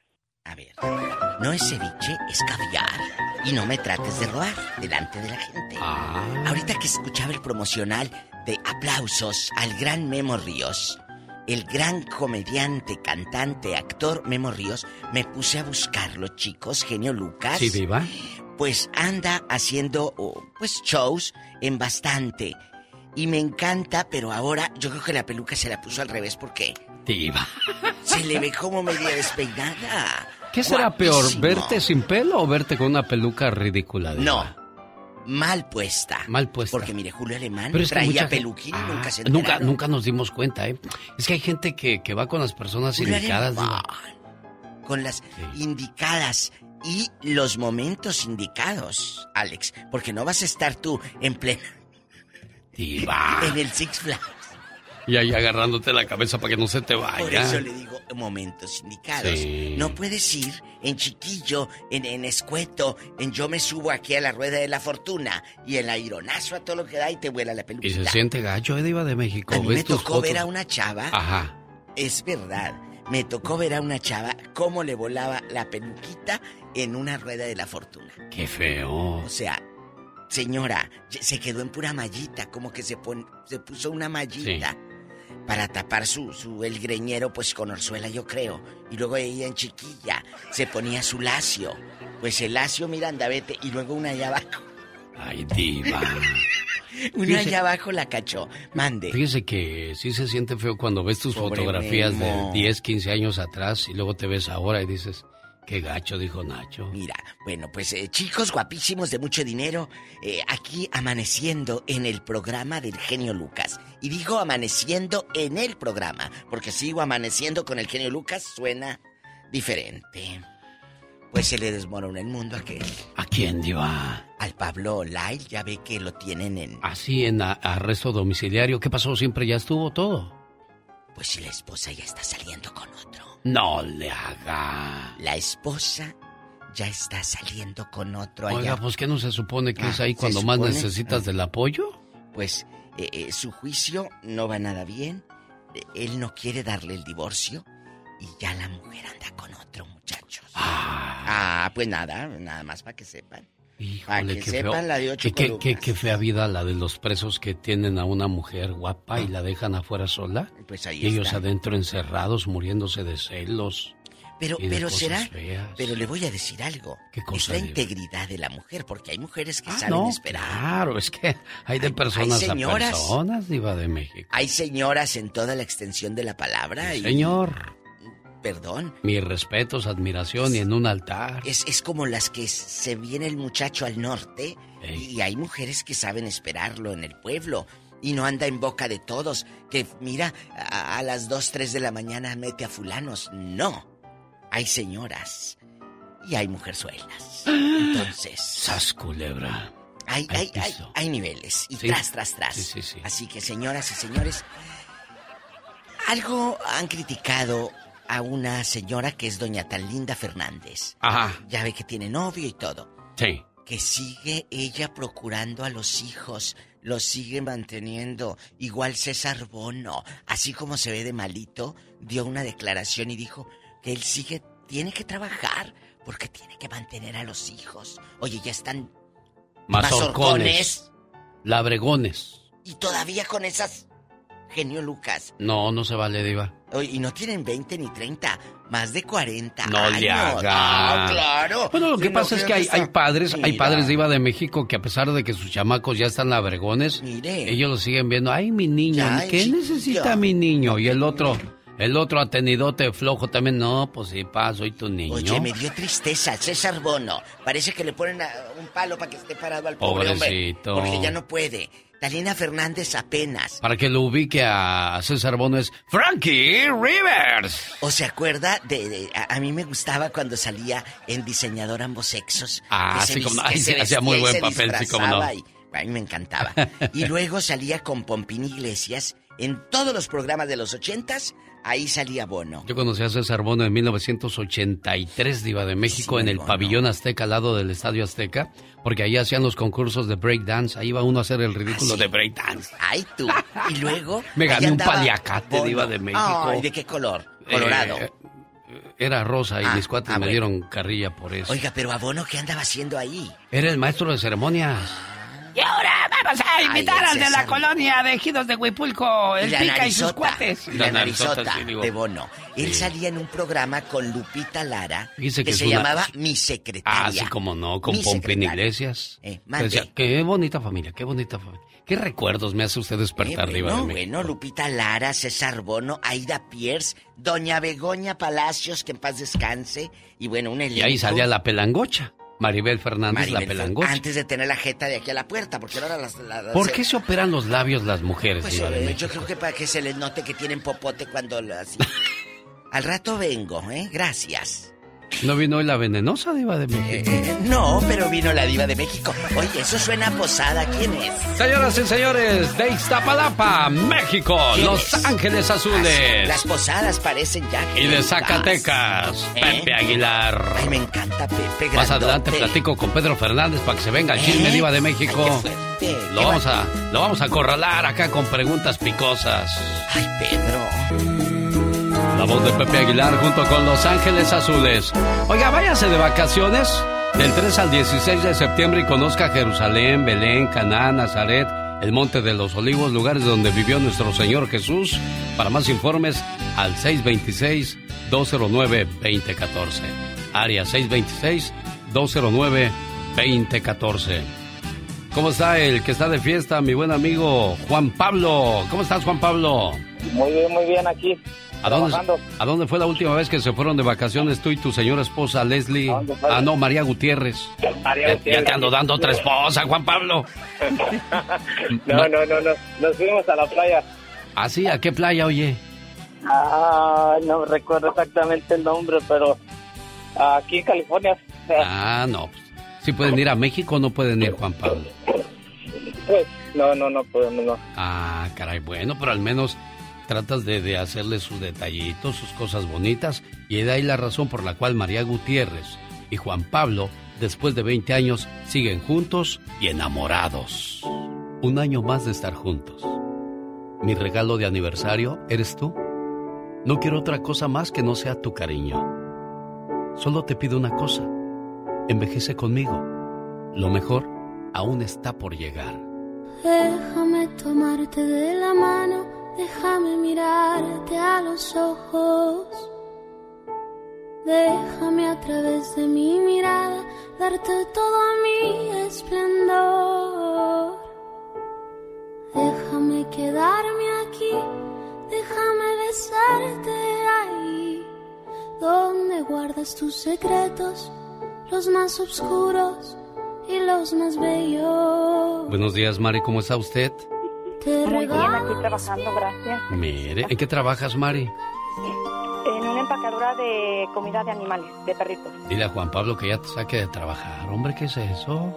Speaker 39: No es ceviche, es caviar. Y no me trates de robar delante de la gente. Ahorita que escuchaba el promocional de aplausos al gran Memo Ríos, el gran comediante, cantante, actor Memo Ríos, me puse a buscarlo, chicos, genio Lucas.
Speaker 1: Sí, viva.
Speaker 39: Pues anda haciendo pues shows en bastante. Y me encanta, pero ahora yo creo que la peluca se la puso al revés porque
Speaker 1: Diva.
Speaker 39: se le ve como media despeinada.
Speaker 1: ¿Qué será peor, verte sin pelo o verte con una peluca ridícula? Diva?
Speaker 39: No. Mal puesta.
Speaker 1: Mal puesta.
Speaker 39: Porque mire, Julio Alemán
Speaker 1: Pero es que
Speaker 39: traía
Speaker 1: mucha gente-
Speaker 39: peluquín y
Speaker 1: Ah,
Speaker 39: nunca se
Speaker 1: nunca,
Speaker 39: enteraron.
Speaker 1: nunca nos dimos cuenta, ¿eh? Es que hay gente que, que va con las personas
Speaker 39: Julio
Speaker 1: indicadas.
Speaker 39: Alemán. Con las indicadas y los momentos indicados, Alex. Porque no vas a estar tú en plena.
Speaker 1: Diva.
Speaker 39: En el Six Flags.
Speaker 1: Y ahí agarrándote la cabeza para que no se te vaya.
Speaker 39: Por eso le digo momentos indicados.
Speaker 1: Sí.
Speaker 39: No puedes ir en chiquillo, en, en escueto, en yo me subo aquí a la rueda de la fortuna y el aironazo a todo lo que da y te vuela la
Speaker 1: Y
Speaker 39: peluquita.
Speaker 1: se siente gacho, ¿eh, Diva de México?
Speaker 39: A mí
Speaker 1: ¿Ves
Speaker 39: me tocó
Speaker 1: fotos?
Speaker 39: ver a una chava.
Speaker 1: Ajá.
Speaker 39: Es verdad. Me tocó ver a una chava cómo le volaba la peluquita en una rueda de la fortuna.
Speaker 1: Qué feo.
Speaker 39: O sea, señora, se quedó en pura mallita, como que se, pon- se puso una mallita para tapar su, su el greñero, pues con orzuela, yo creo. Y luego ella en chiquilla se ponía su lacio. Pues el lacio, mira, anda, vete. Y luego una allá abajo.
Speaker 1: Ay, Diva.
Speaker 39: Una
Speaker 1: Fíjese-
Speaker 39: allá abajo la cachó. Mande.
Speaker 1: Fíjese que sí se siente feo cuando ves tus
Speaker 39: Pobre
Speaker 1: fotografías
Speaker 39: Memo.
Speaker 1: de 10, 15 años atrás y luego te ves ahora y dices, qué gacho, dijo Nacho.
Speaker 39: Mira, bueno, pues eh, chicos guapísimos de mucho dinero, eh, aquí amaneciendo en el programa del genio Lucas. Y digo amaneciendo en el programa, porque sigo amaneciendo con el genio Lucas, suena diferente. Pues se le desmorona el mundo a aquel.
Speaker 1: ¿A quién, Diva?
Speaker 39: Al Pablo Lyle, ya ve que lo tienen en...
Speaker 1: Así en arresto domiciliario. ¿Qué pasó? Siempre ya estuvo todo.
Speaker 39: Pues si la esposa ya está saliendo con otro.
Speaker 1: No le haga.
Speaker 39: La esposa ya está saliendo con otro allá.
Speaker 1: Oiga, pues ¿qué no se supone que es
Speaker 39: Ah,
Speaker 1: ahí
Speaker 39: ¿se
Speaker 1: cuando más necesitas
Speaker 39: Ah.
Speaker 1: del apoyo?
Speaker 39: Pues eh, eh, su juicio no va nada bien. Eh, Él no quiere darle el divorcio y ya la mujer anda con otro muchacho. Ah, pues nada, nada más para que sepan. Para
Speaker 1: Híjole,
Speaker 39: que
Speaker 1: qué
Speaker 39: sepan
Speaker 1: feo.
Speaker 39: la de ocho
Speaker 1: ¿Y qué, qué- qué fea vida la de los presos que tienen a una mujer guapa y la dejan afuera sola.
Speaker 39: Pues ahí
Speaker 1: y ellos
Speaker 39: está.
Speaker 1: adentro encerrados, muriéndose de celos.
Speaker 39: Pero,
Speaker 1: y de
Speaker 39: pero
Speaker 1: cosas
Speaker 39: será.
Speaker 1: feas.
Speaker 39: Pero le voy a decir algo.
Speaker 1: ¿Qué cosa,
Speaker 39: es la integridad de la mujer, porque hay mujeres que
Speaker 1: Ah,
Speaker 39: saben
Speaker 1: no,
Speaker 39: esperar.
Speaker 1: Claro, es que hay de personas
Speaker 39: señoras.
Speaker 1: a personas, Diva de México.
Speaker 39: Hay señoras en toda la extensión de la palabra. y-
Speaker 1: Señor,
Speaker 39: Perdón.
Speaker 1: mis respetos, admiración y en un altar.
Speaker 39: Es, es como las que se viene el muchacho al norte y hay mujeres que saben esperarlo en el pueblo y no anda en boca de todos. Que mira, a, a las 2, 3 de la mañana mete a fulanos. No. Hay señoras y hay mujerzuelas. Entonces.
Speaker 1: Sas culebra.
Speaker 39: Hay, hay, hay, hay niveles y
Speaker 1: Sí.
Speaker 39: tras, tras, tras.
Speaker 1: Sí, sí, sí.
Speaker 39: Así que, señoras y señores, algo han criticado a una señora que es doña Talinda Fernández.
Speaker 1: Ajá.
Speaker 39: Ya ve que tiene novio y todo.
Speaker 1: Sí.
Speaker 39: que sigue ella procurando a los hijos, los sigue manteniendo. Igual César Bono, así como se ve de malito, dio una declaración y dijo que él sigue, tiene que trabajar porque tiene que mantener a los hijos. Oye, ya están
Speaker 1: Mazorcones. Labregones.
Speaker 39: Y todavía con esas genio Lucas.
Speaker 1: No, no se vale, Diva.
Speaker 39: Y no tienen 20 ni 30, más de 40
Speaker 1: No
Speaker 39: años.
Speaker 1: le haga.
Speaker 39: Ah, claro.
Speaker 1: Bueno, lo que
Speaker 39: no,
Speaker 1: pasa es que hay, hay padres, hay
Speaker 39: Mira.
Speaker 1: padres Diva de México que a pesar de que sus chamacos ya están labregones,
Speaker 39: Mire.
Speaker 1: ellos lo siguen viendo. Ay, mi niño,
Speaker 39: Ya,
Speaker 1: ¿qué
Speaker 39: chiquillo.
Speaker 1: necesita mi niño? Y el otro, el otro atenidote flojo también. No, pues sí, pa, soy tu niño.
Speaker 39: Oye, me dio tristeza, César Bono. Parece que le ponen a- un palo para que esté parado al pobre hombre.
Speaker 1: Pobrecito.
Speaker 39: Porque ya no puede. Talina Fernández apenas.
Speaker 1: Para que lo ubique a César Bono es Frankie Rivers.
Speaker 39: ¿O se acuerda de, de- a, a mí me gustaba cuando salía en diseñador ambos sexos?
Speaker 1: Ah,
Speaker 39: Que se
Speaker 1: sí, como no. Ay,
Speaker 39: se
Speaker 1: sí, hacía muy buen papel, sí, como no.
Speaker 39: y- a mí me encantaba. Y luego salía con Pompín Iglesias en todos los programas de los ochentas. Ahí salía Bono.
Speaker 1: Yo conocí a César Bono en 1983, Diva de México, en el pabellón Azteca, al lado del Estadio Azteca, porque ahí hacían los concursos de breakdance. Ahí iba uno a hacer el ridículo de breakdance.
Speaker 39: Ay, tú. Y luego.
Speaker 1: Me gané un paliacate,
Speaker 39: Bono.
Speaker 1: Diva de México.
Speaker 39: Ay, ¿de qué color? Colorado.
Speaker 1: Eh, era rosa y
Speaker 39: Ah,
Speaker 1: mis cuates
Speaker 39: ah,
Speaker 1: me
Speaker 39: bueno.
Speaker 1: dieron carrilla por eso.
Speaker 39: Oiga, pero a Bono, ¿qué andaba haciendo ahí?
Speaker 1: Era el maestro de ceremonias.
Speaker 40: Y ahora vamos a invitar
Speaker 39: Ay,
Speaker 40: al de la colonia de Ejidos de Huipulco, el
Speaker 39: la
Speaker 40: Pica y sus cuates.
Speaker 39: y La,
Speaker 1: La narizota, sí,
Speaker 39: de Bono. Él
Speaker 1: Sí.
Speaker 39: salía en un programa con Lupita Lara que,
Speaker 1: que
Speaker 39: se
Speaker 1: una-
Speaker 39: llamaba Mi Secretaria.
Speaker 1: Ah, sí, como no, con Pompín. Iglesias.
Speaker 39: Eh,
Speaker 1: decía, qué bonita familia, qué bonita familia. ¿Qué recuerdos me hace usted despertar,
Speaker 39: Eh,
Speaker 1: Diva de
Speaker 39: bueno, bueno, Lupita Lara, César Bono, Aida Pierce, Doña Begoña Palacios, que en paz descanse, y bueno, un
Speaker 1: Y
Speaker 39: elenco.
Speaker 1: ahí salía la pelangocha. Maribel Fernández,
Speaker 39: Maribel
Speaker 1: la pelangocha.
Speaker 39: Antes de tener la jeta de aquí a la puerta, porque ahora las... las- las-
Speaker 1: ¿Por qué se operan los labios las mujeres,
Speaker 39: Pues eh, yo creo que para que se les note que tienen popote cuando lo- así. Al rato vengo, ¿eh? Gracias.
Speaker 1: ¿No vino hoy la venenosa Diva de México?
Speaker 39: Eh, no, pero vino la diva de México. Oye, eso suena a posada. ¿Quién es?
Speaker 1: Señoras y señores, de Iztapalapa, México,
Speaker 39: ¿Quién
Speaker 1: Los
Speaker 39: es?
Speaker 1: Ángeles Azules.
Speaker 39: Las posadas parecen ya.
Speaker 1: Y de. Zacatecas,
Speaker 39: ¿Eh?
Speaker 1: Pepe Aguilar.
Speaker 39: Ay, me encanta Pepe.
Speaker 1: Más adelante platico con Pedro Fernández para que se venga el chisme
Speaker 39: ¿Eh?
Speaker 1: Diva de México.
Speaker 39: Ay, qué fuerte,
Speaker 1: Lo
Speaker 39: qué
Speaker 1: vamos a, lo vamos a acorralar acá con preguntas picosas.
Speaker 39: Ay, Pedro.
Speaker 1: La voz de Pepe Aguilar junto con Los Ángeles Azules. Oiga, váyase de vacaciones del 3 al 16 de septiembre y conozca Jerusalén, Belén, Caná, Nazaret, el Monte de los Olivos, lugares donde vivió nuestro Señor Jesús. Para más informes, al 626-209-2014. Área 626-209-2014. ¿Cómo está el que está de fiesta, mi buen amigo Juan Pablo? ¿Cómo estás, Juan Pablo?
Speaker 41: Muy bien, muy bien aquí.
Speaker 1: ¿A dónde. ¿A dónde fue la última vez que se fueron de vacaciones tú y tu señora esposa Leslie? Ah, no, María Gutiérrez.
Speaker 41: María
Speaker 1: Ya- Ya,
Speaker 41: Gutiérrez.
Speaker 1: te ando dando otra esposa, Juan Pablo.
Speaker 41: No, no, no, no. Nos fuimos a la playa.
Speaker 1: ¿Ah, sí? ¿A qué playa, oye?
Speaker 41: Ah, no recuerdo exactamente el nombre, pero aquí en California.
Speaker 1: Ah, no. Si pueden ir a México no pueden ir, Juan Pablo.
Speaker 41: Pues, no, no, no podemos, no.
Speaker 1: Ah, caray, bueno, pero al menos tratas de, hacerle sus detallitos, sus cosas bonitas, y de ahí la razón por la cual María Gutiérrez y Juan Pablo, después de 20 años, siguen juntos y enamorados. Un año más de estar juntos. Mi regalo de aniversario eres tú. No quiero otra cosa más que no sea tu cariño. Solo te pido una cosa. Envejece conmigo. Lo mejor aún está por llegar.
Speaker 42: Déjame tomarte de la mano, déjame mirarte a los ojos. Déjame a través de mi mirada darte todo mi esplendor. Déjame quedarme aquí, déjame besarte ahí, donde guardas tus secretos, los más oscuros y los más bellos.
Speaker 1: Buenos días, Mari, ¿cómo está usted?
Speaker 42: Te
Speaker 43: Muy bien, aquí trabajando, gracias.
Speaker 1: Mire, ¿en qué trabajas, Mari?
Speaker 43: En una empacadora de comida de animales, de perritos.
Speaker 1: Dile a Juan Pablo que ya te saque de trabajar. Hombre, ¿qué es eso?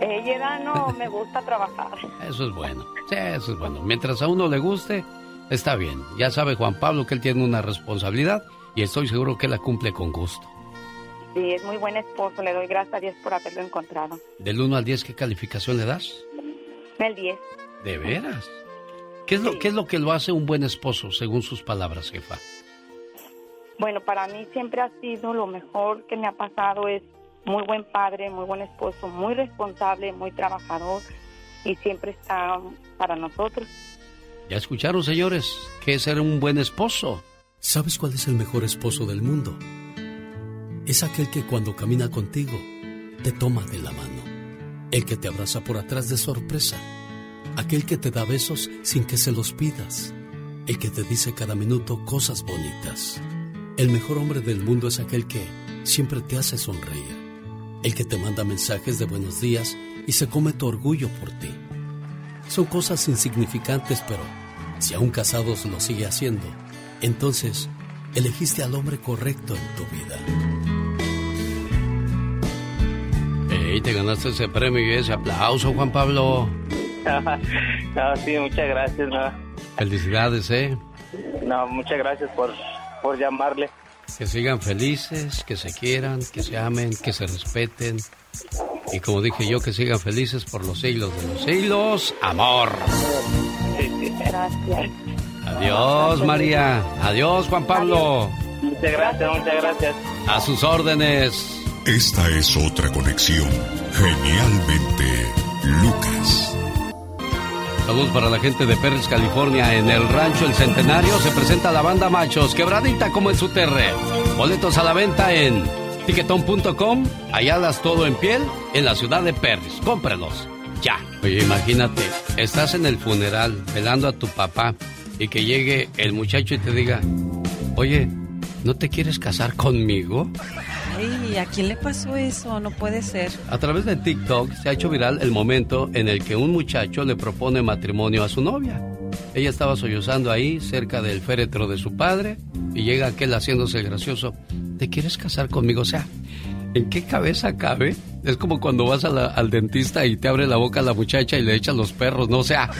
Speaker 43: Ella no me gusta trabajar.
Speaker 1: Eso es bueno. Sí, eso es bueno. Mientras a uno le guste, está bien. Ya sabe Juan Pablo que él tiene una responsabilidad y estoy seguro que la cumple con gusto.
Speaker 43: Sí, es muy buen esposo. Le doy gracias a Dios por haberlo encontrado.
Speaker 1: Del 1 al 10, ¿qué calificación le das?
Speaker 43: El 10.
Speaker 1: ¿De veras? ¿Qué es, lo, ¿Qué es lo que lo hace un buen esposo, según sus palabras, jefa?
Speaker 43: Bueno, para mí siempre ha sido lo mejor que me ha pasado es muy buen padre, muy buen esposo, muy responsable, muy trabajador y siempre está para nosotros.
Speaker 1: Ya escucharon, señores, que es ser un buen esposo.
Speaker 33: ¿Sabes cuál es el mejor esposo del mundo? Es aquel que cuando camina contigo te toma de la mano, el que te abraza por atrás de sorpresa, aquel que te da besos sin que se los pidas, el que te dice cada minuto cosas bonitas. El mejor hombre del mundo es aquel que siempre te hace sonreír, el que te manda mensajes de buenos días y se come tu orgullo por ti. Son cosas insignificantes, pero si aún casados lo sigue haciendo, entonces elegiste al hombre correcto en tu vida.
Speaker 1: Ey, te ganaste ese premio y ese aplauso, Juan Pablo.
Speaker 16: no, sí, muchas gracias. No,
Speaker 1: Felicidades, ¿eh?
Speaker 16: no muchas gracias por, por llamarle.
Speaker 1: Que sigan felices, que se quieran, que se amen, que se respeten. Y como dije yo, que sigan felices por los siglos de los siglos. Amor.
Speaker 43: Gracias.
Speaker 1: Adiós, María. Adiós, Juan Pablo.
Speaker 16: Muchas gracias, muchas gracias.
Speaker 1: A sus órdenes.
Speaker 21: Esta es otra conexión. Genialmente, Lucas.
Speaker 1: Saludos para la gente de Perris, California. En el rancho El Centenario se presenta la banda Machos, quebradita como en su terre. Boletos a la venta en tiquetón.com. Allá las todo en piel en la ciudad de Perris. Cómprelos. Ya. Oye, imagínate, estás en el funeral velando a tu papá y que llegue el muchacho y te diga, oye, ¿no te quieres casar conmigo?
Speaker 44: Ay, ¿a quién le pasó eso? No puede ser.
Speaker 1: A través de TikTok se ha hecho viral el momento en el que un muchacho le propone matrimonio a su novia. Ella estaba sollozando ahí, cerca del féretro de su padre, y llega aquel haciéndose el gracioso. ¿Te quieres casar conmigo? O sea, ¿en qué cabeza cabe? Es como cuando vas a la- al dentista y te abre la boca la muchacha y le echan los perros, ¿no? O sea,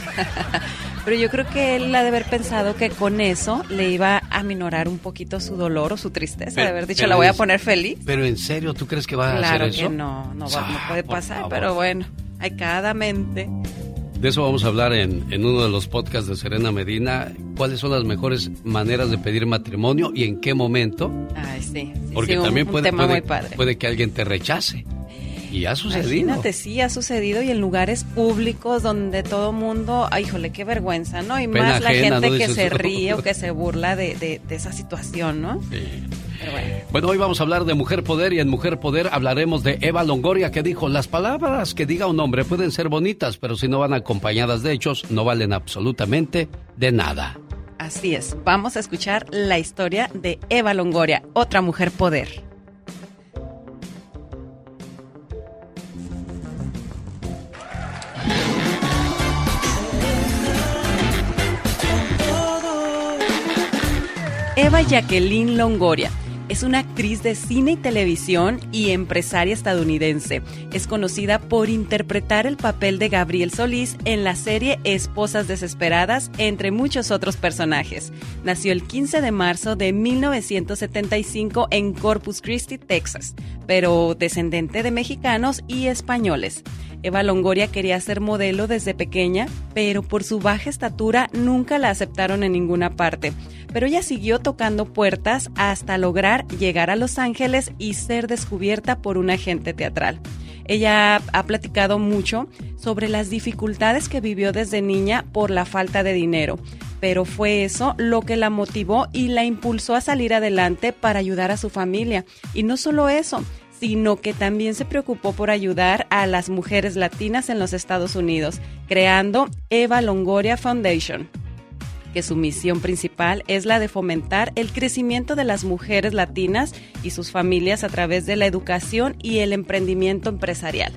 Speaker 44: Pero yo creo que él ha de haber pensado que con eso le iba a minorar un poquito su dolor o su tristeza,
Speaker 1: Pero-
Speaker 44: de haber dicho, la voy a poner feliz.
Speaker 1: pero en serio, ¿tú crees que va a
Speaker 44: Claro
Speaker 1: hacer eso?
Speaker 44: que no, no, va- no puede
Speaker 1: por
Speaker 44: pasar, pero bueno, hay cada mente.
Speaker 1: De eso vamos a hablar en, en uno de los podcasts de Serena Medina. ¿Cuáles son las mejores maneras de pedir matrimonio y en qué momento?
Speaker 44: Ay, sí. sí,
Speaker 1: Porque
Speaker 44: sí, un-
Speaker 1: también
Speaker 44: un
Speaker 1: puede,
Speaker 44: tema
Speaker 1: puede,
Speaker 44: muy padre.
Speaker 1: puede que alguien te rechace. Y ha sucedido.
Speaker 44: Imagínate, sí, ha sucedido y en lugares públicos donde todo mundo, ay, híjole, qué vergüenza, ¿no? Y
Speaker 1: Pena
Speaker 44: más la
Speaker 1: ajena,
Speaker 44: gente
Speaker 1: ¿no?
Speaker 44: que
Speaker 1: Dices
Speaker 44: se ríe o que se burla de, de- de esa situación, ¿no? Pero bueno.
Speaker 1: Bueno, hoy vamos a hablar de Mujer Poder y en Mujer Poder hablaremos de Eva Longoria que dijo, las palabras que diga un hombre pueden ser bonitas, pero si no van acompañadas de hechos, no valen absolutamente de nada.
Speaker 44: Así es, vamos a escuchar la historia de Eva Longoria, otra mujer poder. Eva Jacqueline Longoria es una actriz de cine y televisión y empresaria estadounidense. Es conocida por interpretar el papel de Gabriel Solís en la serie Esposas Desesperadas, entre muchos otros personajes. Nació el 15 de marzo de 1975 en Corpus Christi, Texas, pero descendente de mexicanos y españoles. Eva Longoria quería ser modelo desde pequeña, pero por su baja estatura nunca la aceptaron en ninguna parte. Pero ella siguió tocando puertas hasta lograr llegar a Los Ángeles y ser descubierta por un agente teatral. Ella ha platicado mucho sobre las dificultades que vivió desde niña por la falta de dinero, pero fue eso lo que la motivó y la impulsó a salir adelante para ayudar a su familia. Y no solo eso, sino que también se preocupó por ayudar a las mujeres latinas en los Estados Unidos, creando Eva Longoria Foundation que su misión principal es la de fomentar el crecimiento de las mujeres latinas y sus familias a través de la educación y el emprendimiento empresarial.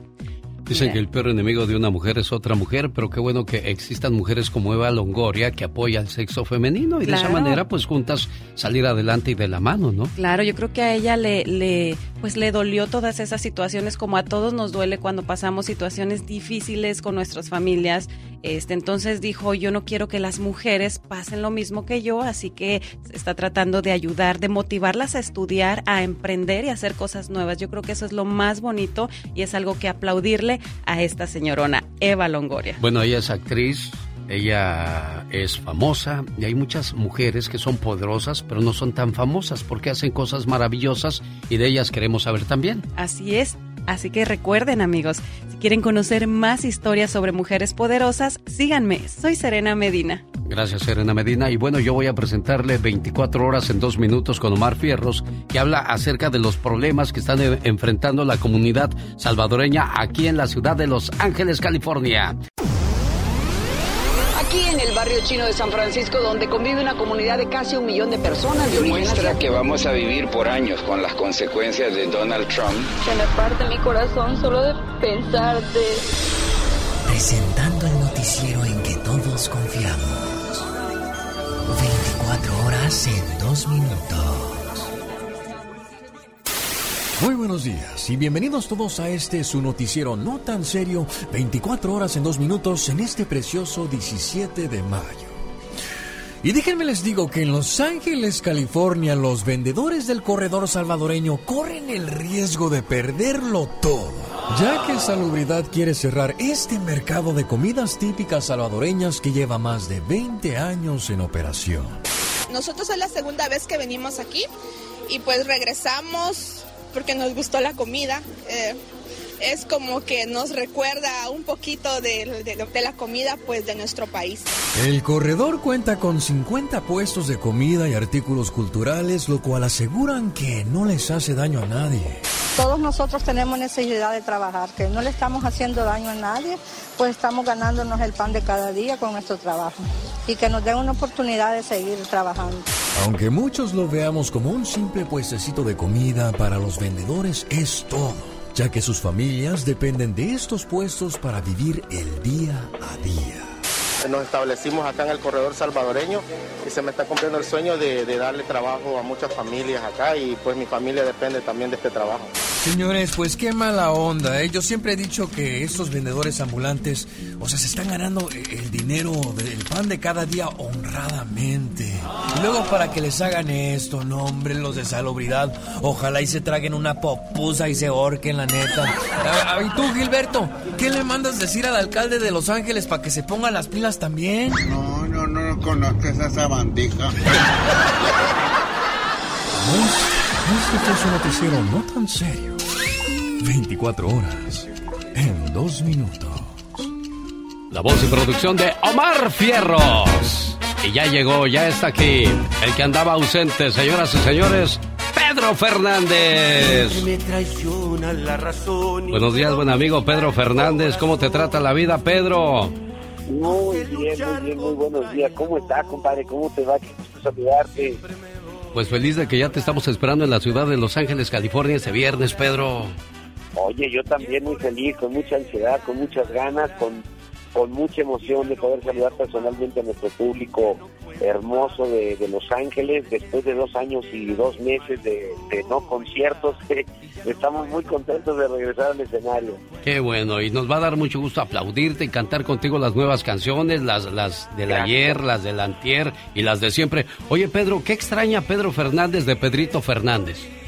Speaker 1: Dicen que el peor enemigo de una mujer es otra mujer, pero qué bueno que existan mujeres como Eva Longoria que apoya al sexo femenino y de esa manera pues juntas salir adelante y de la mano, ¿no?
Speaker 44: Claro, yo creo que a ella le, le, pues le dolió todas esas situaciones, como a todos nos duele cuando pasamos situaciones difíciles con nuestras familias Este, entonces dijo, yo no quiero que las mujeres pasen lo mismo que yo, así que está tratando de ayudar, de motivarlas a estudiar, a emprender y a hacer cosas nuevas. Yo creo que eso es lo más bonito y es algo que aplaudirle a esta señorona, Eva Longoria.
Speaker 1: Bueno, ella es actriz, ella es famosa y hay muchas mujeres que son poderosas pero no son tan famosas porque hacen cosas maravillosas y de ellas queremos saber también.
Speaker 44: Así es. Así que recuerden amigos, si quieren conocer más historias sobre mujeres poderosas, síganme. Soy Serena Medina.
Speaker 1: Gracias Serena Medina y bueno yo voy a presentarle 24 horas en dos minutos con Omar Fierros que habla acerca de los problemas que están enfrentando la comunidad salvadoreña aquí en la ciudad de Los Ángeles, California.
Speaker 45: Barrio chino de San Francisco, donde convive una comunidad de casi un millón de personas de origen
Speaker 46: Demuestra que vamos a vivir por años con las consecuencias de Donald Trump.
Speaker 47: Se me parte mi corazón solo de pensarte.
Speaker 39: Presentando el noticiero en que todos confiamos. 24 horas en dos minutos.
Speaker 5: Muy buenos días y bienvenidos todos a este su noticiero no tan serio, 24 horas en 2 minutos en este precioso 17 de mayo. Y déjenme les digo que en Los Ángeles, California, los vendedores del corredor salvadoreño corren el riesgo de perderlo todo, ya que Salubridad quiere cerrar este mercado de comidas típicas salvadoreñas que lleva más de 20 años en operación.
Speaker 48: Nosotros es la segunda vez que venimos aquí y pues regresamos porque nos gustó la comida. Eh, es como que nos recuerda un poquito de, de- de la comida pues de nuestro país.
Speaker 5: El corredor cuenta con 50 puestos de comida y artículos culturales, lo cual aseguran que no les hace daño a nadie.
Speaker 49: Todos nosotros tenemos necesidad de trabajar, que no le estamos haciendo daño a nadie, pues estamos ganándonos el pan de cada día con nuestro trabajo y que nos den una oportunidad de seguir trabajando.
Speaker 5: Aunque muchos lo veamos como un simple puestecito de comida, para los vendedores es todo, ya que sus familias dependen de estos puestos para vivir el día a día.
Speaker 50: Nos establecimos acá en el corredor salvadoreño y se me está cumpliendo el sueño de, darle trabajo a muchas familias acá y pues mi familia depende también de este trabajo.
Speaker 51: Señores, pues qué mala onda, ¿eh? Yo siempre he dicho que estos vendedores ambulantes, o sea, se están ganando el dinero del pan de cada día honradamente. Y luego para que les hagan esto, no, hombre, los de salubridad, ojalá y se traguen una popusa y se ahorquen, la neta. A- a- ¿Y tú, Gilberto? ¿Qué le mandas decir al alcalde de Los Ángeles para que se pongan las pilas también?
Speaker 52: No, no, no conozcas a esa bandija.
Speaker 5: Este fue su noticiero no tan serio. 24 horas en 2 minutos.
Speaker 1: La voz y producción de Omar Fierros. Y ya llegó, ya está aquí. El que andaba ausente, señoras y señores, Pedro Fernández.
Speaker 53: Me traiciona la razón.
Speaker 1: Buenos días, buen amigo Pedro Fernández. ¿Cómo te trata la vida, Pedro?
Speaker 36: Muy bien, muy bien, muy buenos días. ¿Cómo estás, compadre? ¿Cómo te va? Qué gusto saludarte.
Speaker 1: Pues feliz de que ya te estamos esperando en la ciudad de Los Ángeles, California, este viernes, Pedro.
Speaker 36: Oye, yo también muy feliz, con mucha ansiedad, con muchas ganas, con, con mucha emoción de poder saludar personalmente a nuestro público hermoso de, de Los Ángeles. Después de dos años y dos meses de, de no conciertos, estamos muy contentos de regresar al escenario.
Speaker 1: Qué bueno, y nos va a dar mucho gusto aplaudirte y cantar contigo las nuevas canciones, las, las del
Speaker 36: Gracias.
Speaker 1: ayer, las del antier y las de siempre. Oye, Pedro, ¿qué extraña Pedro Fernández de Pedrito Fernández?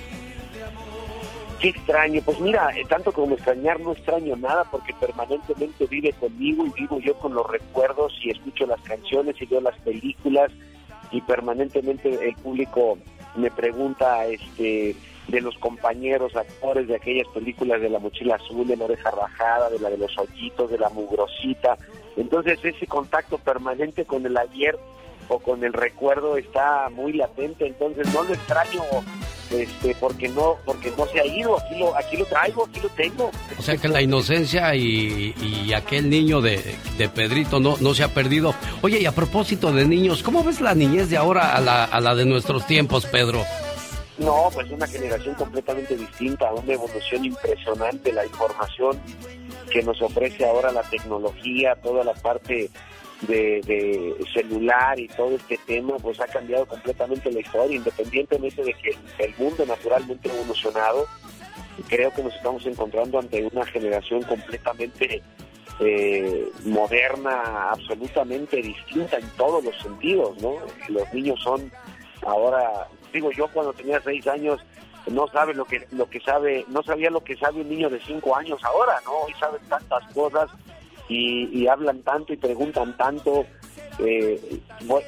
Speaker 36: Qué extraño, pues mira, eh, tanto como extrañar no extraño nada porque permanentemente vive conmigo y vivo yo con los recuerdos y escucho las canciones y veo las películas y permanentemente el público me pregunta este de los compañeros actores de aquellas películas de la mochila azul, de la oreja rajada, de la de los hoyitos, de la mugrosita. Entonces ese contacto permanente con el ayer o con el recuerdo está muy latente, entonces no lo extraño este porque no porque no se ha ido, aquí lo aquí lo traigo, aquí lo tengo.
Speaker 1: O sea que la inocencia y, y aquel niño de, de Pedrito no, no se ha perdido. Oye, y a propósito de niños, ¿cómo ves la niñez de ahora a la, a la de nuestros tiempos, Pedro?
Speaker 36: No, pues una generación completamente distinta, una evolución impresionante, la información que nos ofrece ahora la tecnología, toda la parte de, celular y todo este tema, pues ha cambiado completamente la historia, independientemente de que el mundo naturalmente ha evolucionado. Creo que nos estamos encontrando ante una generación completamente eh, moderna, absolutamente distinta en todos los sentidos, ¿no? Los niños son ahora, digo yo cuando tenía seis años, no sabe lo que lo que sabe, no sabía lo que sabe un niño de cinco años ahora, ¿no? Hoy saben tantas cosas y, hablan tanto y preguntan tanto. Eh,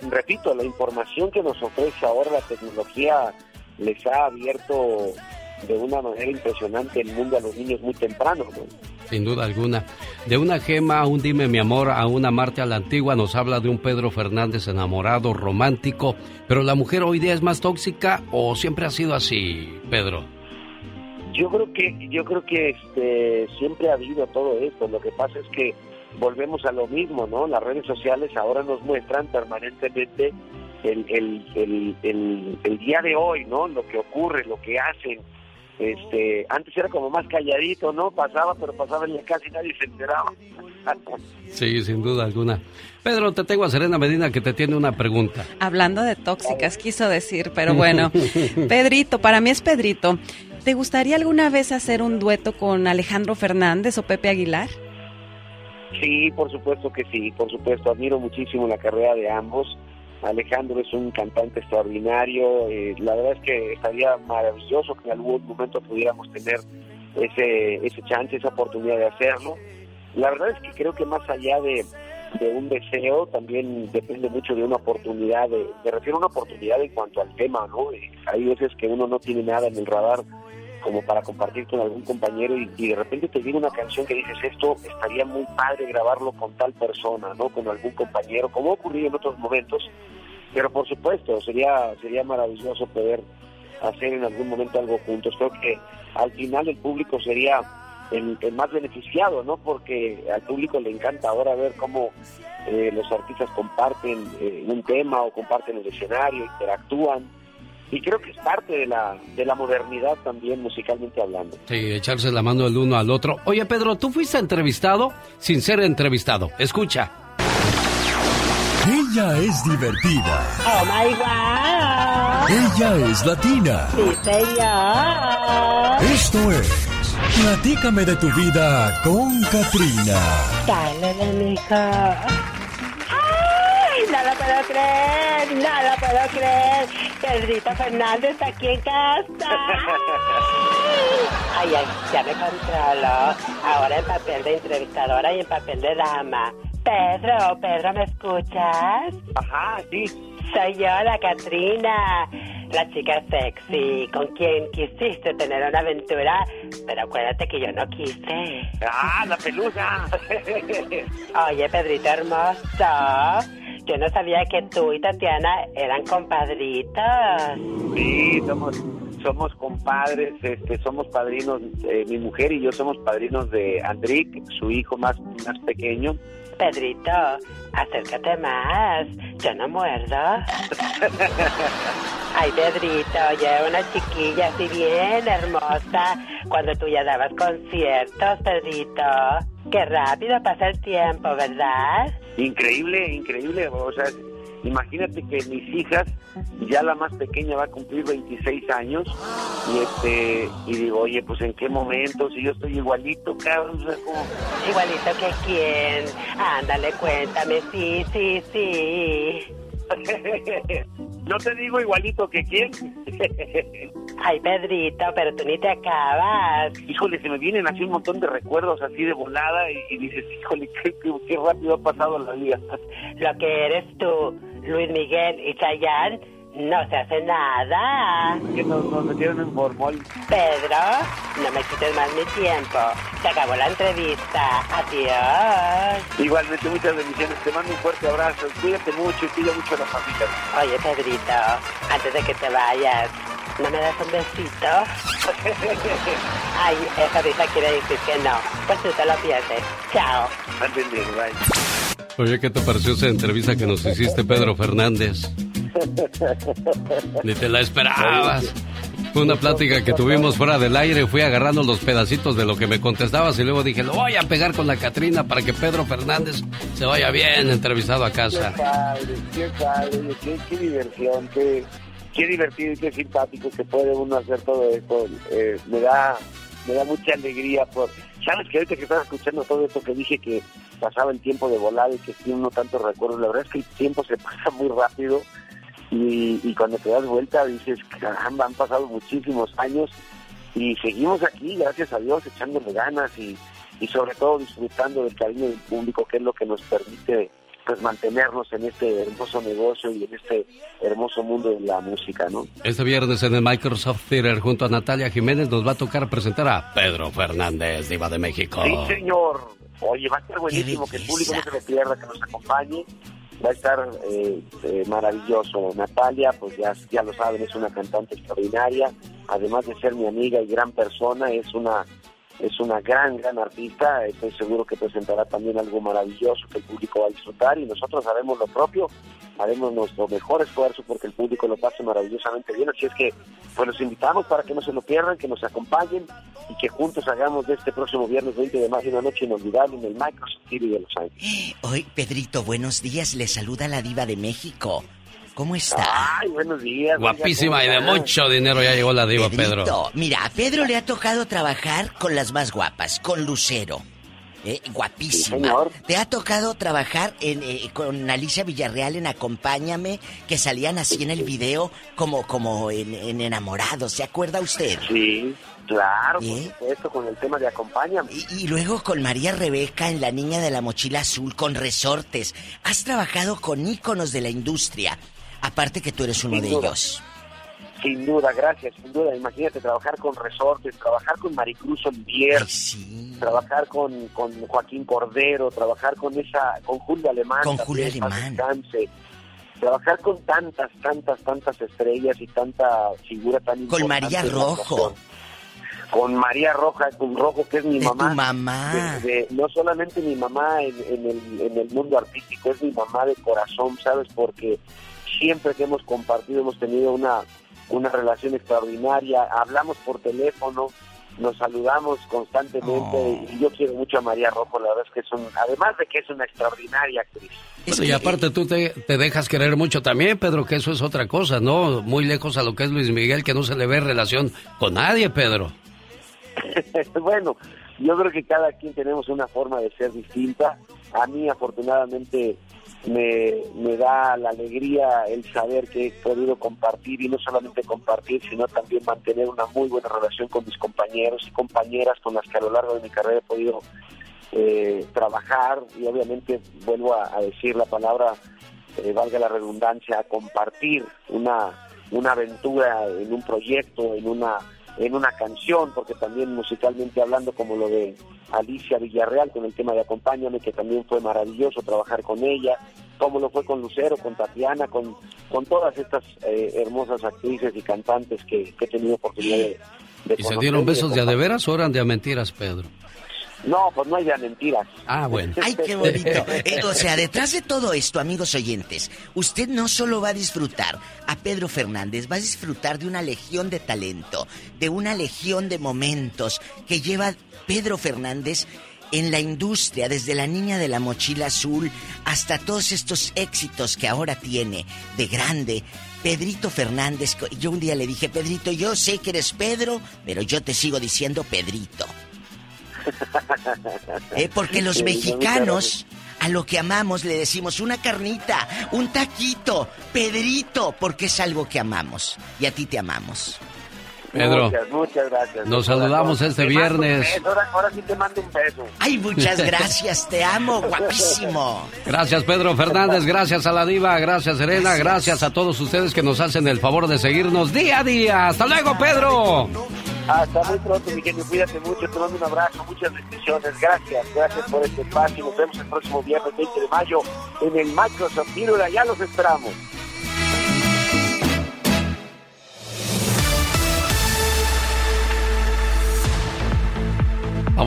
Speaker 36: repito, la información que nos ofrece ahora la tecnología les ha abierto de una manera impresionante el mundo a los niños muy temprano.
Speaker 1: Sin duda alguna. De una gema un dime mi amor, a una Marte a la antigua, nos habla de un Pedro Fernández enamorado, romántico. Pero la mujer hoy día es más tóxica o siempre ha sido así, Pedro.
Speaker 36: Yo creo que yo creo que este, siempre ha habido todo esto. Lo que pasa es que volvemos a lo mismo, ¿no? Las redes sociales ahora nos muestran permanentemente el, el, el, el, día de hoy, ¿no? Lo que ocurre, lo que hacen, este, antes era como más calladito, ¿no? Pasaba, pero pasaba y casi nadie se enteraba.
Speaker 1: sí, sin duda alguna. Pedro, te tengo a Serena Medina que te tiene una pregunta.
Speaker 44: Hablando de tóxicas, quiso decir, pero bueno. Pedrito, para mí es Pedrito. ¿Te gustaría alguna vez hacer un dueto con Alejandro Fernández o Pepe Aguilar?
Speaker 36: Sí, por supuesto que sí, por supuesto. Admiro muchísimo la carrera de ambos. Alejandro es un cantante extraordinario. Eh, la verdad es que estaría maravilloso que en algún momento pudiéramos tener ese, ese chance, esa oportunidad de hacerlo. La verdad es que creo que más allá de, un deseo, también depende mucho de una oportunidad. De, me refiero a una oportunidad en cuanto al tema, ¿no? Eh, hay veces que uno no tiene nada en el radar como para compartir con algún compañero y, y, de repente te viene una canción que dices esto estaría muy padre grabarlo con tal persona, ¿no? Con algún compañero, como ha ocurrido en otros momentos pero por supuesto, sería, sería maravilloso poder hacer en algún momento algo juntos. Creo que al final el público sería el, más beneficiado, ¿no? Porque al público le encanta ahora ver cómo eh, los artistas comparten eh, un tema o comparten el escenario, interactúan. Y creo que es parte de la, de la modernidad también musicalmente hablando.
Speaker 1: Sí, echarse la mano el uno al otro. Oye, Pedro, tú fuiste entrevistado sin ser entrevistado. Escucha.
Speaker 5: Ella es divertida.
Speaker 3: Oh my God.
Speaker 5: Ella es latina.
Speaker 3: Sí, señor.
Speaker 5: Esto es. Platícame de tu vida con Katrina.
Speaker 3: Dale, mija. ¡Ay! No lo puedo creer, no lo puedo creer. Pedrito Fernández está aquí en casa. Ay, ay, ya me controlo. Ahora en papel de entrevistadora y en papel de dama. Pedro, Pedro, ¿me escuchas?
Speaker 36: Ajá, sí.
Speaker 3: Soy yo, la Katrina, la chica sexy, con quien quisiste tener una aventura, pero acuérdate que yo no quise.
Speaker 36: ¡Ah, la pelusa!
Speaker 3: Oye, Pedrito hermoso, yo no sabía que tú y Tatiana eran compadritos.
Speaker 36: Sí, somos somos compadres, este, somos padrinos, eh, mi mujer y yo somos padrinos de Andrick, su hijo más, más pequeño.
Speaker 3: Pedrito, acércate más, yo no muerdo. Ay, Pedrito, ya una chiquilla así bien hermosa cuando tú ya dabas conciertos, Pedrito. Qué rápido pasa el tiempo, ¿verdad?
Speaker 36: Increíble, increíble, o sea, Imagínate que mis hijas, ya la más pequeña va a cumplir 26 años y este y digo, oye, pues en qué momento, si yo estoy igualito, cabrón,
Speaker 3: Igualito que quién, ándale, cuéntame, sí, sí, sí.
Speaker 36: no te digo igualito que quién.
Speaker 3: Ay, Pedrito, pero tú ni te acabas.
Speaker 36: Híjole, se me vienen así un montón de recuerdos así de volada y, dices, híjole, qué, qué, rápido ha pasado la vida.
Speaker 3: Lo que eres tú, Luis Miguel y Chayanne, no se hace nada.
Speaker 36: Que nos, nos metieron en formol.
Speaker 3: Pedro, no me quites más mi tiempo. Se acabó la entrevista. Adiós.
Speaker 36: Igualmente, muchas bendiciones. Te mando un fuerte abrazo. Cuídate mucho y cuida mucho a la familia.
Speaker 3: Oye, Pedrito, antes de que te vayas, ¿no me das un besito? Ay, esa risa quiere decir que no. Pues tú te lo pierdes. Chao.
Speaker 36: Entendido, bye.
Speaker 1: Oye, ¿qué te pareció esa entrevista que nos hiciste, Pedro Fernández? Ni te la esperabas. Fue una plática que tuvimos fuera del aire. Fui agarrando los pedacitos de lo que me contestabas y luego dije, lo voy a pegar con la Catrina para que Pedro Fernández se vaya bien entrevistado a casa.
Speaker 36: Qué padre, qué padre, qué, diversión, qué, qué divertido y qué simpático que puede uno hacer todo esto. Eh, me da me da mucha alegría por Sabes que ahorita que estaba escuchando todo esto que dije que pasaba el tiempo de volar y que tiene uno tantos recuerdos, la verdad es que el tiempo se pasa muy rápido y, y cuando te das vuelta dices, caramba, han pasado muchísimos años y seguimos aquí, gracias a Dios, echándole ganas y, y sobre todo disfrutando del cariño del público, que es lo que nos permite pues mantenernos en este hermoso negocio y en este hermoso mundo de la música, ¿no?
Speaker 1: Este viernes en el Microsoft Theater junto a Natalia Jiménez nos va a tocar presentar a Pedro Fernández, diva de México.
Speaker 36: Sí, señor. Oye, va a estar buenísimo que el público no se lo pierda, que nos acompañe. Va a estar eh, eh, maravilloso. Natalia, pues ya, ya lo saben, es una cantante extraordinaria. Además de ser mi amiga y gran persona, es una es una gran, gran artista. Estoy seguro que presentará también algo maravilloso que el público va a disfrutar y nosotros haremos lo propio, haremos nuestro mejor esfuerzo porque el público lo pase maravillosamente bien. Así es que, pues los invitamos para que no se lo pierdan, que nos acompañen y que juntos hagamos de este próximo viernes 20 de mayo una noche inolvidable en el Microsoft City de Los Ángeles.
Speaker 39: Hoy, Pedrito, buenos días. Le saluda la diva de México. ¿Cómo está?
Speaker 36: Ay, buenos días.
Speaker 1: Guapísima y de mucho dinero ya llegó la diva, Pedro.
Speaker 39: Mira, a Pedro le ha tocado trabajar con las más guapas, con Lucero. Eh, guapísima. Te ha tocado trabajar en, eh, con Alicia Villarreal en Acompáñame, que salían así en el video como, como en, Enamorados, ¿se acuerda usted?
Speaker 36: Sí, claro, por supuesto, con el tema de Acompáñame.
Speaker 39: Y, y, luego con María Rebeca en La Niña de la Mochila Azul, con Resortes. Has trabajado con íconos de la industria. Aparte que tú eres uno de ellos.
Speaker 36: Sin duda, gracias, sin duda. Imagínate trabajar con Resortes, trabajar con Maricruz Olivier, trabajar con, con Joaquín Cordero, trabajar con esa, con Julio Alemán.
Speaker 39: Con Julio Alemán.
Speaker 36: trabajar con tantas, tantas, tantas estrellas y tanta figura tan
Speaker 39: Con María Rojo.
Speaker 36: Con María Roja, con Rojo, que es mi mamá.
Speaker 39: Tu mamá.
Speaker 36: no solamente mi mamá en, en, el, en el mundo artístico, es mi mamá de corazón, ¿sabes? Porque siempre que hemos compartido hemos tenido una, una relación extraordinaria, hablamos por teléfono, nos saludamos constantemente oh. y yo quiero mucho a María Rojo, la verdad es que es un, además de que es una extraordinaria actriz.
Speaker 1: y aparte tú te, te, dejas querer mucho también, Pedro, que eso es otra cosa, ¿no? Muy lejos a lo que es Luis Miguel, que no se le ve relación con nadie, Pedro.
Speaker 36: bueno, yo creo que cada quien tenemos una forma de ser distinta. A mí, afortunadamente, me, me da la alegría el saber que he podido compartir y no solamente compartir, sino también mantener una muy buena relación con mis compañeros y compañeras con las que a lo largo de mi carrera he podido eh, trabajar. Y obviamente vuelvo a, decir la palabra, eh, valga la redundancia, a compartir una, una aventura en un proyecto, en una en una canción, porque también musicalmente hablando, como lo de Alicia Villarreal con el tema de Acompáñame, que también fue maravilloso trabajar con ella, como lo fue con Lucero, con Tatiana, con, con todas estas eh, hermosas actrices y cantantes que, he tenido oportunidad de,
Speaker 1: ¿Y se dieron besos de, de veras o eran de mentiras, Pedro?
Speaker 36: No, pues no hay de mentiras.
Speaker 1: Ah, bueno.
Speaker 39: Ay, qué bonito. Eh, o sea, detrás de todo esto, amigos oyentes, usted no solo va a disfrutar a Pedro Fernández, va a disfrutar de una legión de talento, de una legión de momentos que lleva Pedro Fernández en la industria, desde la niña de la mochila azul hasta todos estos éxitos que ahora tiene de grande. Pedrito Fernández, yo un día le dije, Pedrito, yo sé que eres Pedro, pero yo te sigo diciendo Pedrito. Eh, porque los mexicanos a lo que amamos le decimos una carnita, un taquito, Pedrito, porque es algo que amamos. Y a ti te amamos.
Speaker 1: Pedro.
Speaker 36: Muchas, muchas gracias.
Speaker 1: Nos saludamos este viernes.
Speaker 36: Ahora, sí te mando un beso.
Speaker 39: Ay, muchas gracias, te amo, guapísimo.
Speaker 1: Gracias, Pedro Fernández, gracias a la diva, gracias, Serena, gracias a todos ustedes que nos hacen el favor de seguirnos día a día. Hasta luego, Pedro.
Speaker 36: Hasta muy pronto, mi genio. Cuídate mucho. Te mando un abrazo. Muchas bendiciones. Gracias. Gracias por este espacio. Nos vemos el próximo viernes 20 de mayo en el Microsoft Theater. Ya los esperamos.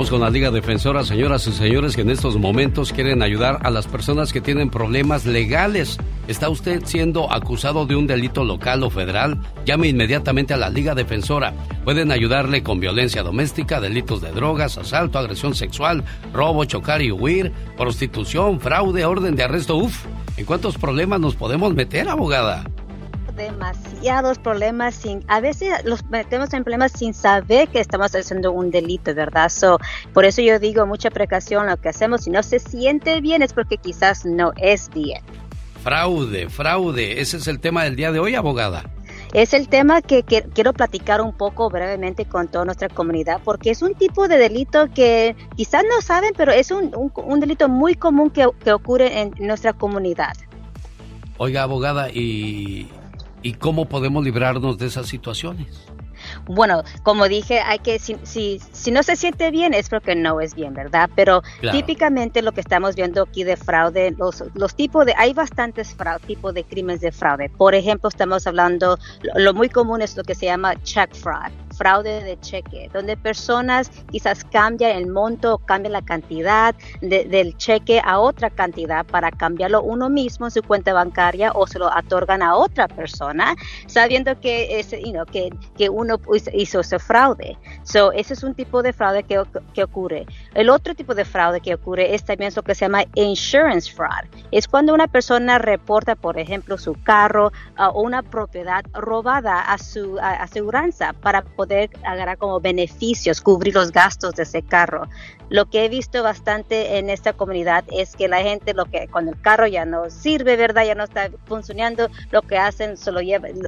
Speaker 1: Con la Liga Defensora, señoras y señores, que en estos momentos quieren ayudar a las personas que tienen problemas legales. ¿Está usted siendo acusado de un delito local o federal? Llame inmediatamente a la Liga Defensora. Pueden ayudarle con violencia doméstica, delitos de drogas, asalto, agresión sexual, robo, chocar y huir, prostitución, fraude, orden de arresto. Uf, ¿en cuántos problemas nos podemos meter, abogada?
Speaker 54: Demasiados problemas sin, a veces los metemos en problemas sin saber que estamos haciendo un delito, ¿verdad? So, por eso yo digo mucha precaución lo que hacemos. Si no se siente bien es porque quizás no es bien.
Speaker 1: Fraude, fraude. Ese es el tema del día de hoy, abogada.
Speaker 54: Es el tema que, quiero platicar un poco brevemente con toda nuestra comunidad, porque es un tipo de delito que quizás no saben, pero es un, delito muy común que, que, ocurre en nuestra comunidad.
Speaker 1: Oiga, abogada, ¿y, ¿y cómo podemos librarnos de esas situaciones?
Speaker 54: bueno, como dije, hay que, si, si, no se siente bien es porque no es bien, ¿verdad? Pero típicamente lo que estamos viendo aquí de fraude, los, los tipos de, hay bastantes tipos de crímenes de fraude. Por ejemplo, estamos hablando, lo muy común es lo que se llama check fraud fraude de cheque, donde personas quizás cambian el monto, cambian la cantidad del cheque a otra cantidad para cambiarlo uno mismo en su cuenta bancaria o se lo otorgan a otra persona, sabiendo que, es, que, que uno hizo ese fraude. So, ese es un tipo de fraude que, que ocurre. El otro tipo de fraude que ocurre es también lo que se llama insurance fraud. Es cuando una persona reporta, por ejemplo, su carro o una propiedad robada a su aseguranza para poder agarrar como beneficios, cubrir los gastos de ese carro. Lo que he visto bastante en esta comunidad es que la gente, lo que cuando el carro ya no sirve, ¿verdad? Ya no está funcionando, lo que hacen, se lo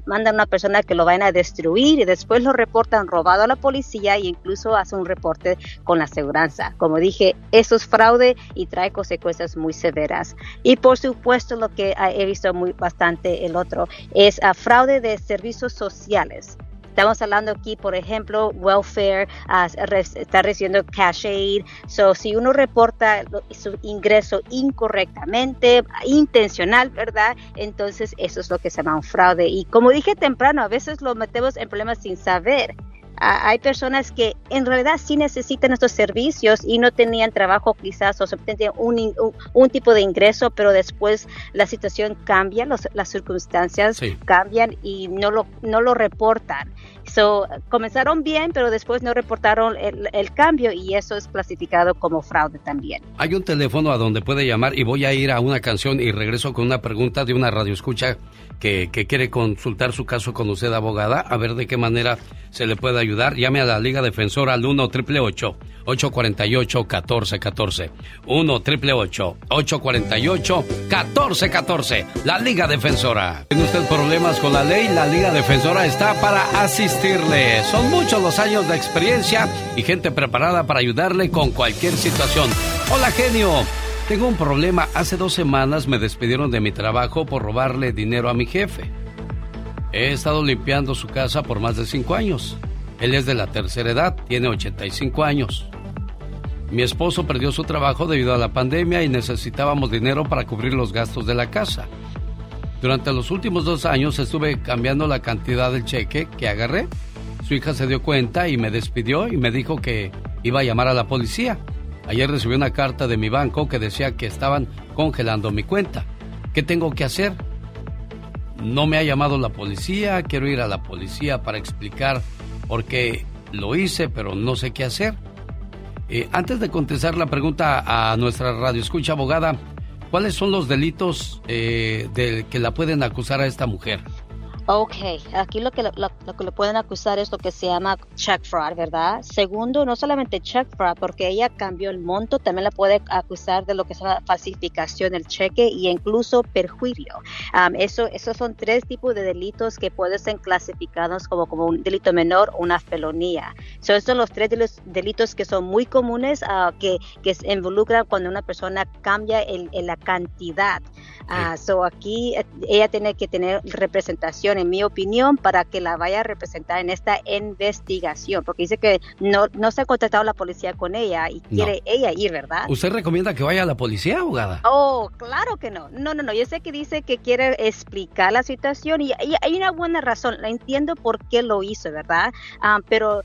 Speaker 54: mandan a una persona que lo vayan a destruir y después lo reportan robado a la policía e incluso hacen un reporte con la aseguranza. Como dije, eso es fraude y trae consecuencias muy severas. Y por supuesto, lo que he visto muy bastante el otro es a fraude de servicios sociales. Estamos hablando aquí, por ejemplo, welfare, uh, está recibiendo cash aid. So, si uno reporta su ingreso incorrectamente, intencional, ¿verdad? Entonces, eso es lo que se llama un fraude. Y como dije temprano, a veces lo metemos en problemas sin saber hay personas que en realidad sí necesitan estos servicios y no tenían trabajo quizás o tenían un, un, tipo de ingreso, pero después la situación cambia, las circunstancias cambian y no lo, no lo reportan. So, comenzaron bien, pero después no reportaron el, el, cambio y eso es clasificado como fraude también.
Speaker 1: Hay un teléfono a donde puede llamar y voy a ir a una canción y regreso con una pregunta de una radio escucha que, que quiere consultar su caso con usted, abogada, a ver de qué manera se le puede ayudar. Llame a la Liga Defensora al 1 888 848 1414 1 888 848 1414 La Liga Defensora. ¿Tiene usted problemas con la ley? La Liga Defensora está para Son muchos los años de experiencia y gente preparada para ayudarle con cualquier situación. Hola, genio. Tengo un problema. Hace dos semanas me despidieron de mi trabajo por robarle dinero a mi jefe. He estado limpiando su casa por más de cinco años. Él es de la tercera edad, tiene 85 años. Mi esposo perdió su trabajo debido a la pandemia y necesitábamos dinero para cubrir los gastos de la casa. Durante los últimos dos años estuve cambiando la cantidad del cheque que agarré. Su hija se dio cuenta y me despidió y me dijo que iba a llamar a la policía. Ayer recibí una carta de mi banco que decía que estaban congelando mi cuenta. ¿Qué tengo que hacer? No me ha llamado la policía, quiero ir a la policía para explicar por qué lo hice, pero no sé qué hacer. Eh, antes de contestar la pregunta a nuestra radio escucha abogada, ¿cuáles son los delitos eh, de que la pueden acusar a esta mujer?
Speaker 54: Ok, aquí lo que, lo, que le pueden acusar es lo que se llama check fraud, ¿verdad? Segundo, no solamente check fraud, porque ella cambió el monto, también la puede acusar de lo que se llama falsificación del cheque y incluso perjuicio. eso, esos son tres tipos de delitos que pueden ser clasificados como, como un delito menor o una felonía. So, esos son los tres delitos que son muy comunes uh, que, que se involucran cuando una persona cambia el, la cantidad. Uh, so, aquí eh, ella tiene que tener representación en mi opinión, para que la vaya a representar en esta investigación, porque dice que no, no se ha contactado la policía con ella y quiere ella ir, ¿verdad?
Speaker 1: ¿Usted recomienda que vaya a la policía, abogada?
Speaker 54: Oh, claro que no. No, no, no. Yo sé que dice que quiere explicar la situación y, hay una buena razón. La entiendo por qué lo hizo, ¿verdad? Ah, pero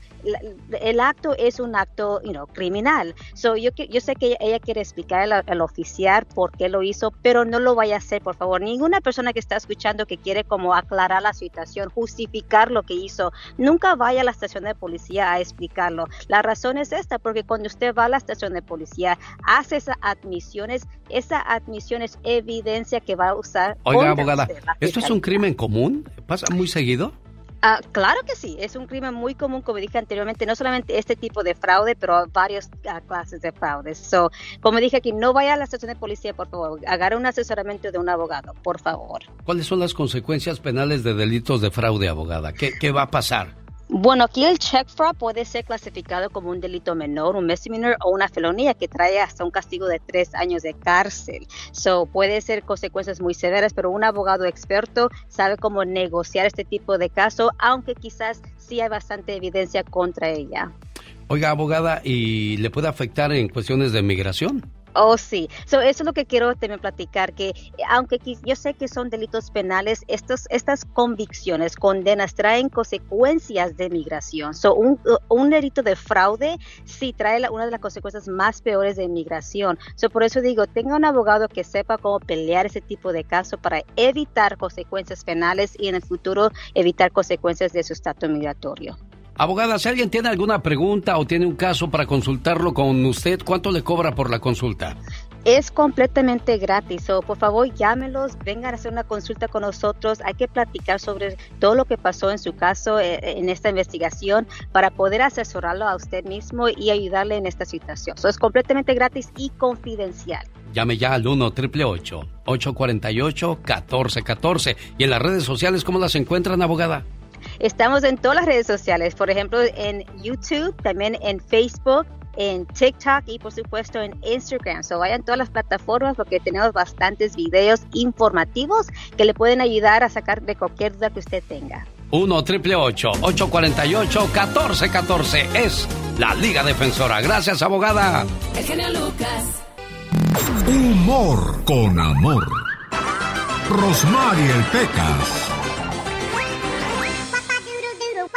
Speaker 54: el acto es un acto, you know, criminal. So, yo, yo sé que ella, quiere explicar al, al, oficial por qué lo hizo, pero no lo vaya a hacer, por favor. Ninguna persona que está escuchando que quiere como aclarar la situación, justificar lo que hizo. Nunca vaya a la estación de policía a explicarlo. La razón es esta, porque cuando usted va a la estación de policía, hace esas admisiones, esa admisión es evidencia que va a usar.
Speaker 1: Oiga, abogada, ¿esto es un crimen común? ¿Pasa muy seguido?
Speaker 54: Ah, claro que sí, es un crimen muy común, como dije anteriormente, no solamente este tipo de fraude, pero varias clases de fraudes. So, como dije aquí, no vaya a la estación de policía, por favor, agarre un asesoramiento de un abogado, por favor.
Speaker 1: ¿Cuáles son las consecuencias penales de delitos de fraude, abogada? ¿Qué, qué va a pasar?
Speaker 54: Bueno, aquí el check fraud puede ser clasificado como un delito menor, un misdemeanor o una felonía que trae hasta un castigo de tres años de cárcel. So, puede ser consecuencias muy severas, pero un abogado experto sabe cómo negociar este tipo de caso, aunque quizás sí hay bastante evidencia contra ella.
Speaker 1: Oiga, abogada, ¿y le puede afectar en cuestiones de migración?
Speaker 54: Oh, sí. eso es lo que quiero también platicar, que aunque yo sé que son delitos penales, estos, estas convicciones, condenas, traen consecuencias de migración. So, un, un delito de fraude sí trae una de las consecuencias más peores de inmigración. So, por eso digo, tenga un abogado que sepa cómo pelear ese tipo de caso para evitar consecuencias penales y en el futuro evitar consecuencias de su estatus migratorio.
Speaker 1: Abogada, si alguien tiene alguna pregunta o tiene un caso para consultarlo con usted, ¿cuánto le cobra por la consulta?
Speaker 54: Es completamente gratis, por favor llámelos, vengan a hacer una consulta con nosotros. Hay que platicar sobre todo lo que pasó en su caso, eh, en esta investigación, para poder asesorarlo a usted mismo y ayudarle en esta situación. Eso es completamente gratis y confidencial.
Speaker 1: Llame ya al 1 848 1414 Y en las redes sociales, ¿cómo las encuentran, abogada?
Speaker 54: Estamos en todas las redes sociales, por ejemplo en YouTube, también en Facebook, en TikTok y por supuesto en Instagram. So vayan todas las plataformas porque tenemos bastantes videos informativos que le pueden ayudar a sacar de cualquier duda que usted tenga.
Speaker 1: 1 triple 848 1414 es la Liga Defensora. Gracias, abogada.
Speaker 21: El genio Lucas. Humor con amor. Rosmarie Pecas.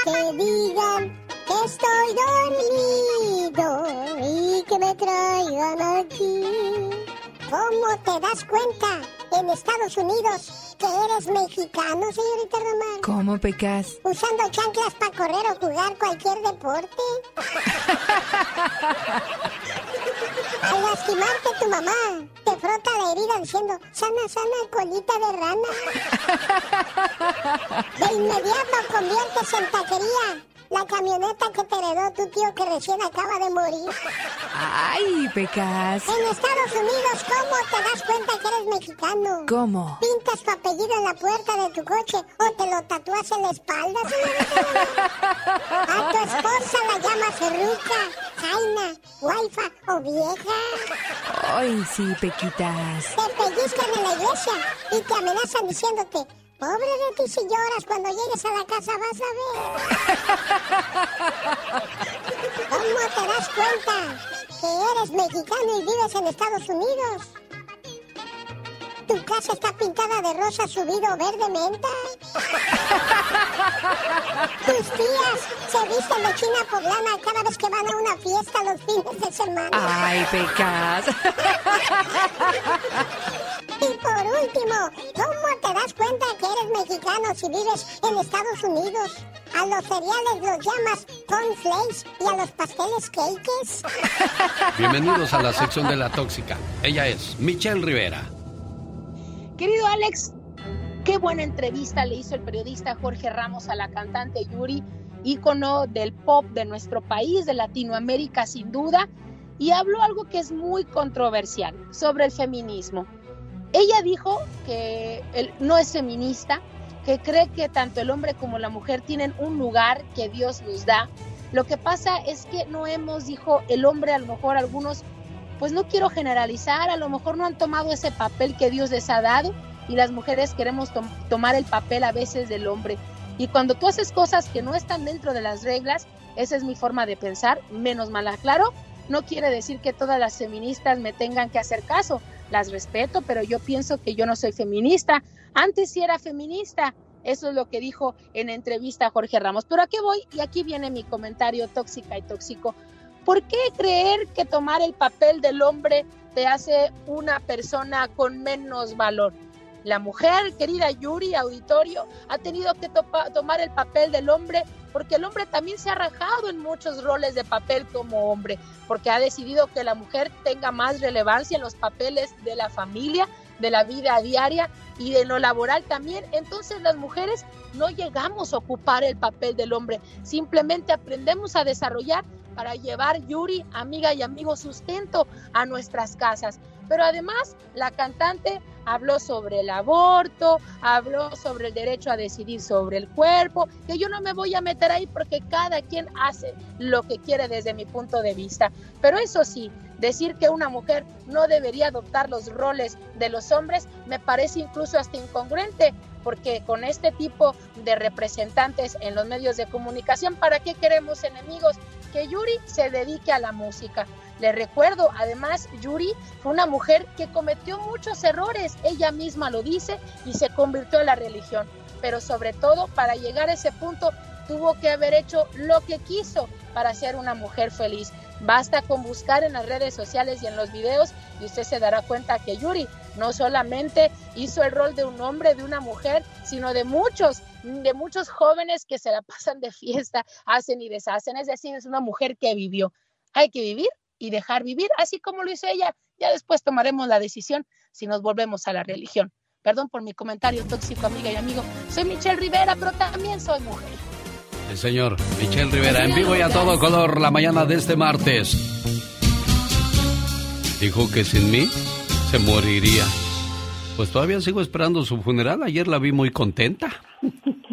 Speaker 6: Que digan que estoy dormido y que me traigan aquí. ¿Cómo te das cuenta en Estados Unidos que eres mexicano, señorita Román?
Speaker 8: ¿Cómo pecas?
Speaker 6: Usando chanclas para correr o jugar cualquier deporte. Al lastimarte tu mamá, te frota la herida diciendo, sana, sana, colita de rana. De inmediato conviertes en taquería la camioneta que te heredó tu tío que recién acaba de morir.
Speaker 8: Ay, Pecas.
Speaker 6: En Estados Unidos, ¿cómo te das cuenta que eres mexicano?
Speaker 8: ¿Cómo?
Speaker 6: Pintas tu apellido en la puerta de tu coche o te lo tatúas en la espalda, A tu esposa la llamas Ruca, Jaina, Waifa o vieja.
Speaker 8: Ay, sí, Pequitas.
Speaker 6: Te pellizcan en la iglesia y te amenazan diciéndote Pobre de ti si lloras, cuando llegues a la casa vas a ver. ¿Cómo te das cuenta que eres mexicano y vives en Estados Unidos? Tu casa está pintada de rosa subido verde menta. Tus tías se visten de china poblana cada vez que van a una fiesta los fines de semana.
Speaker 8: Ay, pecas.
Speaker 6: Y por último, ¿cómo te das cuenta que eres mexicano si vives en Estados Unidos? A los cereales los llamas cornflakes y a los pasteles cakes.
Speaker 1: Bienvenidos a la sección de la tóxica. Ella es Michelle Rivera.
Speaker 23: Querido Alex, qué buena entrevista le hizo el periodista Jorge Ramos a la cantante Yuri, ícono del pop de nuestro país, de Latinoamérica sin duda, y habló algo que es muy controversial sobre el feminismo. Ella dijo que él no es feminista, que cree que tanto el hombre como la mujer tienen un lugar que Dios nos da. Lo que pasa es que no hemos, dijo el hombre, a lo mejor algunos, pues no quiero generalizar, a lo mejor no han tomado ese papel que Dios les ha dado y las mujeres queremos tomar el papel a veces del hombre. Y cuando tú haces cosas que no están dentro de las reglas, esa es mi forma de pensar, menos mal aclaro, no quiere decir que todas las feministas me tengan que hacer caso las respeto, pero yo pienso que yo no soy feminista. Antes sí era feminista. Eso es lo que dijo en entrevista Jorge Ramos. Pero a qué voy? Y aquí viene mi comentario tóxica y tóxico. ¿Por qué creer que tomar el papel del hombre te hace una persona con menos valor? La mujer, querida Yuri, auditorio, ha tenido que tomar el papel del hombre porque el hombre también se ha rajado en muchos roles de papel como hombre, porque ha decidido que la mujer tenga más relevancia en los papeles de la familia, de la vida diaria y de lo laboral también. Entonces las mujeres no llegamos a ocupar el papel del hombre, simplemente aprendemos a desarrollar para llevar Yuri, amiga y amigo, sustento a nuestras casas. Pero además, la cantante habló sobre el aborto, habló sobre el derecho a decidir sobre el cuerpo, que yo no me voy a meter ahí porque cada quien hace lo que quiere desde mi punto de vista. Pero eso sí, decir que una mujer no debería adoptar los roles de los hombres me parece incluso hasta incongruente, porque con este tipo de representantes en los medios de comunicación, ¿para qué queremos enemigos? Que Yuri se dedique a la música. Le recuerdo, además, Yuri fue una mujer que cometió muchos errores, ella misma lo dice, y se convirtió a la religión. Pero sobre todo, para llegar a ese punto, tuvo que haber hecho lo que quiso para ser una mujer feliz. Basta con buscar en las redes sociales y en los videos y usted se dará cuenta que Yuri no solamente hizo el rol de un hombre, de una mujer, sino de muchos, de muchos jóvenes que se la pasan de fiesta, hacen y deshacen. Es decir, es una mujer que vivió. Hay que vivir y dejar vivir, así como lo hizo ella. Ya después tomaremos la decisión si nos volvemos a la religión. Perdón por mi comentario tóxico, amiga y amigo. Soy Michelle Rivera, pero también soy mujer.
Speaker 1: El señor Michelle Rivera, en vivo y a todo color, la mañana de este martes. Dijo que sin mí se moriría. Pues todavía sigo esperando su funeral. Ayer la vi muy contenta.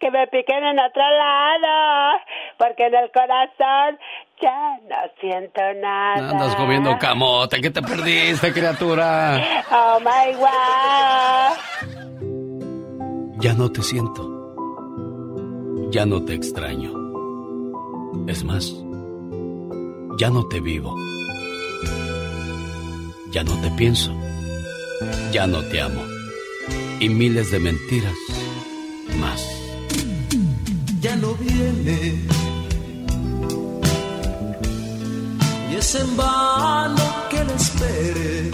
Speaker 3: que me piquen en otro lado, porque en el corazón ya no siento nada.
Speaker 1: Andas comiendo camote, ¿qué te perdiste, criatura?
Speaker 3: Oh my god.
Speaker 1: Ya no te siento. Ya no te extraño. Es más, ya no te vivo. Ya no te pienso. Ya no te amo. Y miles de mentiras más
Speaker 53: ya no viene. Y es en vano que le espere.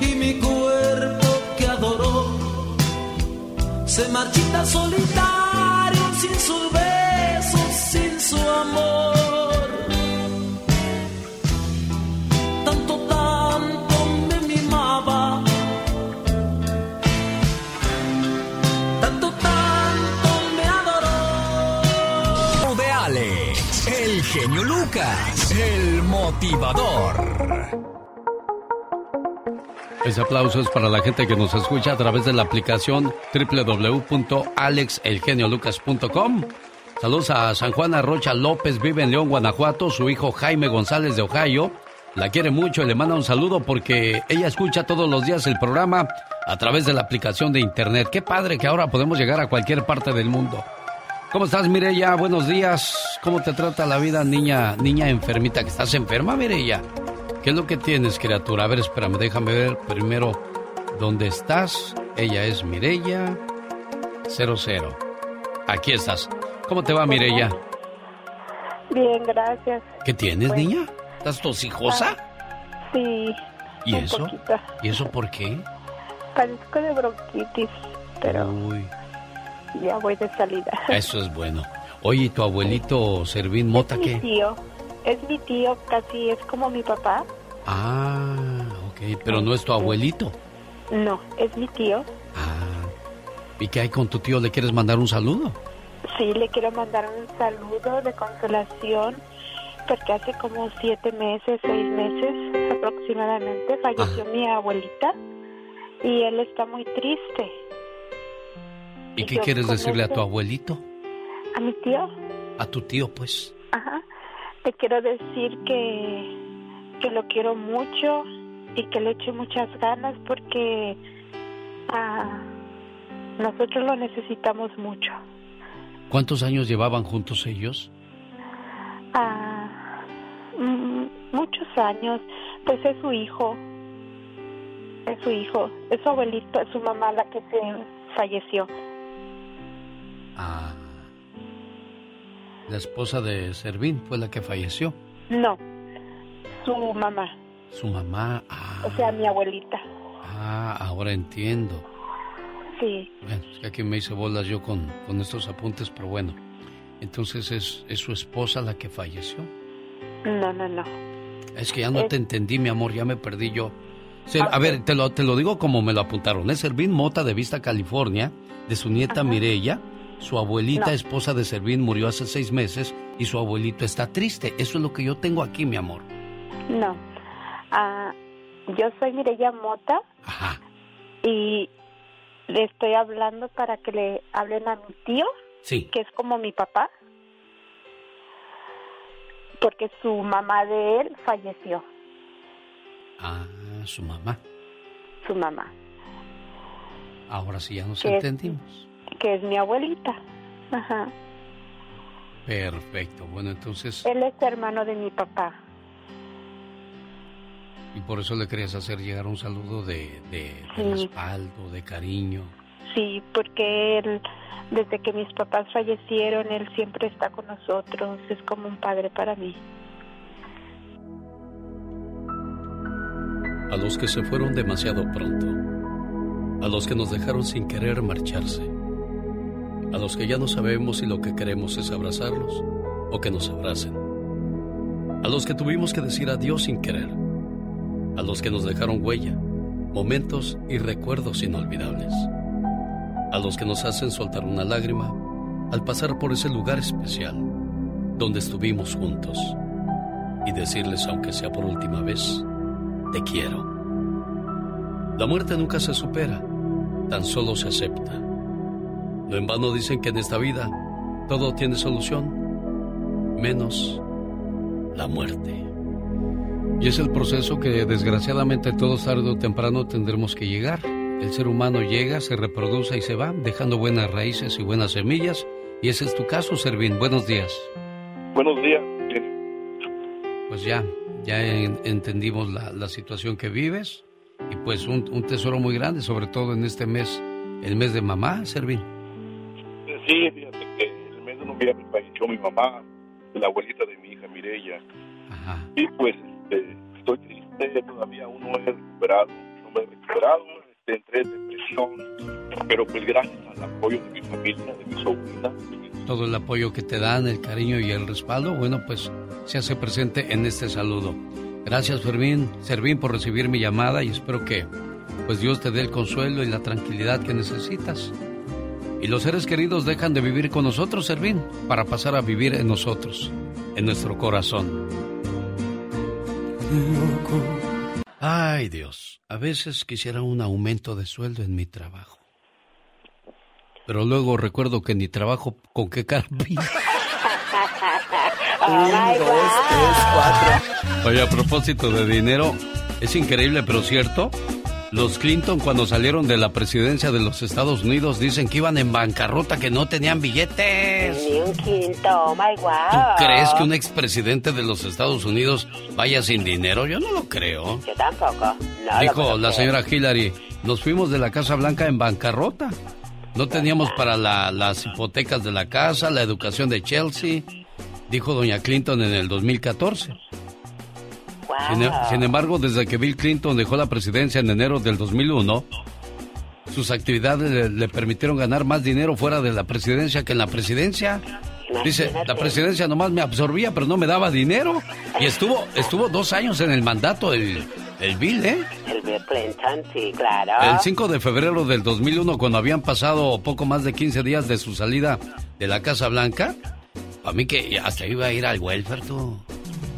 Speaker 53: Y mi cuerpo que adoró se marchita solitario sin sus besos, sin su amor.
Speaker 5: Genio Lucas, el motivador.
Speaker 1: Ese aplauso es para la gente que nos escucha a través de la aplicación www.alexelgeniolucas.com. Saludos a San Juan Arrocha López, vive en León, Guanajuato. Su hijo Jaime González de Ohio la quiere mucho y le manda un saludo porque ella escucha todos los días el programa a través de la aplicación de internet. Qué padre que ahora podemos llegar a cualquier parte del mundo. ¿Cómo estás, Mireya? Buenos días. ¿Cómo te trata la vida, niña, niña enfermita? ¿Que estás enferma, Mireya? ¿Qué es lo que tienes, criatura? A ver, espérame, déjame ver primero dónde estás. Ella es Mireya 00. Aquí estás. ¿Cómo te va, Mireya?
Speaker 55: Bien, gracias.
Speaker 1: ¿Qué tienes, niña? ¿Estás tosijosa?
Speaker 55: Ah, sí.
Speaker 1: ¿Y eso? ¿Y eso por qué?
Speaker 55: Padezco de bronquitis, pero... Uy ya voy de salida.
Speaker 1: Eso es bueno. Oye, tu abuelito Servín Mota qué?
Speaker 55: Es mi tío. Es mi tío, casi es como mi papá.
Speaker 1: Ah, ok. Pero no es tu abuelito.
Speaker 55: No, es mi tío.
Speaker 1: Ah. ¿Y qué hay con tu tío? ¿Le quieres mandar un saludo?
Speaker 55: Sí, le quiero mandar un saludo de consolación porque hace como siete meses, seis meses aproximadamente falleció mi abuelita y él está muy triste
Speaker 1: ¿Y qué quieres decirle a tu abuelito?
Speaker 55: A mi tío.
Speaker 1: A tu tío, pues.
Speaker 55: Ajá. Te quiero decir que, que lo quiero mucho y que le eche muchas ganas porque ah, nosotros lo necesitamos mucho.
Speaker 1: ¿Cuántos años llevaban juntos ellos?
Speaker 55: Ah, mm, muchos años. Pues es su hijo. Es su hijo. Es su abuelito, es su mamá la que se falleció.
Speaker 1: Ah. La esposa de Servín fue la que falleció.
Speaker 55: No. Su mamá.
Speaker 1: Su mamá, ah.
Speaker 55: O sea, mi abuelita.
Speaker 1: Ah, ahora entiendo.
Speaker 55: Sí.
Speaker 1: Bueno, es que aquí me hice bolas yo con, con estos apuntes, pero bueno. Entonces, ¿es, ¿es su esposa la que falleció?
Speaker 55: No, no, no.
Speaker 1: Es que ya no te entendí, mi amor, ya me perdí yo. A ver, te lo, te lo digo como me lo apuntaron. Es Servín Mota de Vista, California, de su nieta Mirella. Su abuelita, esposa de Servín, murió hace seis meses y su abuelito está triste. Eso es lo que yo tengo aquí, mi amor.
Speaker 55: No. Ah, yo soy Mirella Mota.
Speaker 1: Ajá.
Speaker 55: Y le estoy hablando para que le hablen a mi tío.
Speaker 1: Sí.
Speaker 55: Que es como mi papá. Porque su mamá de él falleció.
Speaker 1: Ah, su mamá.
Speaker 55: Su mamá.
Speaker 1: Ahora sí ya nos
Speaker 55: Que es-
Speaker 1: entendimos.
Speaker 55: Que es mi abuelita. Ajá.
Speaker 1: Perfecto. Bueno, entonces,
Speaker 55: Él es hermano de mi papá.
Speaker 1: y por eso le querías hacer llegar un saludo de, de, de respaldo, de cariño.
Speaker 55: Sí, porque él, desde que mis papás fallecieron, él siempre está con nosotros. Es como un padre para mí.
Speaker 1: A los que se fueron demasiado pronto. A los que nos dejaron sin querer marcharse. A los que ya no sabemos si lo que queremos es abrazarlos o que nos abracen. A los que tuvimos que decir adiós sin querer. A los que nos dejaron huella, momentos y recuerdos inolvidables. A los que nos hacen soltar una lágrima al pasar por ese lugar especial donde estuvimos juntos. Y decirles, aunque sea por última vez, te quiero. La muerte nunca se supera, tan solo se acepta. No en vano dicen que en esta vida todo tiene solución, menos la muerte. Y es el proceso que desgraciadamente todos tarde o temprano tendremos que llegar. El ser humano llega, se reproduce y se va, dejando buenas raíces y buenas semillas. Y ese es tu caso, Servín. Buenos días.
Speaker 56: Buenos días.
Speaker 1: Pues ya, ya en- entendimos la, la situación que vives y pues un, un tesoro muy grande, sobre todo en este mes, el mes de mamá, Servín.
Speaker 56: Sí, fíjate que el mes de noviembre falleció mi mamá, la abuelita de mi hija Mireya. Y pues este, estoy triste, todavía aún no he recuperado, no me he recuperado, este, entré en depresión, pero pues gracias al apoyo de mi familia, de mi sobrina,
Speaker 1: Todo el apoyo que te dan, el cariño y el respaldo, bueno, pues se hace presente en este saludo. Gracias, Fermín, Servín, por recibir mi llamada y espero que pues Dios te dé el consuelo y la tranquilidad que necesitas. Y los seres queridos dejan de vivir con nosotros, Servín, para pasar a vivir en nosotros, en nuestro corazón. Ay, Dios, a veces quisiera un aumento de sueldo en mi trabajo. Pero luego recuerdo que ni trabajo con qué cara pinto. Oye, a propósito de dinero, es increíble, pero cierto. Los Clinton cuando salieron de la presidencia de los Estados Unidos dicen que iban en bancarrota, que no tenían billetes.
Speaker 57: Ni un quinto, oh my
Speaker 1: ¿Tú
Speaker 57: wow.
Speaker 1: crees que un expresidente de los Estados Unidos vaya sin dinero? Yo no lo creo.
Speaker 57: Yo tampoco. No
Speaker 1: Dijo la señora Hillary, nos fuimos de la Casa Blanca en bancarrota. No teníamos para la- las hipotecas de la casa, la educación de Chelsea, dijo doña Clinton en el 2014. Sin, e- sin embargo, desde que Bill Clinton dejó la presidencia en enero del 2001, sus actividades le, le permitieron ganar más dinero fuera de la presidencia que en la presidencia. Dice, la presidencia nomás me absorbía, pero no me daba dinero. Y estuvo, estuvo dos años en el mandato el, el Bill, ¿eh?
Speaker 57: El Bill Clinton, sí, claro.
Speaker 1: El 5 de febrero del 2001, cuando habían pasado poco más de 15 días de su salida de la Casa Blanca, a mí que hasta iba a ir al welfare, tú.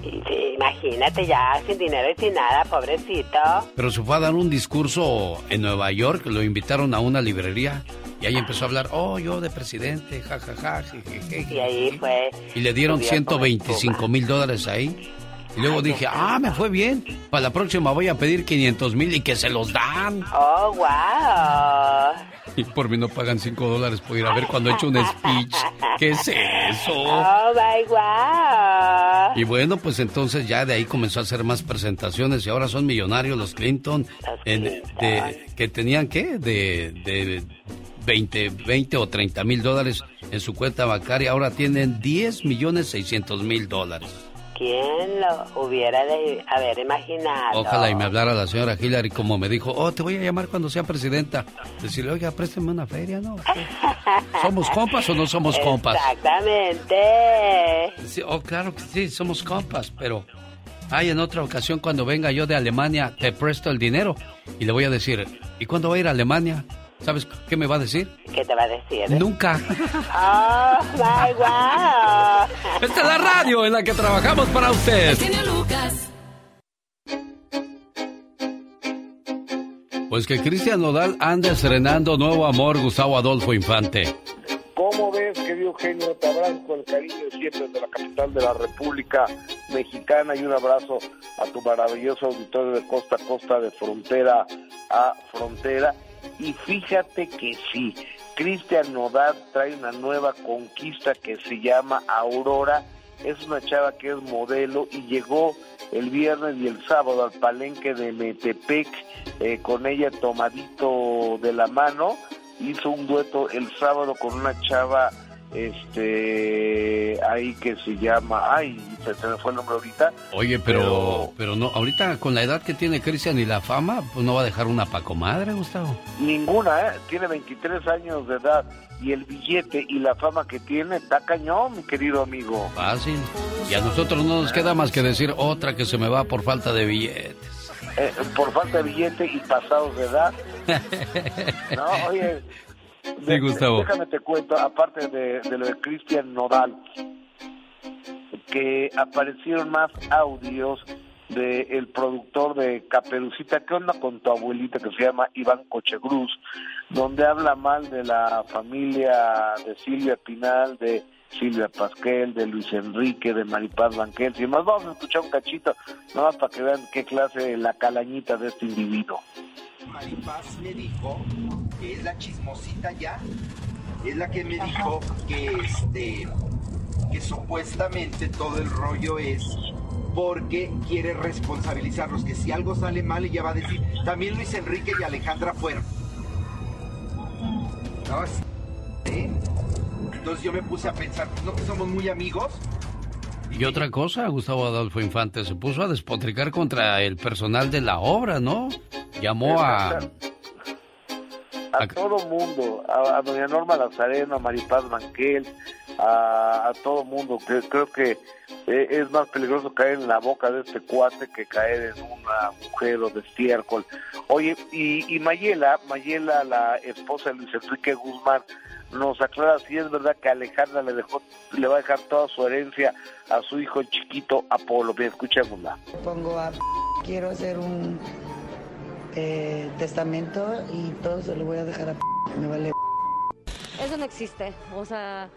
Speaker 57: Sí, imagínate ya, sin dinero y sin nada, pobrecito.
Speaker 1: Pero se fue a dar un discurso en Nueva York, lo invitaron a una librería y ahí empezó a hablar, oh, yo de presidente, jajaja, jejeje.
Speaker 57: Y ahí fue.
Speaker 1: Y le dieron
Speaker 57: subió como
Speaker 1: 125 mil dólares ahí. Y luego dije, ah, me fue bien. Para la próxima voy a pedir 500 mil y que se los dan.
Speaker 57: Oh, wow.
Speaker 1: Y por mí no pagan 5 dólares por ir a ver cuando he hecho un speech. ¿Qué es eso?
Speaker 57: Oh, my wow.
Speaker 1: Y bueno, pues entonces ya de ahí comenzó a hacer más presentaciones y ahora son millonarios los Clinton. en- de, que tenían, ¿qué? De, de 20, 20 o 30 mil dólares en su cuenta bancaria. Ahora tienen 10 millones 600 mil dólares.
Speaker 57: ¿Quién lo hubiera de haber imaginado?
Speaker 1: Ojalá y me hablara la señora Hillary como me dijo, oh, te voy a llamar cuando sea presidenta. Decirle, oiga, présteme una feria, ¿no? ¿Somos compas o no somos compas?
Speaker 57: Exactamente.
Speaker 1: oh, claro que sí, somos compas, pero... Ay, en otra ocasión cuando venga yo de Alemania, te presto el dinero. Y le voy a decir, ¿y cuándo va a ir a Alemania? ¿Sabes qué me va a decir?
Speaker 57: ¿Qué te va a decir?
Speaker 1: Nunca.
Speaker 57: ¡Oh, my wow!
Speaker 1: Esta es la radio en la que trabajamos para usted.
Speaker 58: Lucas.
Speaker 1: Pues que Cristian Nodal ande estrenando nuevo amor Gustavo Adolfo Infante.
Speaker 36: ¿Cómo ves, querido Eugenio? Te abrazo con el cariño siempre de la capital de la República Mexicana y un abrazo a tu maravilloso auditorio de costa a costa, de frontera a frontera. Y fíjate que sí, Cristian Nodal trae una nueva conquista que se llama Aurora. Es una chava que es modelo y llegó el viernes y el sábado al palenque de Metepec eh, con ella tomadito de la mano. Hizo un dueto el sábado con una chava este ahí que se llama ay se, me fue el nombre ahorita
Speaker 1: oye pero, pero no ahorita con la edad que tiene Cristian y la fama pues no va a dejar una pacomadre Gustavo.
Speaker 36: Ninguna ¿eh? tiene 23 años de edad y el billete y la fama que tiene está cañón mi querido amigo.
Speaker 1: Fácil. Y a nosotros no nos queda más que decir otra que se me va por falta de billetes.
Speaker 36: Eh, por falta de billete y pasados de edad. No oye
Speaker 1: Sí, Gustavo.
Speaker 36: Déjame te cuento, aparte de, lo de Cristian Nodal, que aparecieron más audios del el productor de Caperucita, ¿qué onda con tu abuelita que se llama Iván Cochegruz? Donde habla mal de la familia de Silvia Pinal, de Silvia Pasquel, de Luis Enrique, de Maripaz Banquel. Y más vamos a escuchar un cachito, nada más para que vean qué clase la calañita de este individuo.
Speaker 59: Maripaz me dijo que es la chismosita ya, es la que me dijo que este que supuestamente todo el rollo es porque quiere responsabilizarlos, que si algo sale mal ella va a decir, también Luis Enrique y Alejandra fueron. ¿No? Entonces yo me puse a pensar, no que somos muy amigos.
Speaker 1: Y otra cosa, Gustavo Adolfo Infante se puso a despotricar contra el personal de la obra, ¿no? Llamó a...
Speaker 36: A, todo mundo, a, doña Norma Lazareno, a Maripaz Manquel, a, todo mundo. Creo, creo que eh, es más peligroso caer en la boca de este cuate que caer en una mujer o de estiércol. Oye, y, y Mayela, Mayela, la esposa de Luis Enrique Guzmán, nos aclara si es verdad que Alejandra le dejó, le va a dejar toda su herencia a su hijo chiquito Apolo. Bien, escuchémosla.
Speaker 60: Pongo a quiero hacer un eh, testamento y todo se lo voy a dejar a me vale.
Speaker 61: Eso no existe, o sea,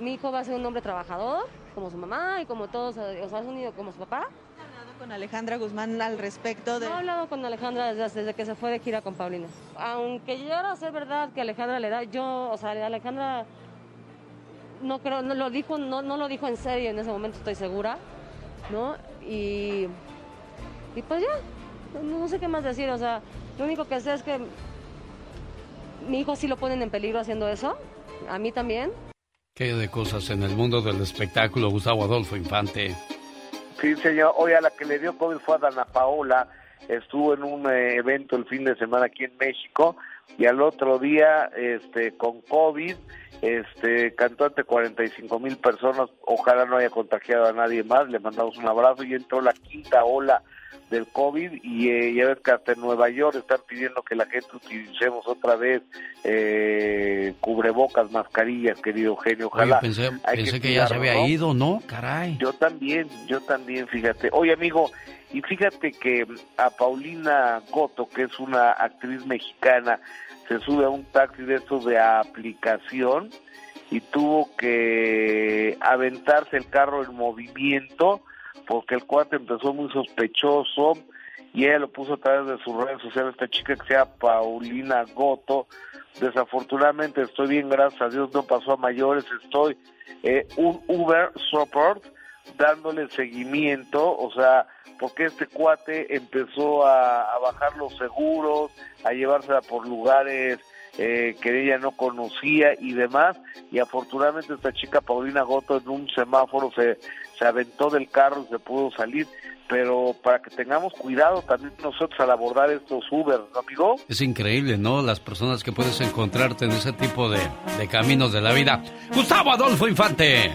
Speaker 61: mi hijo va a ser un hombre trabajador, como su mamá y como todos, o sea, es unido como su papá.
Speaker 60: ¿Ha hablado con Alejandra Guzmán al respecto de...?
Speaker 61: No he hablado con Alejandra desde, desde que se fue de gira con Paulina. Aunque llegara a ser verdad que Alejandra le da, yo, o sea, Alejandra no creo, no lo dijo, no, no lo dijo en serio en ese momento, estoy segura, ¿no? Y, y pues ya, no sé qué más decir, o sea, lo único que sé es que mi hijo sí lo ponen en peligro haciendo eso, a mí también.
Speaker 1: ¿Qué de cosas en el mundo del espectáculo, Gustavo Adolfo Infante?
Speaker 36: Sí, señor. Hoy a la que le dio COVID fue a Dana Paola. Estuvo en un eh, evento el fin de semana aquí en México y al otro día, este, con COVID, este, cantó ante 45 mil personas. Ojalá no haya contagiado a nadie más. Le mandamos un abrazo y entró la quinta ola del COVID y eh, ya ves que hasta en Nueva York están pidiendo que la gente utilicemos otra vez eh, cubrebocas, mascarillas, querido Eugenio. Ojalá.
Speaker 1: pensé, que, ya se había ido, ¿no? Caray.
Speaker 36: Yo también, yo también, fíjate. Oye, amigo, y fíjate que a Paulina Goto, que es una actriz mexicana, se sube a un taxi de estos de aplicación y tuvo que aventarse el carro en movimiento porque el cuate empezó muy sospechoso y ella lo puso a través de sus redes sociales, esta chica que se llama Paulina Goto. Desafortunadamente estoy bien, gracias a Dios, no pasó a mayores, estoy eh, un Uber Support dándole seguimiento, o sea, porque este cuate empezó a, bajar los seguros, a llevársela por lugares
Speaker 58: eh, que ella no conocía y demás. Y afortunadamente esta chica Paulina Goto en un semáforo se, se aventó del carro y se pudo salir. Pero para que tengamos cuidado también nosotros al abordar estos Uber, ¿no, amigo?
Speaker 1: Es increíble, ¿no? Las personas que puedes encontrarte en ese tipo de, de caminos de la vida. Gustavo Adolfo Infante.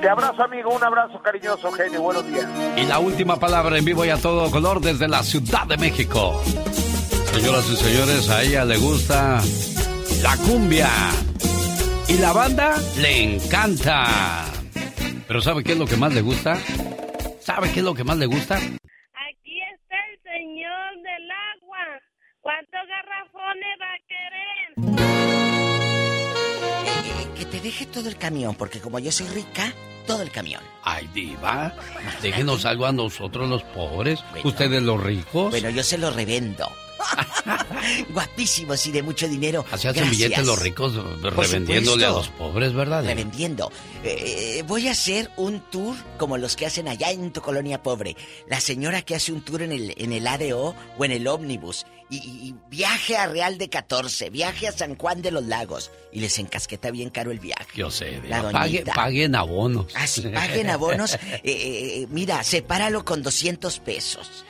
Speaker 58: Te abrazo, amigo. Un abrazo cariñoso, genio. Buenos días.
Speaker 1: Y la última palabra en vivo y a todo color desde la Ciudad de México. Señoras y señores, a ella le gusta la cumbia. Y la banda le encanta. Pero ¿sabe qué es lo que más le gusta? ¿Sabe qué es lo que más le gusta?
Speaker 62: Aquí está el señor del agua. ¿Cuántos garrafones va a
Speaker 39: querer? que te deje todo el camión, porque como yo soy rica, todo el camión.
Speaker 1: Ay, diva, déjenos algo a nosotros los pobres, ustedes los ricos.
Speaker 39: Bueno, yo se lo revendo. Guapísimos y de mucho dinero.
Speaker 1: Así hacen billetes los ricos revendiéndole a los pobres, ¿verdad?
Speaker 39: Revendiendo. Eh, voy a hacer un tour como los que hacen allá en tu colonia pobre. La señora que hace un tour en el, en el ADO o en el ómnibus. Y, viaje a Real de 14, viaje a San Juan de los Lagos. Y les encasqueta bien caro el viaje.
Speaker 1: Yo sé, la paguen abonos.
Speaker 39: Ah, sí, paguen abonos. Eh, eh, mira, sepáralo con 200 pesos.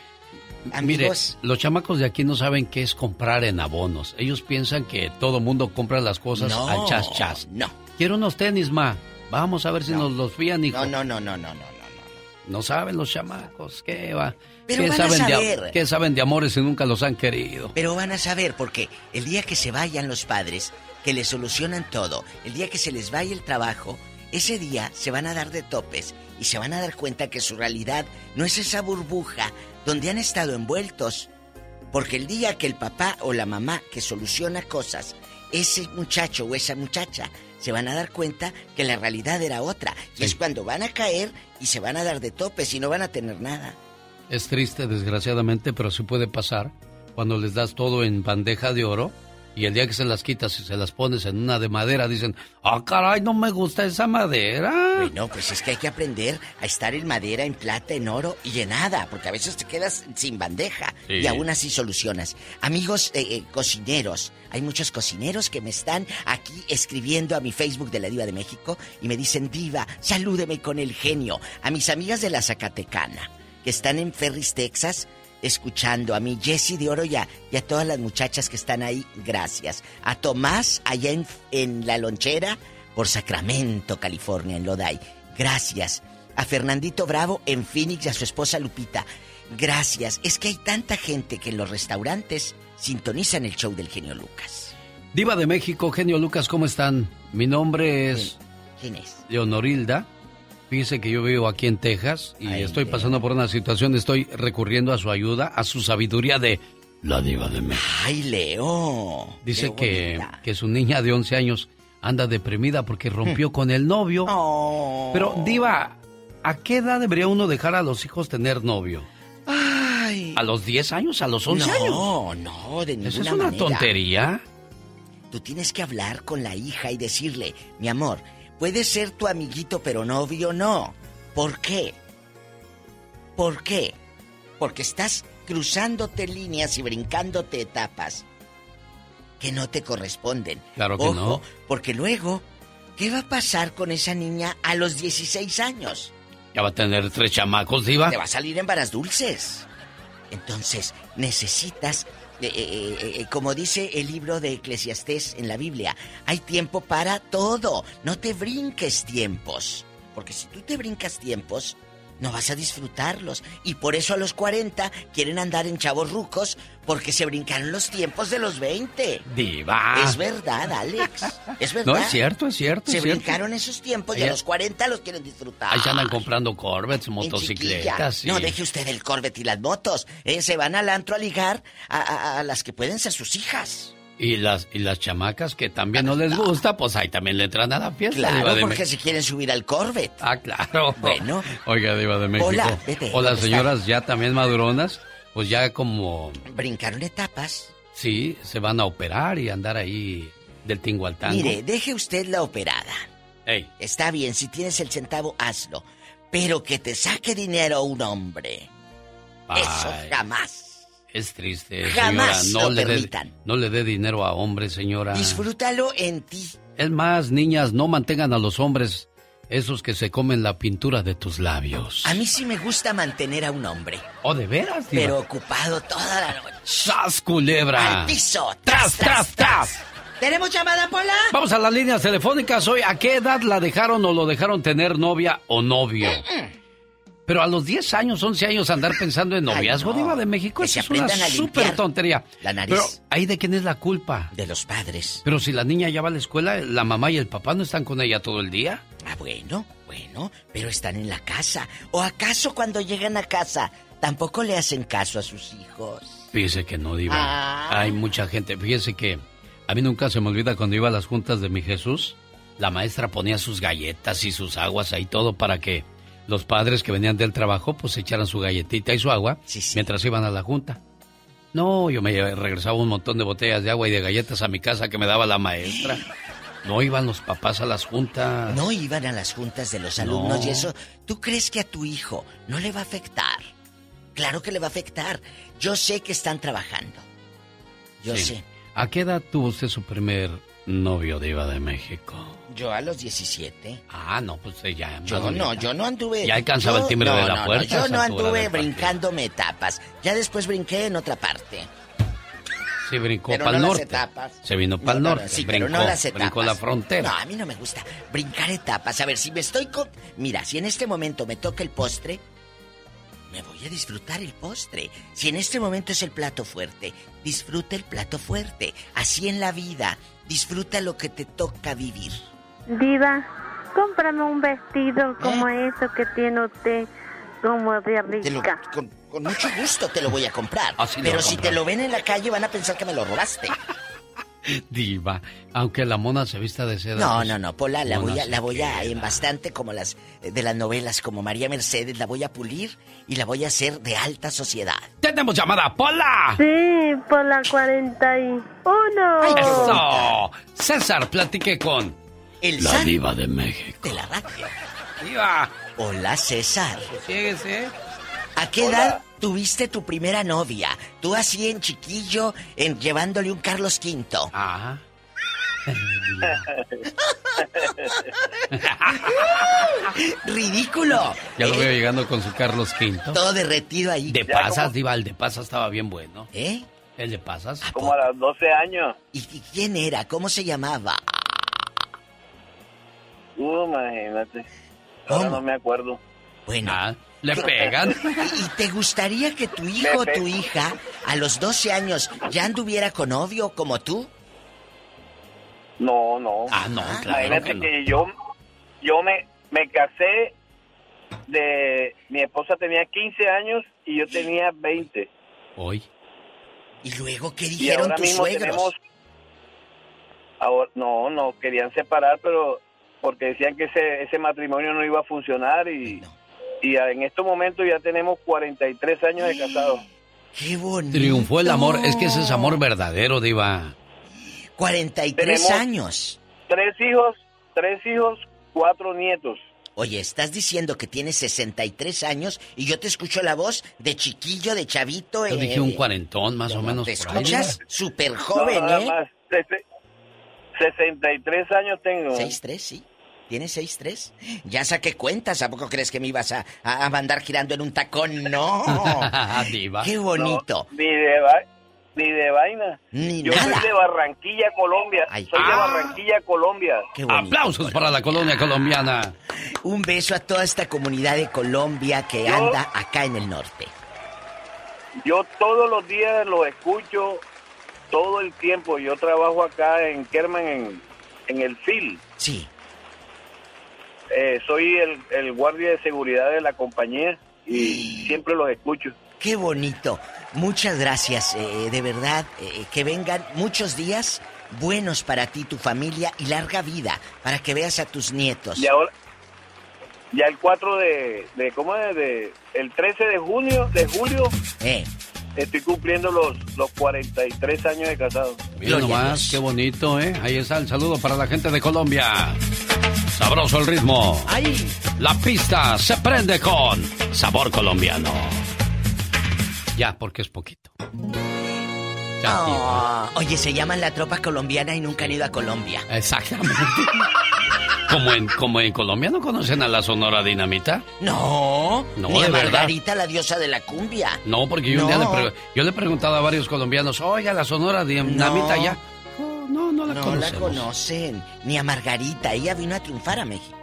Speaker 1: Mire, los chamacos de aquí no saben qué es comprar en abonos. Ellos piensan que todo mundo compra las cosas al chas chas.
Speaker 39: No.
Speaker 1: Quiero unos tenis, ma. Vamos a ver si nos los fían, hijo.
Speaker 39: No, no, no, no, no, no, no.
Speaker 1: No saben los chamacos, ¿qué va? Pero ¿Qué saben De, ¿Qué saben de amores si nunca los han querido?
Speaker 39: Pero van a saber porque el día que se vayan los padres, que les solucionan todo, el día que se les vaya el trabajo, ese día se van a dar de topes y se van a dar cuenta que su realidad no es esa burbuja donde han estado envueltos. Porque el día que el papá o la mamá que soluciona cosas, ese muchacho o esa muchacha se van a dar cuenta que la realidad era otra. Y es cuando van a caer y se van a dar de topes y no van a tener nada.
Speaker 1: Es triste, desgraciadamente, pero sí puede pasar. Cuando les das todo en bandeja de oro, y el día que se las quitas y se las pones en una de madera, dicen, ah, caray, no me gusta esa madera.
Speaker 39: Bueno, pues es que hay que aprender a estar en madera, en plata, en oro y en nada, porque a veces te quedas sin bandeja y aún así solucionas. Amigos eh, eh, cocineros, hay muchos cocineros que me están aquí escribiendo a mi Facebook de la Diva de México y me dicen, Diva, salúdeme con el genio. A mis amigas de la Zacatecana, que están en Ferris, Texas, escuchando. A mi Jessie de Oro y a, todas las muchachas que están ahí, gracias. A Tomás, allá en, en La Lonchera, por Sacramento, California, en Lodi. Gracias. A Fernandito Bravo en Phoenix y a su esposa Lupita. Gracias. Es que hay tanta gente que en los restaurantes sintonizan el show del genio Lucas.
Speaker 1: Diva de México, genio Lucas, ¿cómo están? Mi nombre es...
Speaker 39: ¿Quién es?
Speaker 1: Leonorilda. Fíjese que yo vivo aquí en Texas y estoy pasando por una situación, estoy recurriendo a su ayuda, a su sabiduría de la diva de México.
Speaker 39: ¡Ay, Leo!
Speaker 1: Dice que, que, su niña de 11 años anda deprimida porque rompió con el novio.
Speaker 39: Oh.
Speaker 1: Pero, diva, ¿a qué edad debería uno dejar a los hijos tener novio?
Speaker 39: Ay.
Speaker 1: ¿A los 10 años? ¿A los 11 años?
Speaker 39: No, no, de ninguna
Speaker 1: ¿Eso es una tontería?
Speaker 39: Tú tienes que hablar con la hija y decirle, mi amor, Puede ser tu amiguito, pero novio no. ¿Por qué? ¿Por qué? Porque estás cruzándote líneas y brincándote etapas que no te corresponden.
Speaker 1: Claro que no.
Speaker 39: Porque luego, ¿qué va a pasar con esa niña a los 16 años?
Speaker 1: Ya va a tener tres chamacos, Diva.
Speaker 39: Te va a salir en varas dulces. Entonces, necesitas eh, eh, eh, como dice el libro de Eclesiastés en la Biblia, hay tiempo para todo. No te brinques tiempos. Porque si tú te brincas tiempos, no vas a disfrutarlos. Y por eso a los 40 quieren andar en chavos rucos porque se brincaron los tiempos de los 20.
Speaker 1: Diva.
Speaker 39: Es verdad, Alex. Es verdad.
Speaker 1: No, es cierto, es cierto.
Speaker 39: Se
Speaker 1: brincaron
Speaker 39: esos tiempos y a los 40 los quieren disfrutar.
Speaker 1: Ahí se andan comprando Corvettes, motocicletas.
Speaker 39: No, deje usted el Corvette y las motos. Eh, se van al antro a ligar a las que pueden ser sus hijas.
Speaker 1: Y las, y las chamacas que también no les gusta, pues ahí también le entran a la fiesta.
Speaker 39: Claro, porque si quieren subir al Corvette.
Speaker 1: Ah, claro.
Speaker 39: Bueno.
Speaker 1: Oiga, Diva de México.
Speaker 39: Hola, vete,
Speaker 1: O las señoras ya también maduronas, pues ya como...
Speaker 39: Brincaron etapas.
Speaker 1: Sí, se van a operar y andar ahí del tingo al tango.
Speaker 39: Mire, deje usted la operada.
Speaker 1: Ey.
Speaker 39: Está bien, si tienes el centavo, hazlo. Pero que te saque dinero un hombre. Eso jamás.
Speaker 1: Es triste,
Speaker 39: Jamás
Speaker 1: señora. No
Speaker 39: lo
Speaker 1: le
Speaker 39: permitan.
Speaker 1: no le dé dinero a hombres, señora.
Speaker 39: Disfrútalo en ti.
Speaker 1: Es más, niñas, no mantengan a los hombres esos que se comen la pintura de tus labios.
Speaker 39: A mí sí me gusta mantener a un hombre.
Speaker 1: ¿O de veras, diva?
Speaker 39: Pero ocupado toda la noche.
Speaker 1: ¡Sas, culebra!
Speaker 39: Al piso.
Speaker 1: ¡Tras, tras, tras!
Speaker 39: ¿Tenemos llamada, Pola?
Speaker 1: Vamos a las líneas telefónicas hoy. ¿A qué edad la dejaron o lo dejaron tener novia o novio? Pero a los 10 años, 11 años andar pensando en noviazgo,
Speaker 39: no.
Speaker 1: Diva de México,
Speaker 39: Que
Speaker 1: es una súper tontería.
Speaker 39: la nariz.
Speaker 1: Pero ahí de quién es la culpa.
Speaker 39: De los padres.
Speaker 1: Pero si la niña ya va a la escuela, la mamá y el papá no están con ella todo el día.
Speaker 39: Ah, bueno, bueno, pero están en la casa. ¿O acaso cuando llegan a casa tampoco le hacen caso a sus hijos?
Speaker 1: Fíjese que no, Diva.
Speaker 39: Ah.
Speaker 1: Hay mucha gente. Fíjese que a mí nunca se me olvida cuando iba a las juntas de mi Jesús, la maestra ponía sus galletas y sus aguas ahí todo para que los padres que venían del trabajo pues echaran su galletita y su agua mientras iban a la junta. No, yo me regresaba un montón de botellas de agua y de galletas a mi casa que me daba la maestra. No iban los papás a las juntas.
Speaker 39: No iban a las juntas de los
Speaker 1: No.
Speaker 39: alumnos y eso. ¿Tú crees que a tu hijo no le va a afectar? Claro que le va a afectar. Yo sé que están trabajando. Yo
Speaker 1: Sí.
Speaker 39: sé.
Speaker 1: ¿A qué edad tuvo usted su primer novio de Iba de México?
Speaker 39: Yo a los 17.
Speaker 1: Ah, no, pues usted ya.
Speaker 39: Yo no, yo no anduve.
Speaker 1: Ya alcanzaba
Speaker 39: yo-
Speaker 1: el timbre
Speaker 39: no,
Speaker 1: de la
Speaker 39: no, no,
Speaker 1: puerta.
Speaker 39: yo no anduve brincándome etapas. Ya después brinqué en otra parte.
Speaker 1: Sí, brincó para el norte.
Speaker 39: etapas.
Speaker 1: Se vino para el
Speaker 39: No, no,
Speaker 1: norte.
Speaker 39: sí,
Speaker 1: brincó,
Speaker 39: pero no las etapas.
Speaker 1: brincó la frontera.
Speaker 39: No, a mí no me gusta brincar etapas. A ver, si me estoy con... Mira, si en este momento me toca el postre, me voy a disfrutar el postre. Si en este momento es el plato fuerte, disfruta el plato fuerte. Así en la vida, disfruta lo que te toca vivir.
Speaker 62: Diva, cómprame un vestido como eso que tiene usted, como de
Speaker 39: ¿Eh? Te lo-
Speaker 62: rica.
Speaker 39: con, con mucho gusto te lo voy a comprar. Pero si te lo ven en la calle van a pensar que me lo robaste.
Speaker 1: Diva, aunque la mona se vista de seda.
Speaker 39: No,
Speaker 1: pues,
Speaker 39: no, no, Pola, la voy a, la voy a en bastante como las eh, de las novelas, como María Mercedes, la voy a pulir y la voy a hacer de alta sociedad.
Speaker 1: ¡Tenemos llamada, Pola!
Speaker 62: Sí, por la 41.
Speaker 1: ¡Eso! César, platiqué con
Speaker 39: El
Speaker 1: la
Speaker 39: san
Speaker 1: diva de México.
Speaker 39: de la radio.
Speaker 1: ¡Diva!
Speaker 39: Hola, César.
Speaker 1: Siéguese.
Speaker 39: ¿A qué edad tuviste tu primera novia? Tú así en chiquillo, en llevándole un Carlos V.
Speaker 1: Ah.
Speaker 39: ¡Ridículo!
Speaker 1: Ya lo
Speaker 39: ¿Eh?
Speaker 1: veo llegando con su Carlos V.
Speaker 39: Todo derretido ahí.
Speaker 1: De pasas, Diva, el de pasas estaba bien bueno.
Speaker 39: ¿Eh?
Speaker 1: ¿El de pasas?
Speaker 58: Como a los 12 años.
Speaker 39: ¿Y y quién era? ¿Cómo se llamaba?
Speaker 58: Uh, imagínate. Ahora no me acuerdo.
Speaker 39: Bueno.
Speaker 1: Ah, ¿Le pegan?
Speaker 39: ¿Y te gustaría que tu hijo o tu hija a los 12 años ya anduviera con novio como tú?
Speaker 58: No, no.
Speaker 1: Ah, no, claro
Speaker 58: Imagínate
Speaker 1: que no.
Speaker 58: que yo, yo me, me casé de... Mi esposa tenía 15 años y yo tenía 20.
Speaker 1: Hoy.
Speaker 39: ¿Y luego qué
Speaker 58: Y
Speaker 39: dijeron
Speaker 58: ahora
Speaker 39: tus
Speaker 58: mismo
Speaker 39: suegros?
Speaker 58: tenemos... Ahora, no, no, querían separar, pero porque decían que ese, ese matrimonio no iba a funcionar y, y en estos momentos ya tenemos 43 años de casados.
Speaker 39: ¡Qué bonito!
Speaker 1: Triunfó el amor. Es que ese es amor verdadero, Diva.
Speaker 39: 43
Speaker 58: Tenemos-
Speaker 39: años.
Speaker 58: Tres hijos, tres hijos, cuatro nietos.
Speaker 39: Oye, estás diciendo que tienes 63 años y yo te escucho la voz de chiquillo, de chavito.
Speaker 1: Yo
Speaker 39: eh,
Speaker 1: dije un cuarentón, más o menos.
Speaker 39: ¿Te escuchas? Súper joven,
Speaker 58: No, nada
Speaker 39: ¿eh?
Speaker 58: más. Sese- 63 años tengo.
Speaker 39: 6'3", sí. ¿Tienes 6'3"? Ya saqué cuentas. ¿A poco crees que me ibas a, a, a mandar girando en un tacón? ¡No!
Speaker 1: Diva.
Speaker 39: ¡Qué bonito!
Speaker 58: Ni de, va- ni de vaina.
Speaker 39: Ni
Speaker 58: Yo
Speaker 39: nada.
Speaker 58: soy de Barranquilla, Colombia.
Speaker 39: Ay.
Speaker 58: soy de
Speaker 39: Ah.
Speaker 58: Barranquilla, Colombia.
Speaker 39: ¡Qué bonito!
Speaker 1: Aplausos para la colonia colombiana.
Speaker 39: Un beso a toda esta comunidad de Colombia que
Speaker 58: Yo-
Speaker 39: anda acá en el norte.
Speaker 58: Yo todos los días lo escucho, todo el tiempo. Yo trabajo acá en Kerman, en, en el FIL.
Speaker 39: Sí.
Speaker 58: Eh, soy el, el guardia de seguridad de la compañía y siempre los escucho.
Speaker 39: ¡Qué bonito! Muchas gracias, eh, de verdad. eh, que vengan muchos días buenos para ti, tu familia y larga vida para que veas a tus nietos.
Speaker 58: Y ahora, ya el 4 de, de ¿cómo es? De, el 13 de junio, de julio,
Speaker 39: Eh,
Speaker 58: estoy cumpliendo los, los 43 años de casado.
Speaker 1: Mira nomás, qué bonito, ¿eh? Ahí está el saludo para la gente de Colombia. Sabroso el ritmo.
Speaker 39: ¡Ay!
Speaker 1: La pista se prende con sabor colombiano. Ya, porque es poquito.
Speaker 39: Oh, oye, se llaman la tropa colombiana y nunca han ido a Colombia.
Speaker 1: Exactamente. como en, como en Colombia no conocen a la Sonora Dinamita.
Speaker 39: No,
Speaker 1: no
Speaker 39: ni a
Speaker 1: verdad.
Speaker 39: Margarita, la diosa de la cumbia.
Speaker 1: No, porque yo un día le, yo le he preguntado a varios colombianos, oiga, la Sonora Dinamita
Speaker 39: No.
Speaker 1: ya. No, no la
Speaker 39: no
Speaker 1: conocemos.
Speaker 39: la conocen. Ni a Margarita. Ella vino a triunfar a México.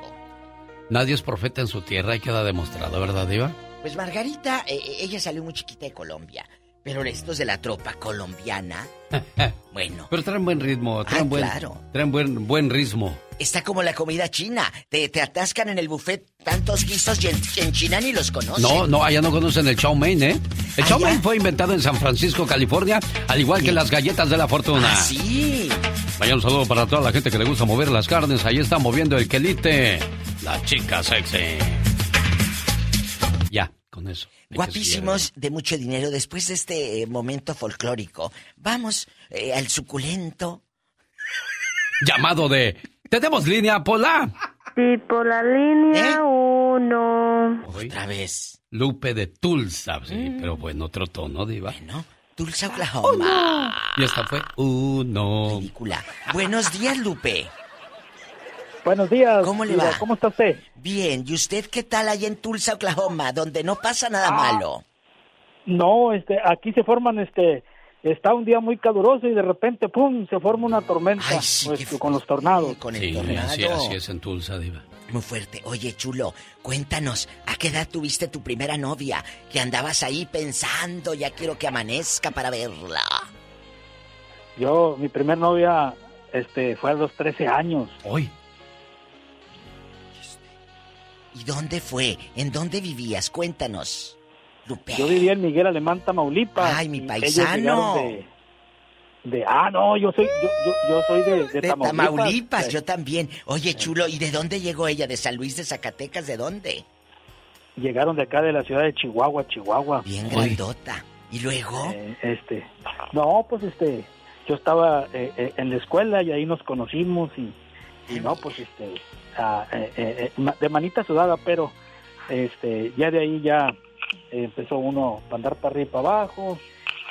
Speaker 1: Nadie es profeta en su tierra y queda demostrado, ¿verdad, Diva?
Speaker 39: Pues Margarita, eh, eh, ella salió muy chiquita de Colombia. Pero estos de la tropa colombiana, bueno,
Speaker 1: Pero traen buen ritmo, traen
Speaker 39: Ah,
Speaker 1: buen,
Speaker 39: claro.
Speaker 1: traen buen, buen ritmo.
Speaker 39: Está como la comida china. Te, te atascan en el buffet tantos guisos y en, en China ni los conocen.
Speaker 1: No, no, allá no conocen el chow mein, ¿eh? El chow mein fue inventado en San Francisco, California, al igual que las galletas de la fortuna.
Speaker 39: Ah, sí.
Speaker 1: Vaya un saludo para toda la gente que le gusta mover las carnes. Ahí está moviendo el quelite. La chica sexy. Ya, con eso.
Speaker 39: Guapísimos, de mucho dinero. Después de este eh, momento folclórico, vamos eh, al suculento.
Speaker 1: Llamado de... Tenemos línea Pola.
Speaker 62: Sí, por la línea uno.
Speaker 39: Otra vez.
Speaker 1: Lupe de Tulsa, sí, pero bueno, otro tono, diva.
Speaker 39: Bueno, Tulsa, Oklahoma.
Speaker 1: Y esta fue uno.
Speaker 39: Película. Buenos días, Lupe.
Speaker 63: Buenos días.
Speaker 39: ¿Cómo le
Speaker 63: Diva,
Speaker 39: va?
Speaker 63: ¿Cómo está usted?
Speaker 39: Bien, ¿y usted qué tal allá en Tulsa, Oklahoma, donde no pasa nada
Speaker 63: Ah.
Speaker 39: malo?
Speaker 63: No, este, aquí se forman, este, está un día muy caluroso y de repente, pum, se forma una tormenta pues, con los tornados.
Speaker 39: Con
Speaker 1: Sí, así, así es en Tulsa, diva.
Speaker 39: Muy fuerte. Oye, chulo, cuéntanos, ¿a qué edad tuviste tu primera novia? Que andabas ahí pensando, ya quiero que amanezca para verla.
Speaker 63: Yo, mi primer novia, este, fue a los 13 años.
Speaker 1: Hoy.
Speaker 39: ¿Y dónde fue? ¿En dónde vivías? Cuéntanos. Lupe.
Speaker 63: Yo vivía en Miguel Alemán, Tamaulipas.
Speaker 39: Ay, mi paisano.
Speaker 63: De, de- ah, no, yo soy, yo, yo, yo soy de, de
Speaker 39: De
Speaker 63: Tamaulipas.
Speaker 39: Tamaulipas, yo también. Oye, chulo, ¿y de dónde llegó ella? ¿De San Luis de Zacatecas? ¿De dónde?
Speaker 63: Llegaron de acá de la ciudad de Chihuahua, Chihuahua.
Speaker 39: Bien grandota. ¿Y luego?
Speaker 63: Eh, este, no, pues este, yo estaba eh, eh, en la escuela y ahí nos conocimos y, y no, pues este, ah, eh, eh, eh, ma- de manita sudada, pero este, ya de ahí ya empezó uno a andar para arriba y para abajo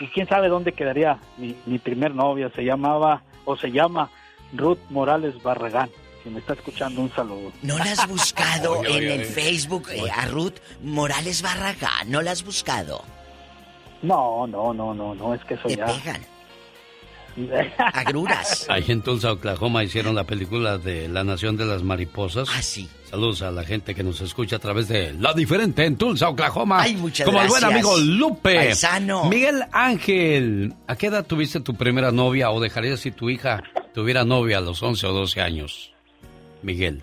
Speaker 63: y quién sabe dónde quedaría mi, mi primer novia, se llamaba o se llama Ruth Morales Barragán. Si me está escuchando, un saludo.
Speaker 39: ¿No la has buscado
Speaker 63: Oye,
Speaker 39: en
Speaker 63: oye,
Speaker 39: el
Speaker 63: oye.
Speaker 39: Facebook eh, a Ruth Morales Barragán? ¿No la has buscado?
Speaker 63: No, no, no, no, no, es que eso
Speaker 39: Te
Speaker 63: ya.
Speaker 39: pegan. Agruras.
Speaker 1: Ahí en Tulsa, Oklahoma, hicieron la película de La Nación de las Mariposas.
Speaker 39: Ah, sí.
Speaker 1: Saludos a la gente que nos escucha a través de La Diferente en Tulsa, Oklahoma.
Speaker 39: Ay, muchas
Speaker 1: Como el buen amigo Lupe.
Speaker 39: Paisano.
Speaker 1: Miguel Ángel, ¿a qué edad tuviste tu primera novia o dejarías si tu hija tuviera novia a los 11 o 12 años? Miguel.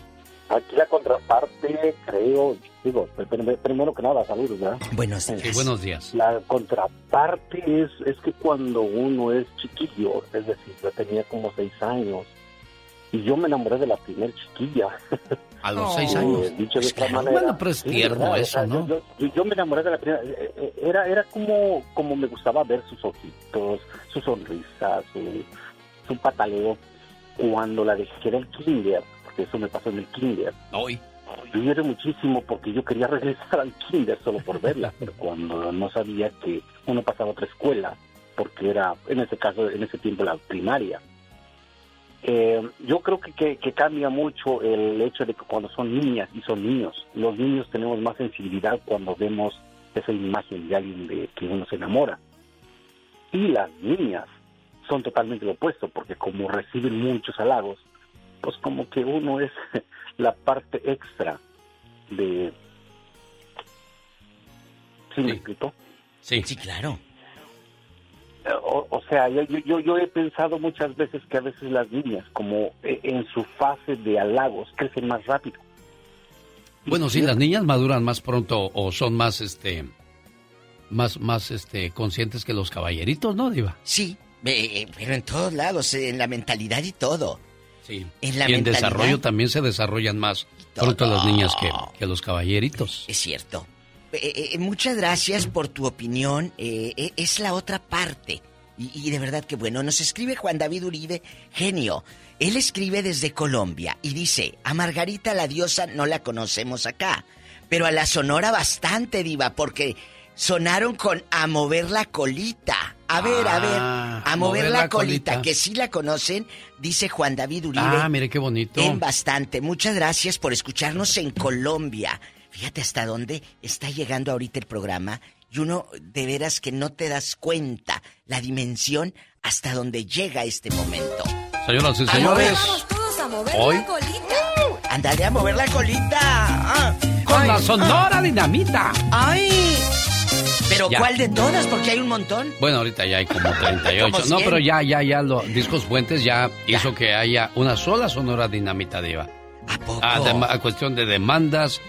Speaker 36: Aquí la contraparte, creo, digo, pr- pr- primero que nada, saludos, ¿verdad?
Speaker 39: Buenos
Speaker 1: Sí, buenos días.
Speaker 36: La contraparte es, es que cuando uno es chiquillo, es decir, yo tenía como seis años, y yo me enamoré de la primer chiquilla.
Speaker 1: A los seis
Speaker 36: Eh,
Speaker 1: años.
Speaker 36: dicho de
Speaker 1: Pues
Speaker 36: otra
Speaker 1: claro,
Speaker 36: manera.
Speaker 1: bueno, pero es eso, ¿no?
Speaker 36: Yo, yo- yo me enamoré de la primera. eh, eh, Era, era como, como me gustaba ver sus ojitos, su sonrisa, su, su pataleo. Cuando la dejé del kinder, porque eso me pasó en el kinder.
Speaker 1: Hoy.
Speaker 36: Yo lloré muchísimo porque yo quería regresar al kinder solo por verla, pero cuando no sabía que uno pasaba a otra escuela, porque era, en ese caso, en ese tiempo la primaria. Eh, yo creo que, que, que cambia mucho el hecho de que cuando son niñas y son niños, los niños tenemos más sensibilidad cuando vemos esa imagen de alguien de que uno se enamora. Y las niñas son totalmente lo opuesto, porque como reciben muchos halagos, pues como que uno es la parte extra de... ¿Sí, me explico?
Speaker 1: Sí.
Speaker 39: Sí, claro.
Speaker 36: Eh, O, o sea, yo, yo- yo, yo he pensado muchas veces que a veces las niñas, como eh, en su fase de halagos, crecen más rápido.
Speaker 1: Bueno, sí, las niñas maduran más pronto o son más, este, más, más, este, conscientes que los caballeritos, ¿no, Diva?
Speaker 39: Sí, eh, pero en todos lados, eh, en la mentalidad y todo.
Speaker 1: Sí.
Speaker 39: En la
Speaker 1: y en
Speaker 39: mentalidad.
Speaker 1: desarrollo también se desarrollan más pronto las niñas que, que los caballeritos.
Speaker 39: Es cierto. Eh, eh, muchas gracias por tu opinión. eh, eh, es la otra parte. Y, y de verdad que bueno, nos escribe Juan David Uribe, genio. Él escribe desde Colombia y dice, a Margarita la diosa no la conocemos acá, pero a la Sonora bastante diva, porque sonaron con A mover la colita. A ver, a ver,
Speaker 1: Ah,
Speaker 39: a mover, la, colita, que sí la conocen, dice Juan David Uribe.
Speaker 1: Ah, mire qué bonito.
Speaker 39: En bastante. Muchas gracias por escucharnos en Colombia. Fíjate hasta dónde está llegando ahorita el programa y uno de veras que no te das cuenta la dimensión hasta donde llega este momento.
Speaker 1: Señoras y señores.
Speaker 64: Todos a mover
Speaker 1: Hoy.
Speaker 64: la colita.
Speaker 39: Ándale a mover la colita. Ah,
Speaker 1: con
Speaker 39: ay,
Speaker 1: la sonora dinamita.
Speaker 39: ¡Ay! Pero
Speaker 1: Ya.
Speaker 39: ¿cuál de todas? Porque hay un montón.
Speaker 1: Bueno, ahorita ya hay como 38.
Speaker 39: Como
Speaker 1: no,
Speaker 39: 100.
Speaker 1: pero ya, ya, ya, los discos Fuentes ya, hizo que haya una sola sonora dinamita diva.
Speaker 39: ¿A poco?
Speaker 1: A cuestión de demandas,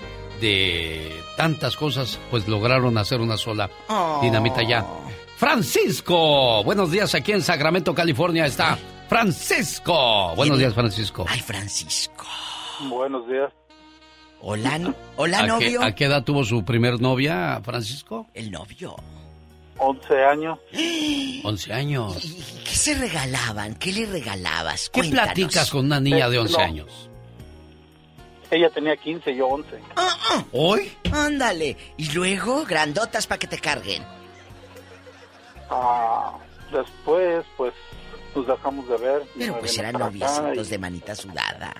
Speaker 1: de tantas cosas, pues lograron hacer una sola
Speaker 39: Oh.
Speaker 1: dinamita ya. Francisco, buenos días aquí en Sacramento, California está Francisco. Buenos días, Francisco.
Speaker 39: Ay, Francisco.
Speaker 63: Buenos días.
Speaker 39: Hola, hola,
Speaker 1: ¿A qué,
Speaker 39: novio.
Speaker 1: a qué edad tuvo su primer novia, Francisco?
Speaker 39: El novio.
Speaker 63: 11 años.
Speaker 1: 11 años.
Speaker 39: ¿Qué se regalaban? ¿Qué le regalabas?
Speaker 1: ¿Qué
Speaker 39: Cuéntanos.
Speaker 1: platicas con una niña de 11
Speaker 63: No.
Speaker 1: años?
Speaker 63: Ella tenía 15, yo 11.
Speaker 1: ¿Hoy?
Speaker 39: Ándale. Y luego, grandotas para que te carguen.
Speaker 63: Ah, después, pues, nos dejamos de ver.
Speaker 39: Pero pues eran noviecitos
Speaker 63: y,
Speaker 39: de manita sudada.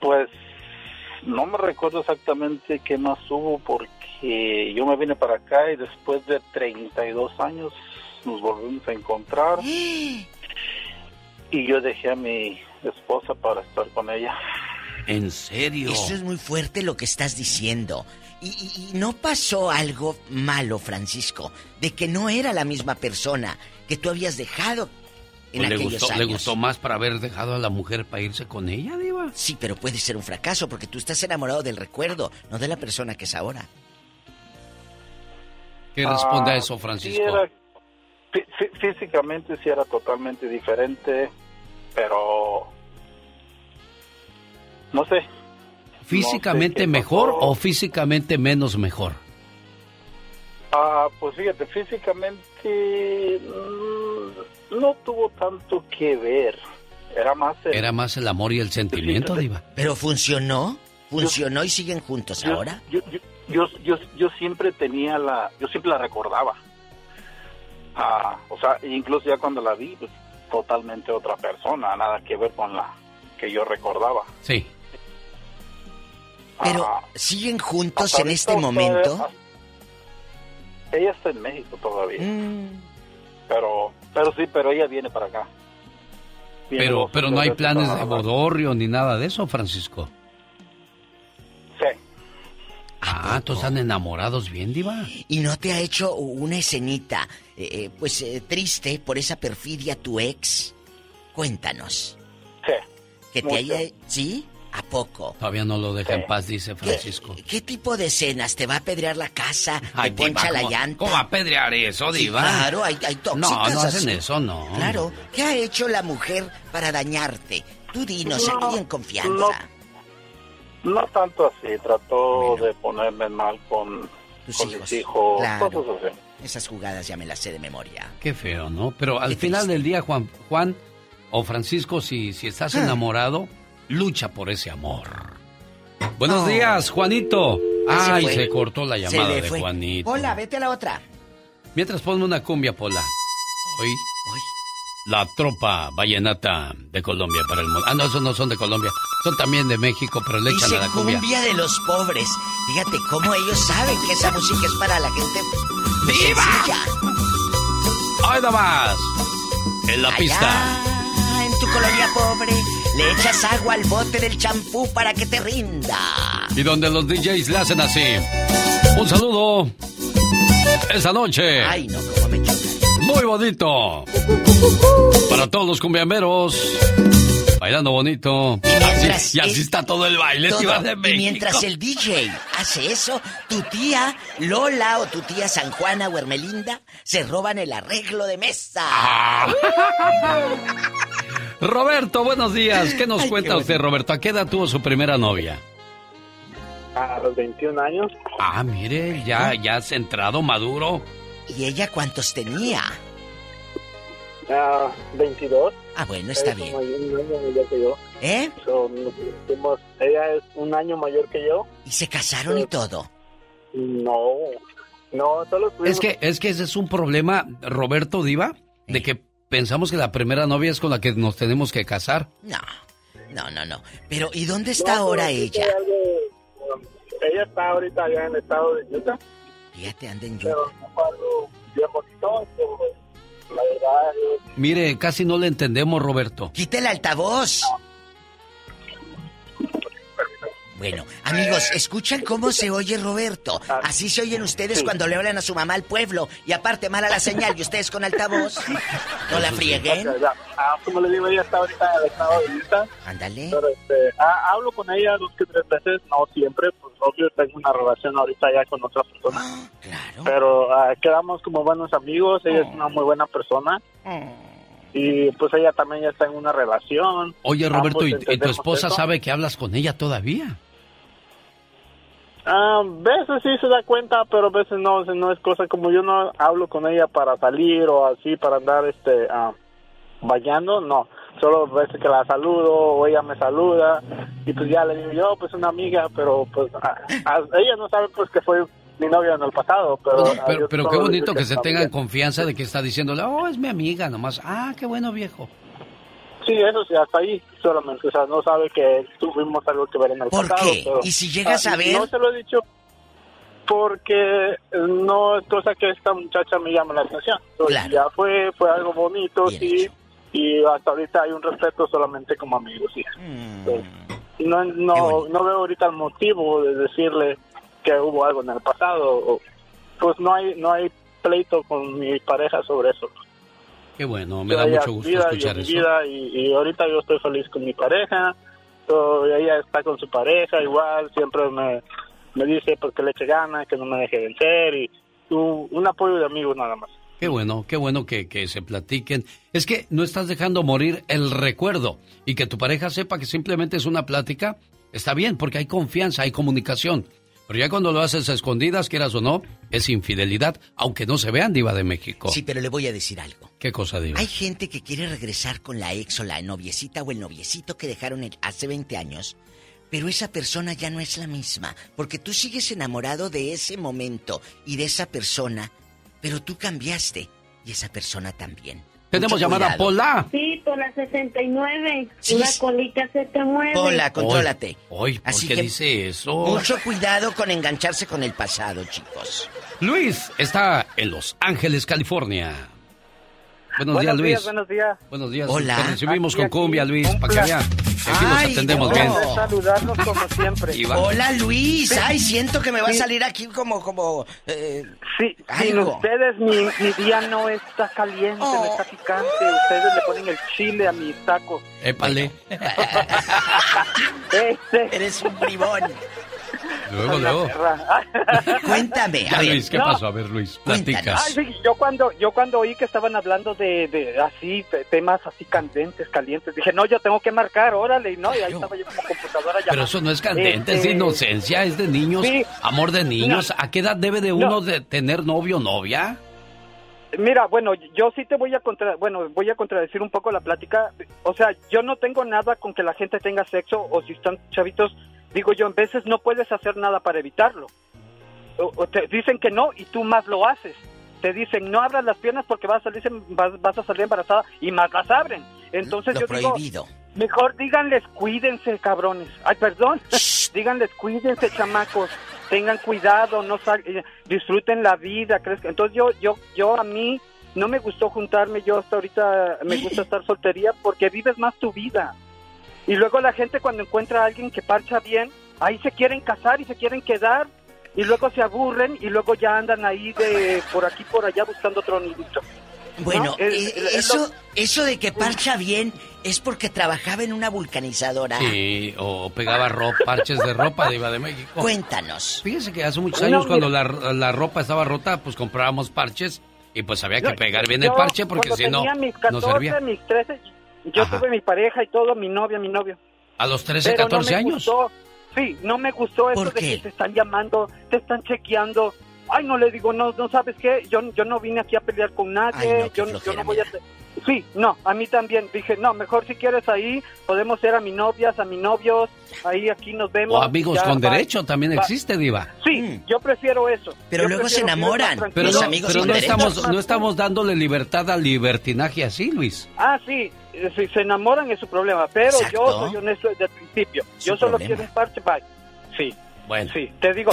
Speaker 63: Pues, no me recuerdo exactamente qué más hubo porque yo me vine para acá y después de 32 años nos volvimos a encontrar y yo dejé a mi esposa para estar con ella.
Speaker 1: ¿En serio?
Speaker 39: Eso es muy fuerte lo que estás diciendo. Y, y- y no pasó algo malo, Francisco, de que no era la misma persona que tú habías dejado en
Speaker 1: ¿O le
Speaker 39: aquellos
Speaker 1: gustó,
Speaker 39: años.
Speaker 1: le gustó más para haber dejado a la mujer para irse con ella, Diva?
Speaker 39: Sí, pero puede ser un fracaso porque tú estás enamorado del recuerdo, no de la persona que es ahora.
Speaker 1: ¿Qué responde a
Speaker 63: Ah,
Speaker 1: eso,
Speaker 63: sí
Speaker 1: Francisco?
Speaker 63: era- fí- fí- físicamente sí era totalmente diferente, pero no sé.
Speaker 1: ¿Físicamente
Speaker 63: qué
Speaker 1: mejor
Speaker 63: pasó.
Speaker 1: o físicamente menos mejor?
Speaker 63: Ah, pues fíjate, físicamente mm, no tuvo tanto que ver. Era más el-
Speaker 1: Era más el amor y el sentimiento, Diva.
Speaker 39: ¿Pero funcionó? ¿Funcionó y siguen juntos
Speaker 63: yo,
Speaker 39: ahora?
Speaker 63: Yo, yo, yo, yo, yo siempre tenía la, yo siempre la recordaba. Ah, o sea, incluso ya cuando la vi, pues totalmente otra persona, nada que ver con la que yo recordaba.
Speaker 1: Sí.
Speaker 39: Pero,
Speaker 63: Ah,
Speaker 39: ¿siguen juntos
Speaker 63: hasta
Speaker 39: en este momento?
Speaker 63: Ella está en México todavía.
Speaker 39: Mm.
Speaker 63: Pero, pero sí, pero ella viene para acá. Viene
Speaker 1: Pero, pero no hay planes de bodorrio ni nada de eso, Francisco.
Speaker 63: Sí.
Speaker 1: Ah, entonces están enamorados bien, Diva.
Speaker 39: ¿Y no te ha hecho una escenita, eh, eh, pues eh, triste por esa perfidia tu ex? Cuéntanos.
Speaker 63: Sí.
Speaker 39: Que te
Speaker 63: mucho.
Speaker 39: haya... ¿Sí? ¿A poco?
Speaker 1: Todavía no lo deja en paz, dice Francisco.
Speaker 39: ¿Qué tipo de escenas? ¿Te va a pedrear la casa?
Speaker 1: Ay,
Speaker 39: ¿Te poncha
Speaker 1: Diva,
Speaker 39: la
Speaker 1: ¿cómo-
Speaker 39: llanta?
Speaker 1: ¿Cómo va a pedrear eso,
Speaker 39: Sí,
Speaker 1: Diva?
Speaker 39: claro, hay, hay
Speaker 1: No,
Speaker 39: tóxicas
Speaker 1: no hacen
Speaker 39: así.
Speaker 1: eso, no.
Speaker 39: Claro. ¿Qué ha hecho la mujer para dañarte? Tú dinos
Speaker 63: No,
Speaker 39: aquí en confianza.
Speaker 63: no. No tanto así, trató de ponerme mal con,
Speaker 39: Tus
Speaker 63: con
Speaker 39: hijos.
Speaker 63: mis hijos,
Speaker 39: Claro.
Speaker 63: cosas así.
Speaker 39: Esas jugadas ya me las sé de memoria.
Speaker 1: Qué feo, ¿no? Pero al
Speaker 39: Qué
Speaker 1: final
Speaker 39: triste.
Speaker 1: del día, Juan, Juan o Francisco, si, si estás
Speaker 39: Ah.
Speaker 1: enamorado, lucha por ese amor. Buenos
Speaker 39: No.
Speaker 1: días, Juanito.
Speaker 39: Se
Speaker 1: Ay, se cortó la llamada de. Juanito.
Speaker 39: Hola, vete a la otra.
Speaker 1: Mientras ponme una cumbia, Pola. Hoy, la tropa vallenata de Colombia para el mundo. Ah, no, esos no son de Colombia. Son también de México, pero le echan
Speaker 39: Dice
Speaker 1: a la cumbia.
Speaker 39: cumbia de los pobres. Fíjate cómo ellos saben que esa música es para la gente
Speaker 1: ¡Viva!
Speaker 39: sencilla.
Speaker 1: ¡Ay, nada más! En la pista.
Speaker 39: Allá, tu colonia pobre, le echas agua al bote del champú para que te rinda.
Speaker 1: Y donde los DJs le hacen así. Un saludo. Esta noche.
Speaker 39: Ay, no, cómo me chocan.
Speaker 1: Muy bonito. Para todos los cumbiameros. Bailando bonito. Así- y así
Speaker 39: es-
Speaker 1: está todo el baile,
Speaker 39: Todo.
Speaker 1: Diva de
Speaker 39: Y mientras el DJ hace eso, tu tía Lola o tu tía San Juana o Hermelinda se roban el arreglo de mesa.
Speaker 1: Ah. Roberto, buenos días. ¿Qué nos
Speaker 39: Ay,
Speaker 1: cuenta
Speaker 39: qué
Speaker 1: usted, Roberto? ¿A qué edad tuvo su primera novia?
Speaker 63: A los 21 años.
Speaker 1: Ah, mire, ya, ya centrado, maduro.
Speaker 39: ¿Y ella cuántos tenía?
Speaker 63: Ah, 22.
Speaker 39: Ah, bueno, está
Speaker 63: Es
Speaker 39: bien.
Speaker 63: Un año un año mayor que yo.
Speaker 39: ¿Eh?
Speaker 63: So, ella es un año mayor que yo.
Speaker 39: ¿Y se casaron y todo?
Speaker 63: No. No, solo
Speaker 1: Es que, es que ese es un problema, Roberto Diva, de que pensamos que la primera novia es con la que nos tenemos que casar.
Speaker 39: No, no, no, no. Pero, ¿y dónde está ahora ella?
Speaker 63: ella está ahorita allá en el estado de Utah.
Speaker 39: Fíjate, anda en
Speaker 63: Pero no la verdad es...
Speaker 1: Mire, casi no le entendemos, Roberto.
Speaker 39: Quite el altavoz. Bueno, amigos, ¿escuchan cómo se oye Roberto? Así se oyen ustedes cuando le hablan a su mamá al pueblo. Y aparte, mala la señal, y ustedes con altavoz. No la frieguen.
Speaker 63: Ah, como le digo, ella está ahorita en el estado de.
Speaker 39: Ándale.
Speaker 63: Pero este, ah, hablo con ella dos que tres veces, no siempre, pues obvio tengo una relación ahorita ya con otra persona.
Speaker 39: claro.
Speaker 63: Pero ah, quedamos como buenos amigos, ella es una muy buena persona. Y pues ella también ya está en una relación.
Speaker 1: Oye, Roberto,
Speaker 63: Ambos
Speaker 1: ¿y, tu esposa
Speaker 63: eso.
Speaker 1: sabe que hablas con ella todavía?
Speaker 63: Ah, veces sí se da cuenta, pero a veces no, no es cosa como yo no hablo con ella para salir o así, para andar este ah, bañando, no. Solo veces que la saludo o ella me saluda y pues ya le digo yo, pues una amiga, pero pues ah, ah, ella no sabe pues que fue mi novia en el pasado, pero...
Speaker 1: Pero, pero qué bonito
Speaker 63: digo
Speaker 1: que se tengan confianza de que está diciéndole, oh, es mi amiga nomás. Ah, qué bueno, viejo.
Speaker 63: Sí, eso sí, hasta ahí solamente, o sea, no sabe que tuvimos algo que ver en el
Speaker 39: ¿Por
Speaker 63: pasado.
Speaker 39: qué?
Speaker 63: pero-
Speaker 39: ¿Y si llegas a ver?
Speaker 63: No se lo he dicho porque no es cosa que esta muchacha me llama la atención. Entonces, Ya fue, fue algo bonito, sí, y hasta ahorita hay un respeto solamente como amigos, sí.
Speaker 39: Mm.
Speaker 63: Entonces, no, no, no veo ahorita el motivo de decirle que hubo algo en el pasado. o- Pues no hay, no hay pleito con mi pareja sobre eso.
Speaker 1: Qué bueno, me da mucho gusto escuchar eso.
Speaker 63: vida, y, y ahorita yo estoy feliz con mi pareja. Ella está con su pareja igual, siempre me, me dice porque le eche ganas, que no me deje vencer y un, un apoyo de amigos nada más.
Speaker 1: Qué bueno, qué bueno que, que se platiquen. Es que no estás dejando morir el recuerdo y que tu pareja sepa que simplemente es una plática, está bien, porque hay confianza, hay comunicación. Pero ya cuando lo haces a escondidas, quieras o no, es infidelidad, aunque no se vean, Diva de México.
Speaker 39: Sí, pero le voy a decir algo.
Speaker 1: ¿Qué cosa, Diva?
Speaker 39: Hay gente que quiere regresar con la ex o la noviecita o el noviecito que dejaron el- hace 20 años, pero esa persona ya no es la misma, porque tú sigues enamorado de ese momento y de esa persona, pero tú cambiaste y esa persona también.
Speaker 1: Tenemos llamada
Speaker 39: cuidado.
Speaker 1: Pola.
Speaker 62: Sí, por la 69.
Speaker 39: Sí,
Speaker 62: Una colita se te mueve.
Speaker 39: Pola, contrólate.
Speaker 1: Hoy, ¿por
Speaker 39: Así
Speaker 1: qué
Speaker 39: que-
Speaker 1: dice eso?
Speaker 39: Mucho cuidado con engancharse con el pasado, chicos.
Speaker 1: Luis está en Los Ángeles, California. Buenos, días, Luis.
Speaker 63: buenos días.
Speaker 1: Buenos días.
Speaker 39: Hola.
Speaker 1: Te recibimos
Speaker 63: Aquí,
Speaker 1: con
Speaker 63: aquí.
Speaker 1: cumbia, Luis, para que vean. que Aquí nos atendemos
Speaker 39: no.
Speaker 1: bien.
Speaker 63: Saludarnos como siempre.
Speaker 39: Hola Luis, ay, siento que me va a salir aquí como, como, eh,
Speaker 63: Sí, sin ustedes mi, mi día no está caliente, no está picante. Ustedes le ponen el chile a mis tacos.
Speaker 1: Épale.
Speaker 63: Este.
Speaker 39: Eres un bribón.
Speaker 1: Luego, luego.
Speaker 39: Cuéntame, a ver.
Speaker 1: Luis, ¿qué
Speaker 63: No.
Speaker 1: pasó? A ver, Luis, platicas.
Speaker 63: Ay, sí, yo cuando yo cuando oí que estaban hablando de, de así de temas así candentes, calientes, dije, no, yo tengo que marcar, órale, y no, y ahí estaba yo como computadora
Speaker 1: Pero
Speaker 63: llamando.
Speaker 1: eso no es candente, es
Speaker 63: Este,
Speaker 1: de inocencia, es de niños,
Speaker 63: sí.
Speaker 1: amor de niños. ¿A qué edad debe de uno de tener novio o novia?
Speaker 63: Mira, bueno, yo sí te voy a contra, bueno, voy a contradecir un poco la plática. O sea, yo no tengo nada con que la gente tenga sexo o si están chavitos, digo yo, en veces no puedes hacer nada para evitarlo. O, o te dicen que no y tú más lo haces. Te dicen no abras las piernas porque vas a salir vas, vas a salir embarazada y más las abren. Entonces
Speaker 39: Lo
Speaker 63: yo digo. Mejor díganles cuídense, cabrones. Ay, perdón. díganles cuídense, chamacos. Tengan cuidado, no sal- eh, disfruten la vida. crezcan. Entonces yo, yo, yo a mí no me gustó juntarme. Yo hasta ahorita me gusta estar soltería porque vives más tu vida. Y luego la gente cuando encuentra a alguien que parcha bien, ahí se quieren casar y se quieren quedar. Y luego se aburren y luego ya andan ahí de por aquí por allá buscando otro nidito.
Speaker 39: Bueno,
Speaker 63: ¿No? Es-
Speaker 39: eh,
Speaker 63: es
Speaker 39: eso,
Speaker 63: lo-
Speaker 39: eso de que parcha bien es porque trabajaba en una vulcanizadora.
Speaker 1: Sí, o pegaba ropa, parches de ropa de Iba de México.
Speaker 39: Cuéntanos.
Speaker 1: Fíjese que hace muchos
Speaker 63: No,
Speaker 1: años
Speaker 63: mira.
Speaker 1: cuando la, la ropa estaba rota, pues comprábamos parches y pues había que
Speaker 63: No,
Speaker 1: pegar bien
Speaker 63: yo
Speaker 1: el parche porque si no, no
Speaker 63: 14,
Speaker 1: servía.
Speaker 63: mis 13, yo
Speaker 1: Ajá.
Speaker 63: tuve mi pareja y todo, mi novia, mi novio.
Speaker 1: A los 13,
Speaker 63: Pero
Speaker 1: 14
Speaker 63: no me
Speaker 1: años.
Speaker 63: Gustó, sí, no me gustó eso
Speaker 39: ¿Por
Speaker 63: de
Speaker 39: qué?
Speaker 63: que te están llamando, te están chequeando. Ay, no le digo, no, no sabes qué, yo, yo no vine aquí a pelear con nadie,
Speaker 39: Ay, no, qué
Speaker 63: yo, no voy a... Sí, no, a mí también. Dije, no, mejor si quieres ahí, podemos ser a mi novias, a mi novios, ahí aquí nos vemos.
Speaker 1: O amigos con derecho también existe, Diva.
Speaker 63: Sí, yo prefiero eso.
Speaker 39: Pero luego se enamoran.
Speaker 1: Pero, no, pero no, estamos, no estamos dándole libertad al libertinaje así, Luis.
Speaker 63: Ah, sí, si se enamoran es su problema, pero yo soy honesto desde el principio. Yo solo quiero un parche, bye. Sí.
Speaker 1: Bueno.
Speaker 63: Sí, te digo,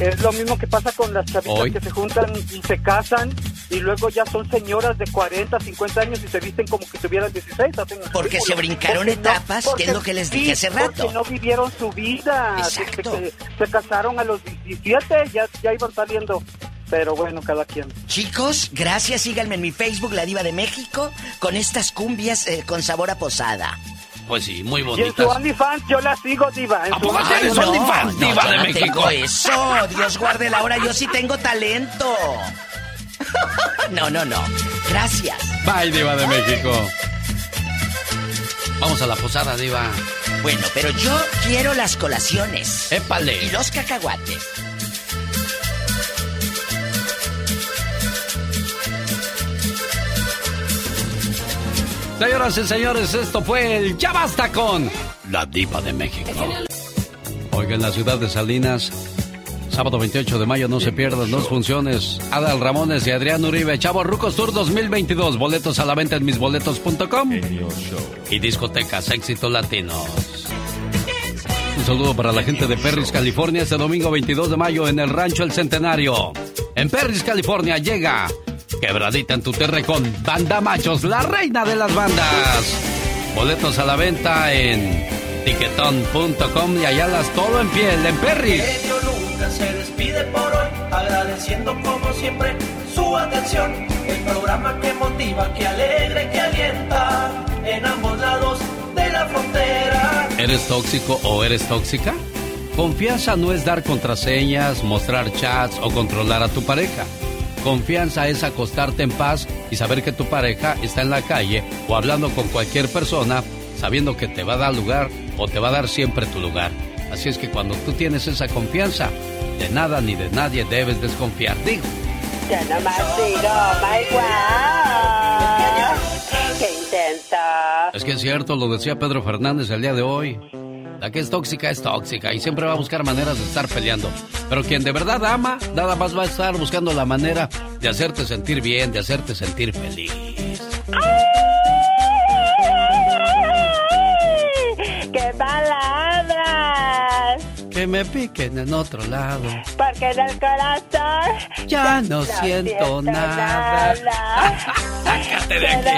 Speaker 63: es lo mismo que pasa con las chavitas que se juntan y se casan y luego ya son señoras de 40, 50 años y se visten como que tuvieran 16.
Speaker 39: porque se brincaron etapas, que es lo que les dije hace rato.
Speaker 63: Porque no vivieron su vida.
Speaker 39: Exacto.
Speaker 63: Se, se, casaron a los 17, ya, ya iban saliendo. Pero bueno, cada quien.
Speaker 39: Chicos, gracias. Síganme en mi Facebook, La Diva de México, con estas cumbias eh, con sabor a posada.
Speaker 1: Pues sí, muy
Speaker 63: bonitas. Y en su OnlyFans yo la sigo, Diva. En
Speaker 1: ¿A poco tienes
Speaker 39: no,
Speaker 1: OnlyFans, Diva
Speaker 39: no,
Speaker 1: de
Speaker 39: no
Speaker 1: México?
Speaker 39: tengo eso. Dios guarde la hora, yo sí tengo talento. No, no, no. Gracias.
Speaker 1: Bye, Diva de México. Vamos a la posada, Diva.
Speaker 39: Bueno, pero yo quiero las colaciones.
Speaker 1: Épale.
Speaker 39: Y los cacahuates.
Speaker 1: Señoras y señores, esto fue el Ya Basta con la Diva de México. Oiga, en la ciudad de Salinas, sábado 28 de mayo, no se pierdan dos funciones. Adal Ramones y Adrián Uribe, Chavo Rucos Tour 2022. Boletos a la venta en misboletos.com. Y discotecas, éxitos latinos. Un saludo para la gente de Perris, California, este domingo 22 de mayo en el Rancho El Centenario. En Perris, California, llega Quebradita en tu terre con Banda Machos, la reina de las bandas. Boletos a la venta en tiquetón.com y allá las todo en piel, en Perris.
Speaker 53: nunca se despide por hoy, agradeciendo como siempre su atención. El programa que motiva, que alegre, que alienta en ambos lados de la frontera.
Speaker 1: ¿Eres tóxico o eres tóxica? Confianza no es dar contraseñas, mostrar chats o controlar a tu pareja. Confianza es acostarte en paz y saber que tu pareja está en la calle o hablando con cualquier persona sabiendo que te va a dar lugar o te va a dar siempre tu lugar. Así es que cuando tú tienes esa confianza, de nada ni de nadie debes desconfiar. Digo.
Speaker 57: Ya nomás digo, my ¡Qué intensa!
Speaker 1: Es que es cierto, lo decía Pedro Fernández el día de hoy. La que es tóxica es tóxica y siempre va a buscar maneras de estar peleando. Pero quien de verdad ama, nada más va a estar buscando la manera de hacerte sentir bien, de hacerte sentir feliz.
Speaker 57: ¡Qué palabras!
Speaker 1: Que me piquen en otro lado.
Speaker 57: Porque en el corazón
Speaker 1: ya no, siento, nada.
Speaker 57: nada.
Speaker 1: Sácate de aquí.